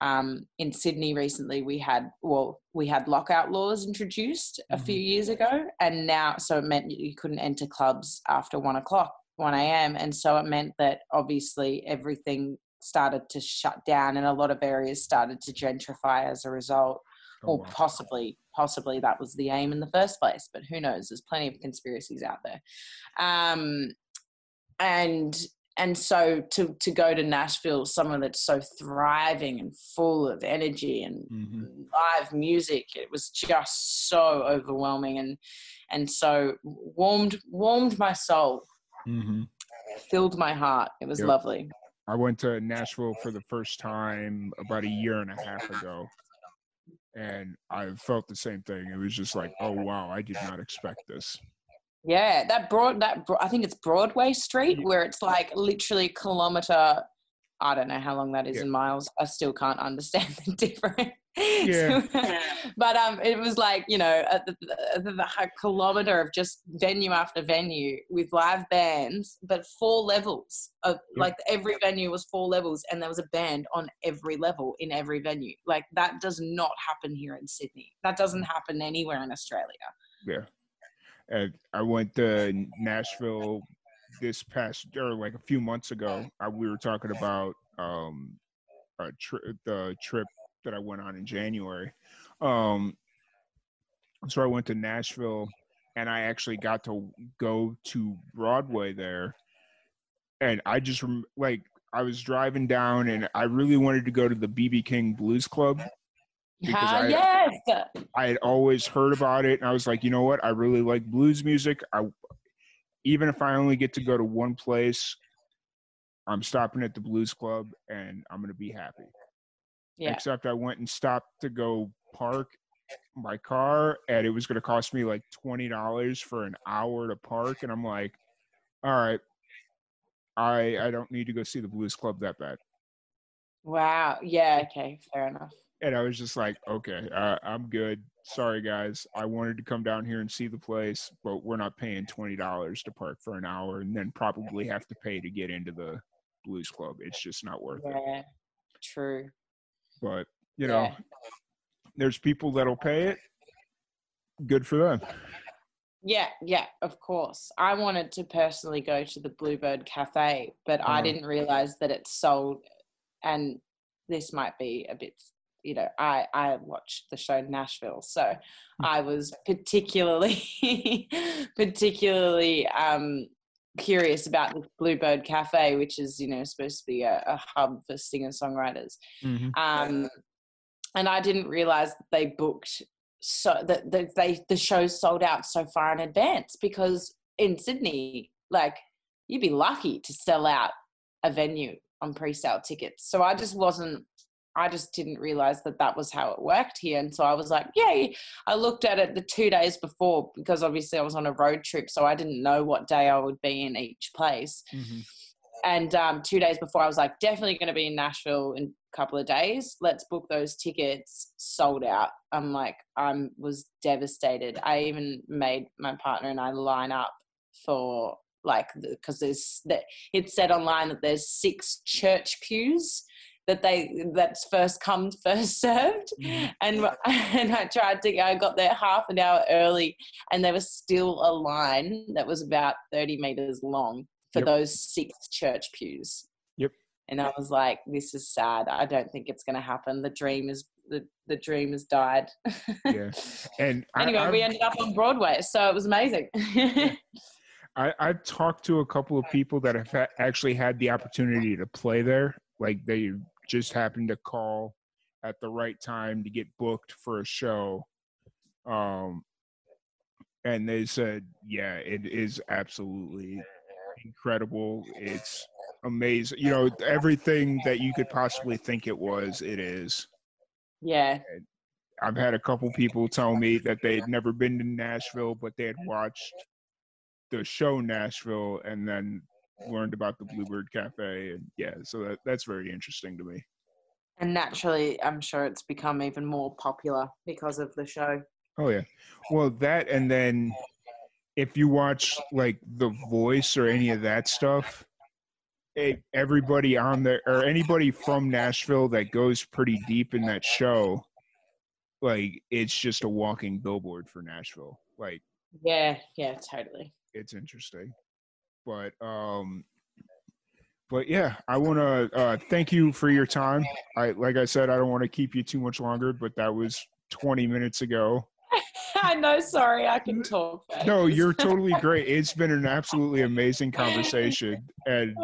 um, in Sydney recently we had well we had lockout laws introduced a few years ago and now so it meant you couldn't enter clubs after one o'clock 1 a.m and so it meant that obviously everything started to shut down and a lot of areas started to gentrify as a result. Oh, or wow. possibly possibly that was the aim in the first place but who knows? There's plenty of conspiracies out there. Um and and so to to go to nashville somewhere that's so thriving and full of energy and Mhm. live music it was just so overwhelming and and so warmed warmed my soul hmm filled my heart it was Yep. lovely I went to Nashville for the first time about a year and a half ago, and I felt the same thing. It was just like, oh wow, I did not expect this. Yeah, that broad that I think it's Broadway Street where it's like literally a kilometer. I don't know how long that is Yeah. in miles. I still can't understand the difference. Yeah. but um, it was like you know a, the, a kilometer of just venue after venue with live bands, but four levels of Yeah. like every venue was four levels, and there was a band on every level in every venue. Like that does not happen here in Sydney. That doesn't happen anywhere in Australia. Yeah. And I went to Nashville this past or like a few months ago. I, we were talking about um tri- the trip that I went on in January. Um so I went to Nashville and I actually got to go to Broadway there. And I just like I was driving down and I really wanted to go to the BB King Blues Club Because I- yes. I had always heard about it, and I was like, you know what? I really like blues music. I even if I only get to go to one place, I'm stopping at the blues club, and I'm gonna be happy. Yeah. Except I went and stopped to go park my car, and it was gonna cost me like twenty dollars for an hour to park, and I'm like, all right, I I don't need to go see the blues club that bad. Wow. Yeah. Okay. Fair enough. And I was just like, okay, uh, I'm good. Sorry, guys. I wanted to come down here and see the place, but we're not paying twenty dollars to park for an hour, and then probably have to pay to get into the blues club. It's just not worth it. Yeah. True. But you know, Yeah. there's people that'll pay it. Good for them. Yeah, yeah, of course. I wanted to personally go to the Bluebird Cafe, but I Uh-huh. didn't realize that it sold. And this might be a bit, you know, I I watched the show Nashville, so I was particularly particularly um curious about the Bluebird Cafe, which is you know supposed to be a, a hub for singer songwriters. Um, and I didn't realize that they booked so that that they the show sold out so far in advance because in Sydney, like you'd be lucky to sell out a venue on pre-sale tickets. So I just wasn't. I just didn't realize that that was how it worked here, and so I was like, "Yay!" I looked at it the two days before because obviously I was on a road trip, so I didn't know what day I would be in each place. And um, two days before i was like definitely going to be in nashville in a couple of days. Let's book those tickets. Sold out. I'm like i was devastated. I even made my partner and i line up for like because there's that it said online that there's six church pews that they that's first come first served mm-hmm. and and i tried to i got there half an hour early and there was still a line that was about 30 meters long for Yep. those six church pews. Yep. And I was like, this is sad. I don't think it's going to happen. The dream is the, the dream has died. Yeah. And anyway, I've- we ended up on Broadway, so it was amazing. I, I've talked to a couple of people that have ha- actually had the opportunity to play there. Like they just happened to call at the right time to get booked for a show. Um, and they said, yeah, it is absolutely incredible. It's amazing. You know, everything that you could possibly think it was, it is. yeah, I've had a couple people tell me that they'd never been to Nashville, but they had watched the show Nashville and then learned about the Bluebird Cafe. And yeah, so that, that's very interesting to me. and naturally, I'm sure it's become even more popular because of the show. Oh, yeah. Well, that and then if you watch like The Voice or any of that stuff, it, everybody on there or anybody from Nashville that goes pretty deep in that show, like it's just a walking billboard for Nashville. Like, Yeah, yeah, totally. it's interesting but um but yeah i want to uh thank you for your time. I like i said i don't want to keep you too much longer but that was 20 minutes ago. I know. Sorry, I can talk. no you're totally great. It's been an absolutely amazing conversation and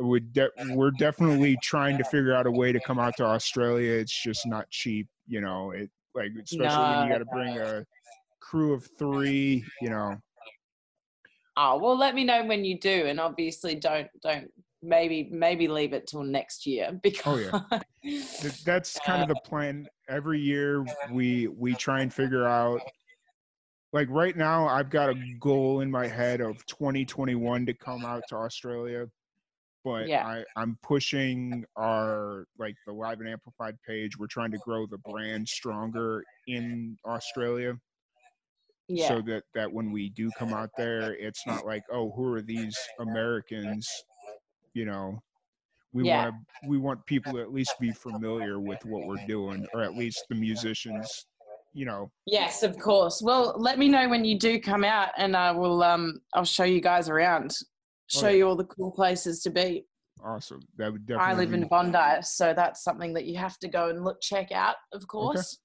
would de- we're definitely trying to figure out a way to come out to australia. It's just not cheap you know it like especially when you got to bring a crew of three you know Oh well, let me know when you do, and obviously don't don't maybe maybe leave it till next year oh, because Oh, Th- that's kind of the plan every year we we try and figure out like right now i've got a goal in my head of 2021 to come out to australia but Yeah. I, I'm pushing our like the live and amplified page. We're trying to grow the brand stronger in Australia Yeah. so that that when we do come out there, it's not like, oh, who are these Americans? You know, we Yeah. want to we want people to at least be familiar with what we're doing, or at least the musicians. You know, Yes, of course. Well, let me know when you do come out, and I will. Um, I'll show you guys around. Oh, Show yeah. you all the cool places to be. awesome. That would definitely. I live in Bondi, so that's something that you have to go and look check out. Of course.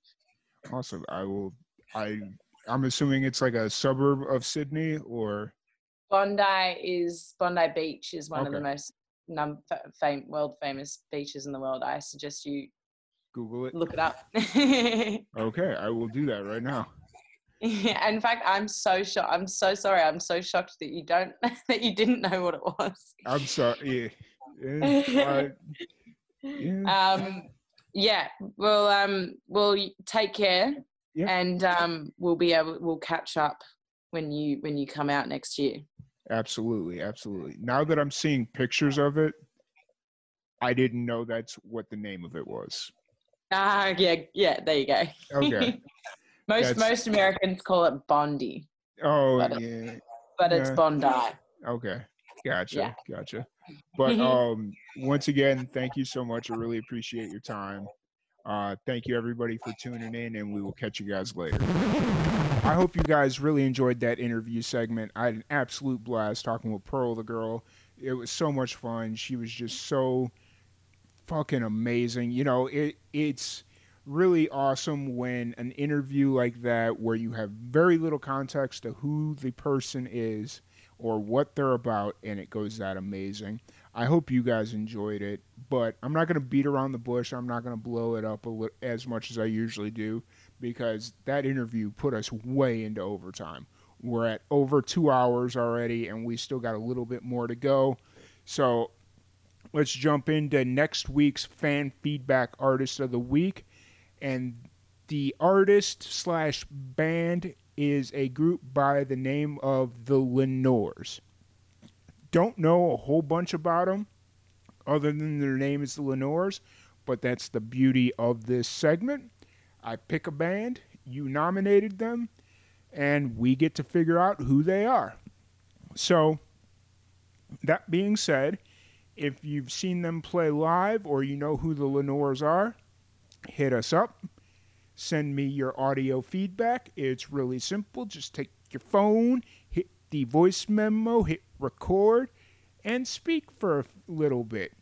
awesome. I will. I I'm assuming it's like a suburb of Sydney, or Bondi is Bondi Beach is one of the most num- fa- fam- world famous beaches in the world. I suggest you Google it. look it up. Okay, I will do that right now. Yeah, in fact, I'm so shocked. I'm so sorry. I'm so shocked that you don't that you didn't know what it was. I'm sorry. Yeah. yeah, yeah. Um, yeah. Well, um, we'll take care, Yeah. and um, we'll be able we'll catch up when you when you come out next year. Absolutely, absolutely. Now that I'm seeing pictures of it, I didn't know that's what the name of it was. Ah, yeah, yeah. There you go. Okay. most That's- most Americans call it Bondi, Oh But, uh, yeah. but it's Yeah. Bondi. Okay. Gotcha. Yeah. Gotcha. But um once again, thank you so much. I really appreciate your time. Uh thank you everybody for tuning in and we will catch you guys later. I hope you guys really enjoyed that interview segment. I had an absolute blast talking with Pearl the girl. It was so much fun. She was just so fucking amazing. You know, it it's really awesome when an interview like that where you have very little context to who the person is or what they're about and it goes that amazing. I hope you guys enjoyed it, but I'm not going to beat around the bush. I'm not going to blow it up li- as much as I usually do because that interview put us way into overtime. We're at over 2 hours already and we still got a little bit more to go. So, let's jump into next week's fan feedback artist of the week and the artist slash band is a group by the name of the Lenores. Don't know a whole bunch about them other than their name is the Lenores, but that's the beauty of this segment. I pick a band, you nominated them, and we get to figure out who they are. So, that being said, if you've seen them play live or you know who the Lenores are, hit us up. Send me your audio feedback. It's really simple. Just take your phone, the voice memo, hit record, and speak for a little bit.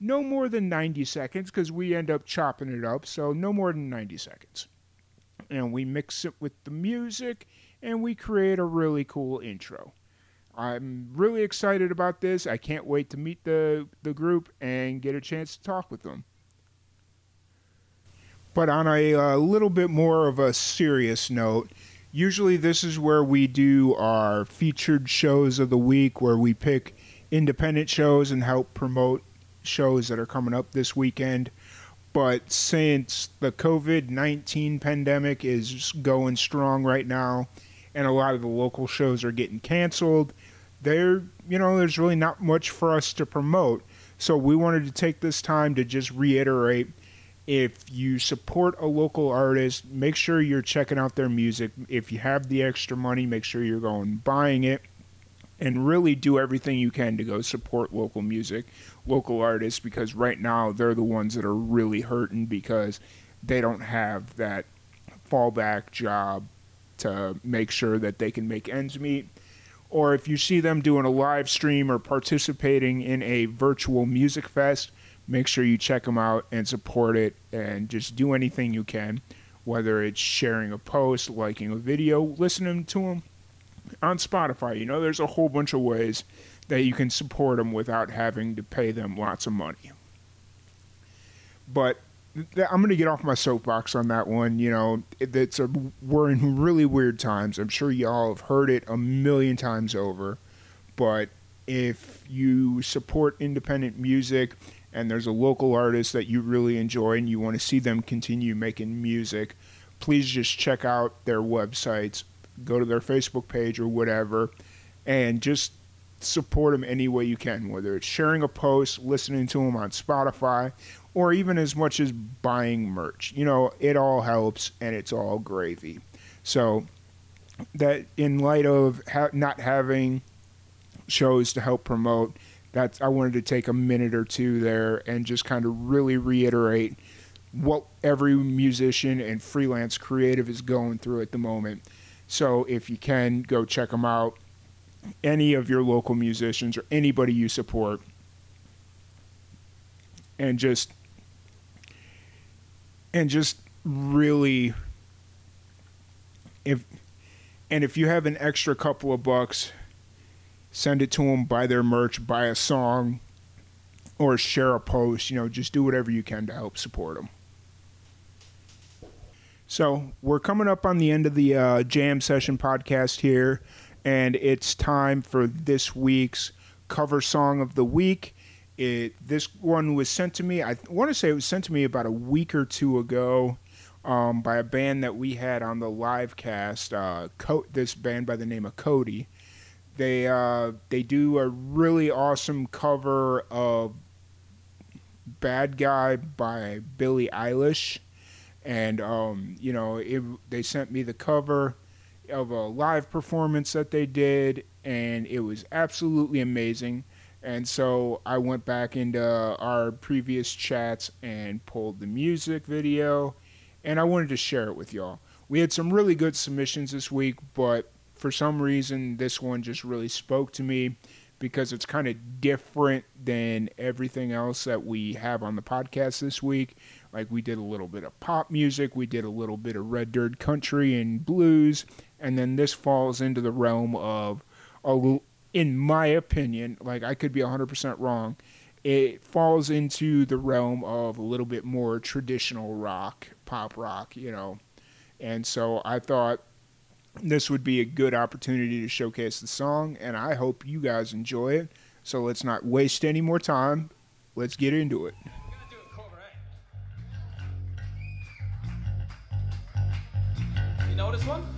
No more than 90 seconds because we end up chopping it up, so no more than 90 seconds. And we mix it with the music and we create a really cool intro. I'm really excited about this. I can't wait to meet the, the group and get a chance to talk with them. But on a uh, little bit more of a serious note, usually this is where we do our featured shows of the week, where we pick independent shows and help promote shows that are coming up this weekend. But since the COVID 19 pandemic is going strong right now, and a lot of the local shows are getting canceled, there, you know, there's really not much for us to promote. So we wanted to take this time to just reiterate if you support a local artist, make sure you're checking out their music. If you have the extra money, make sure you're going buying it and really do everything you can to go support local music, local artists because right now they're the ones that are really hurting because they don't have that fallback job to make sure that they can make ends meet. Or if you see them doing a live stream or participating in a virtual music fest, make sure you check them out and support it and just do anything you can, whether it's sharing a post, liking a video, listening to them on Spotify. You know, there's a whole bunch of ways that you can support them without having to pay them lots of money. But I'm going to get off my soapbox on that one. You know, it's a we're in really weird times. I'm sure y'all have heard it a million times over. But if you support independent music and there's a local artist that you really enjoy and you want to see them continue making music, please just check out their websites, go to their Facebook page or whatever, and just support them any way you can, whether it's sharing a post, listening to them on Spotify, or even as much as buying merch. You know, it all helps and it's all gravy. So, that in light of ha- not having shows to help promote, that's I wanted to take a minute or two there and just kind of really reiterate what every musician and freelance creative is going through at the moment. So if you can go check them out, any of your local musicians or anybody you support, and just and just really if and if you have an extra couple of bucks send it to them buy their merch buy a song or share a post you know just do whatever you can to help support them so we're coming up on the end of the uh, jam session podcast here and it's time for this week's cover song of the week. It this one was sent to me i want to say it was sent to me about a week or two ago um, by a band that we had on the live cast uh, Co- this band by the name of Kody they uh, they do a really awesome cover of bad guy by billie eilish. And um, you know it, they sent me the cover of a live performance that they did and it was absolutely amazing. And so i went back into our previous chats and pulled the music video and i wanted to share it with y'all. We had some really good submissions this week but for some reason this one just really spoke to me because it's kind of different than everything else that we have on the podcast this week like we did a little bit of pop music, we did a little bit of red dirt country and blues, and then this falls into the realm of in my opinion, like I could be 100% wrong, it falls into the realm of a little bit more traditional rock, pop rock, you know. And so I thought this would be a good opportunity to showcase the song, and I hope you guys enjoy it. So let's not waste any more time. Let's get into it. You know this one?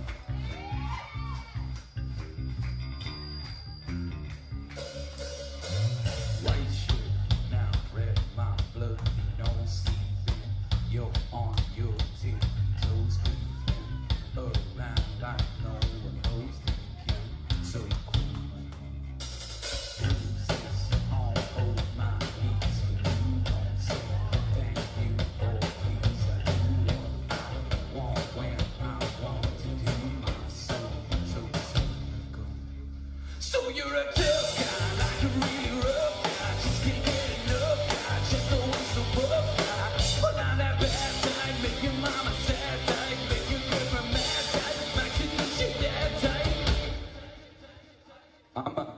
I'm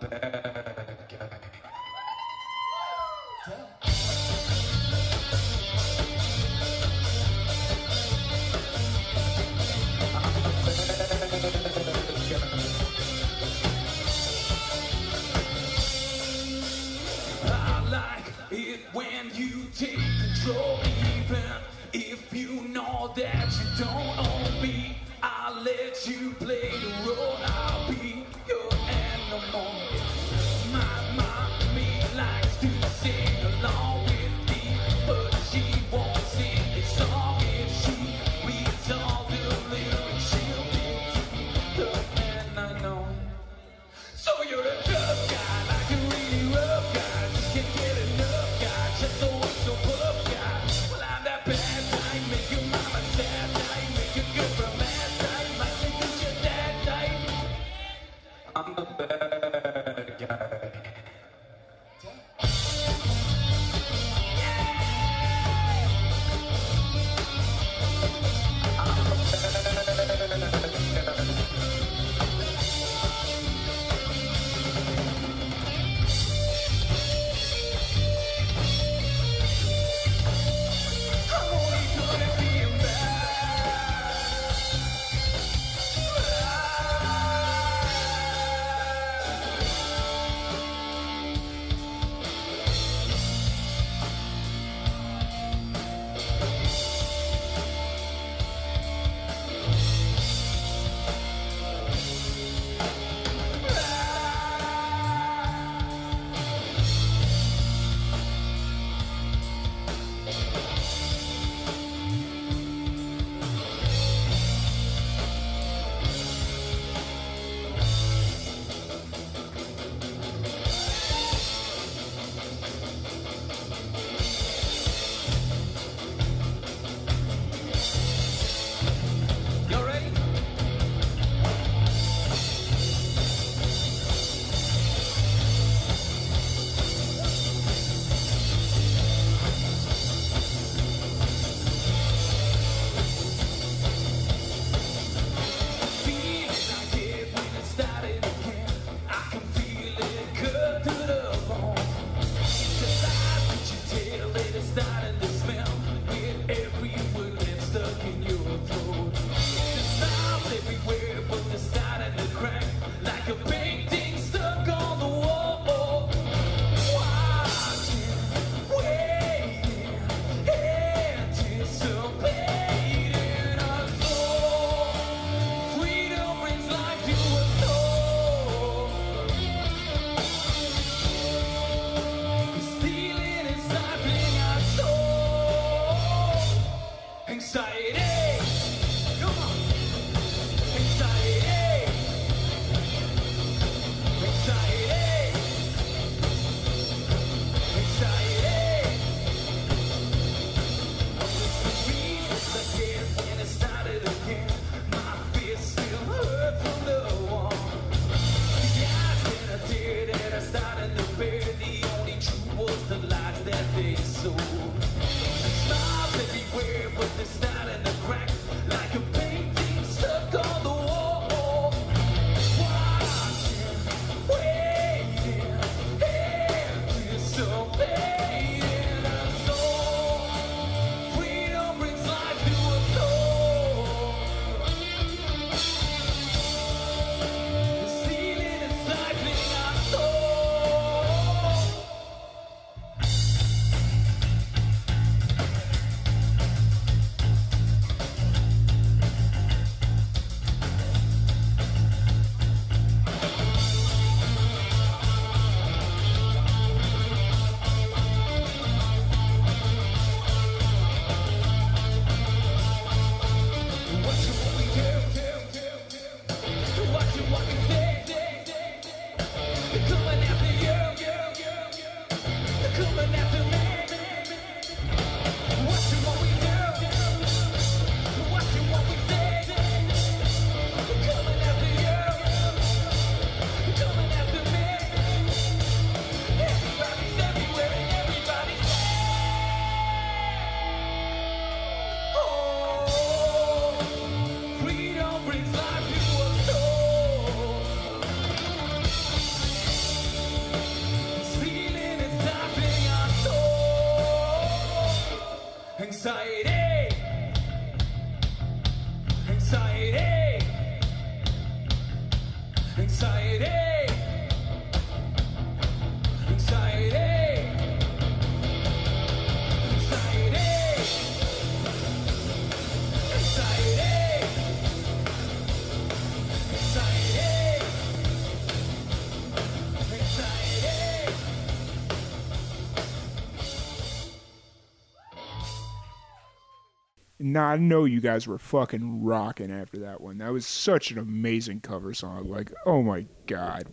Now I know you guys were fucking rocking after that one. That was such an amazing cover song. Like, oh my god,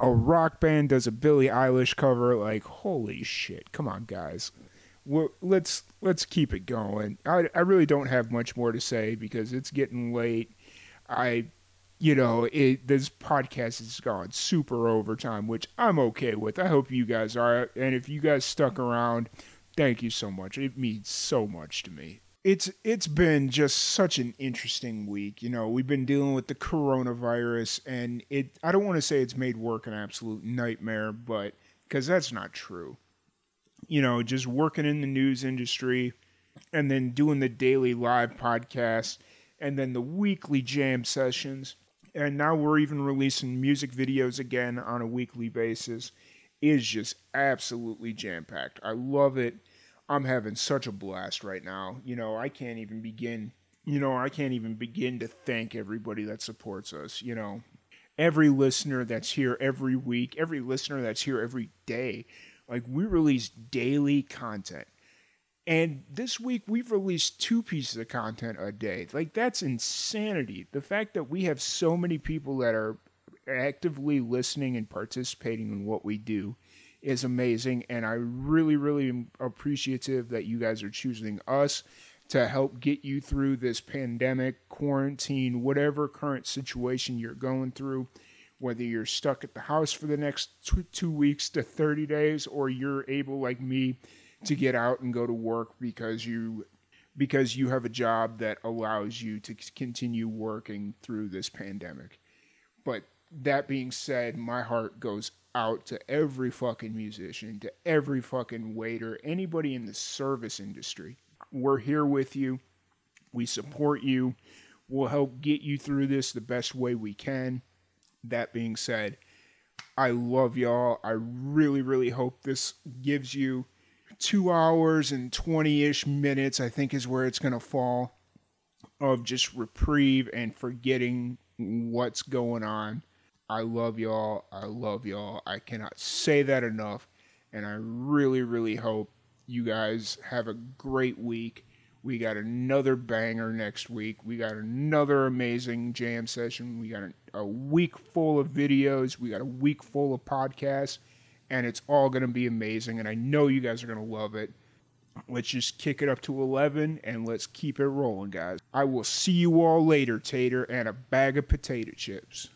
a rock band does a Billie Eilish cover. Like, holy shit! Come on, guys. Let's let's keep it going. I I really don't have much more to say because it's getting late. I, you know, it this podcast has gone super overtime, which I'm okay with. I hope you guys are, and if you guys stuck around, thank you so much. It means so much to me. It's it's been just such an interesting week. You know, we've been dealing with the coronavirus, and it. I don't want to say it's made work an absolute nightmare, but because that's not true. You know, just working in the news industry, and then doing the daily live podcast, and then the weekly jam sessions, and now we're even releasing music videos again on a weekly basis. Is just absolutely jam packed. I love it. I'm having such a blast right now. You know, I can't even begin. You know, I can't even begin to thank everybody that supports us. You know, every listener that's here every week, every listener that's here every day. Like we release daily content. And this week we've released two pieces of content a day. Like that's insanity. The fact that we have so many people that are actively listening and participating in what we do is amazing and I really really am appreciative that you guys are choosing us to help get you through this pandemic, quarantine, whatever current situation you're going through whether you're stuck at the house for the next tw- two weeks to 30 days or you're able like me to get out and go to work because you because you have a job that allows you to continue working through this pandemic. But that being said my heart goes out to every fucking musician to every fucking waiter anybody in the service industry we're here with you we support you we'll help get you through this the best way we can that being said, I love y'all. I really, really hope this gives you two hours and 20 ish minutes, I think is where it's going to fall, of just reprieve and forgetting what's going on. I love y'all. I love y'all. I cannot say that enough. And I really, really hope you guys have a great week. We got another banger next week. We got another amazing jam session. We got a, week full of videos. We got a week full of podcasts. And it's all going to be amazing. And I know you guys are going to love it. Let's just kick it up to 11 and let's keep it rolling, guys. I will see you all later, Tater, and a bag of potato chips.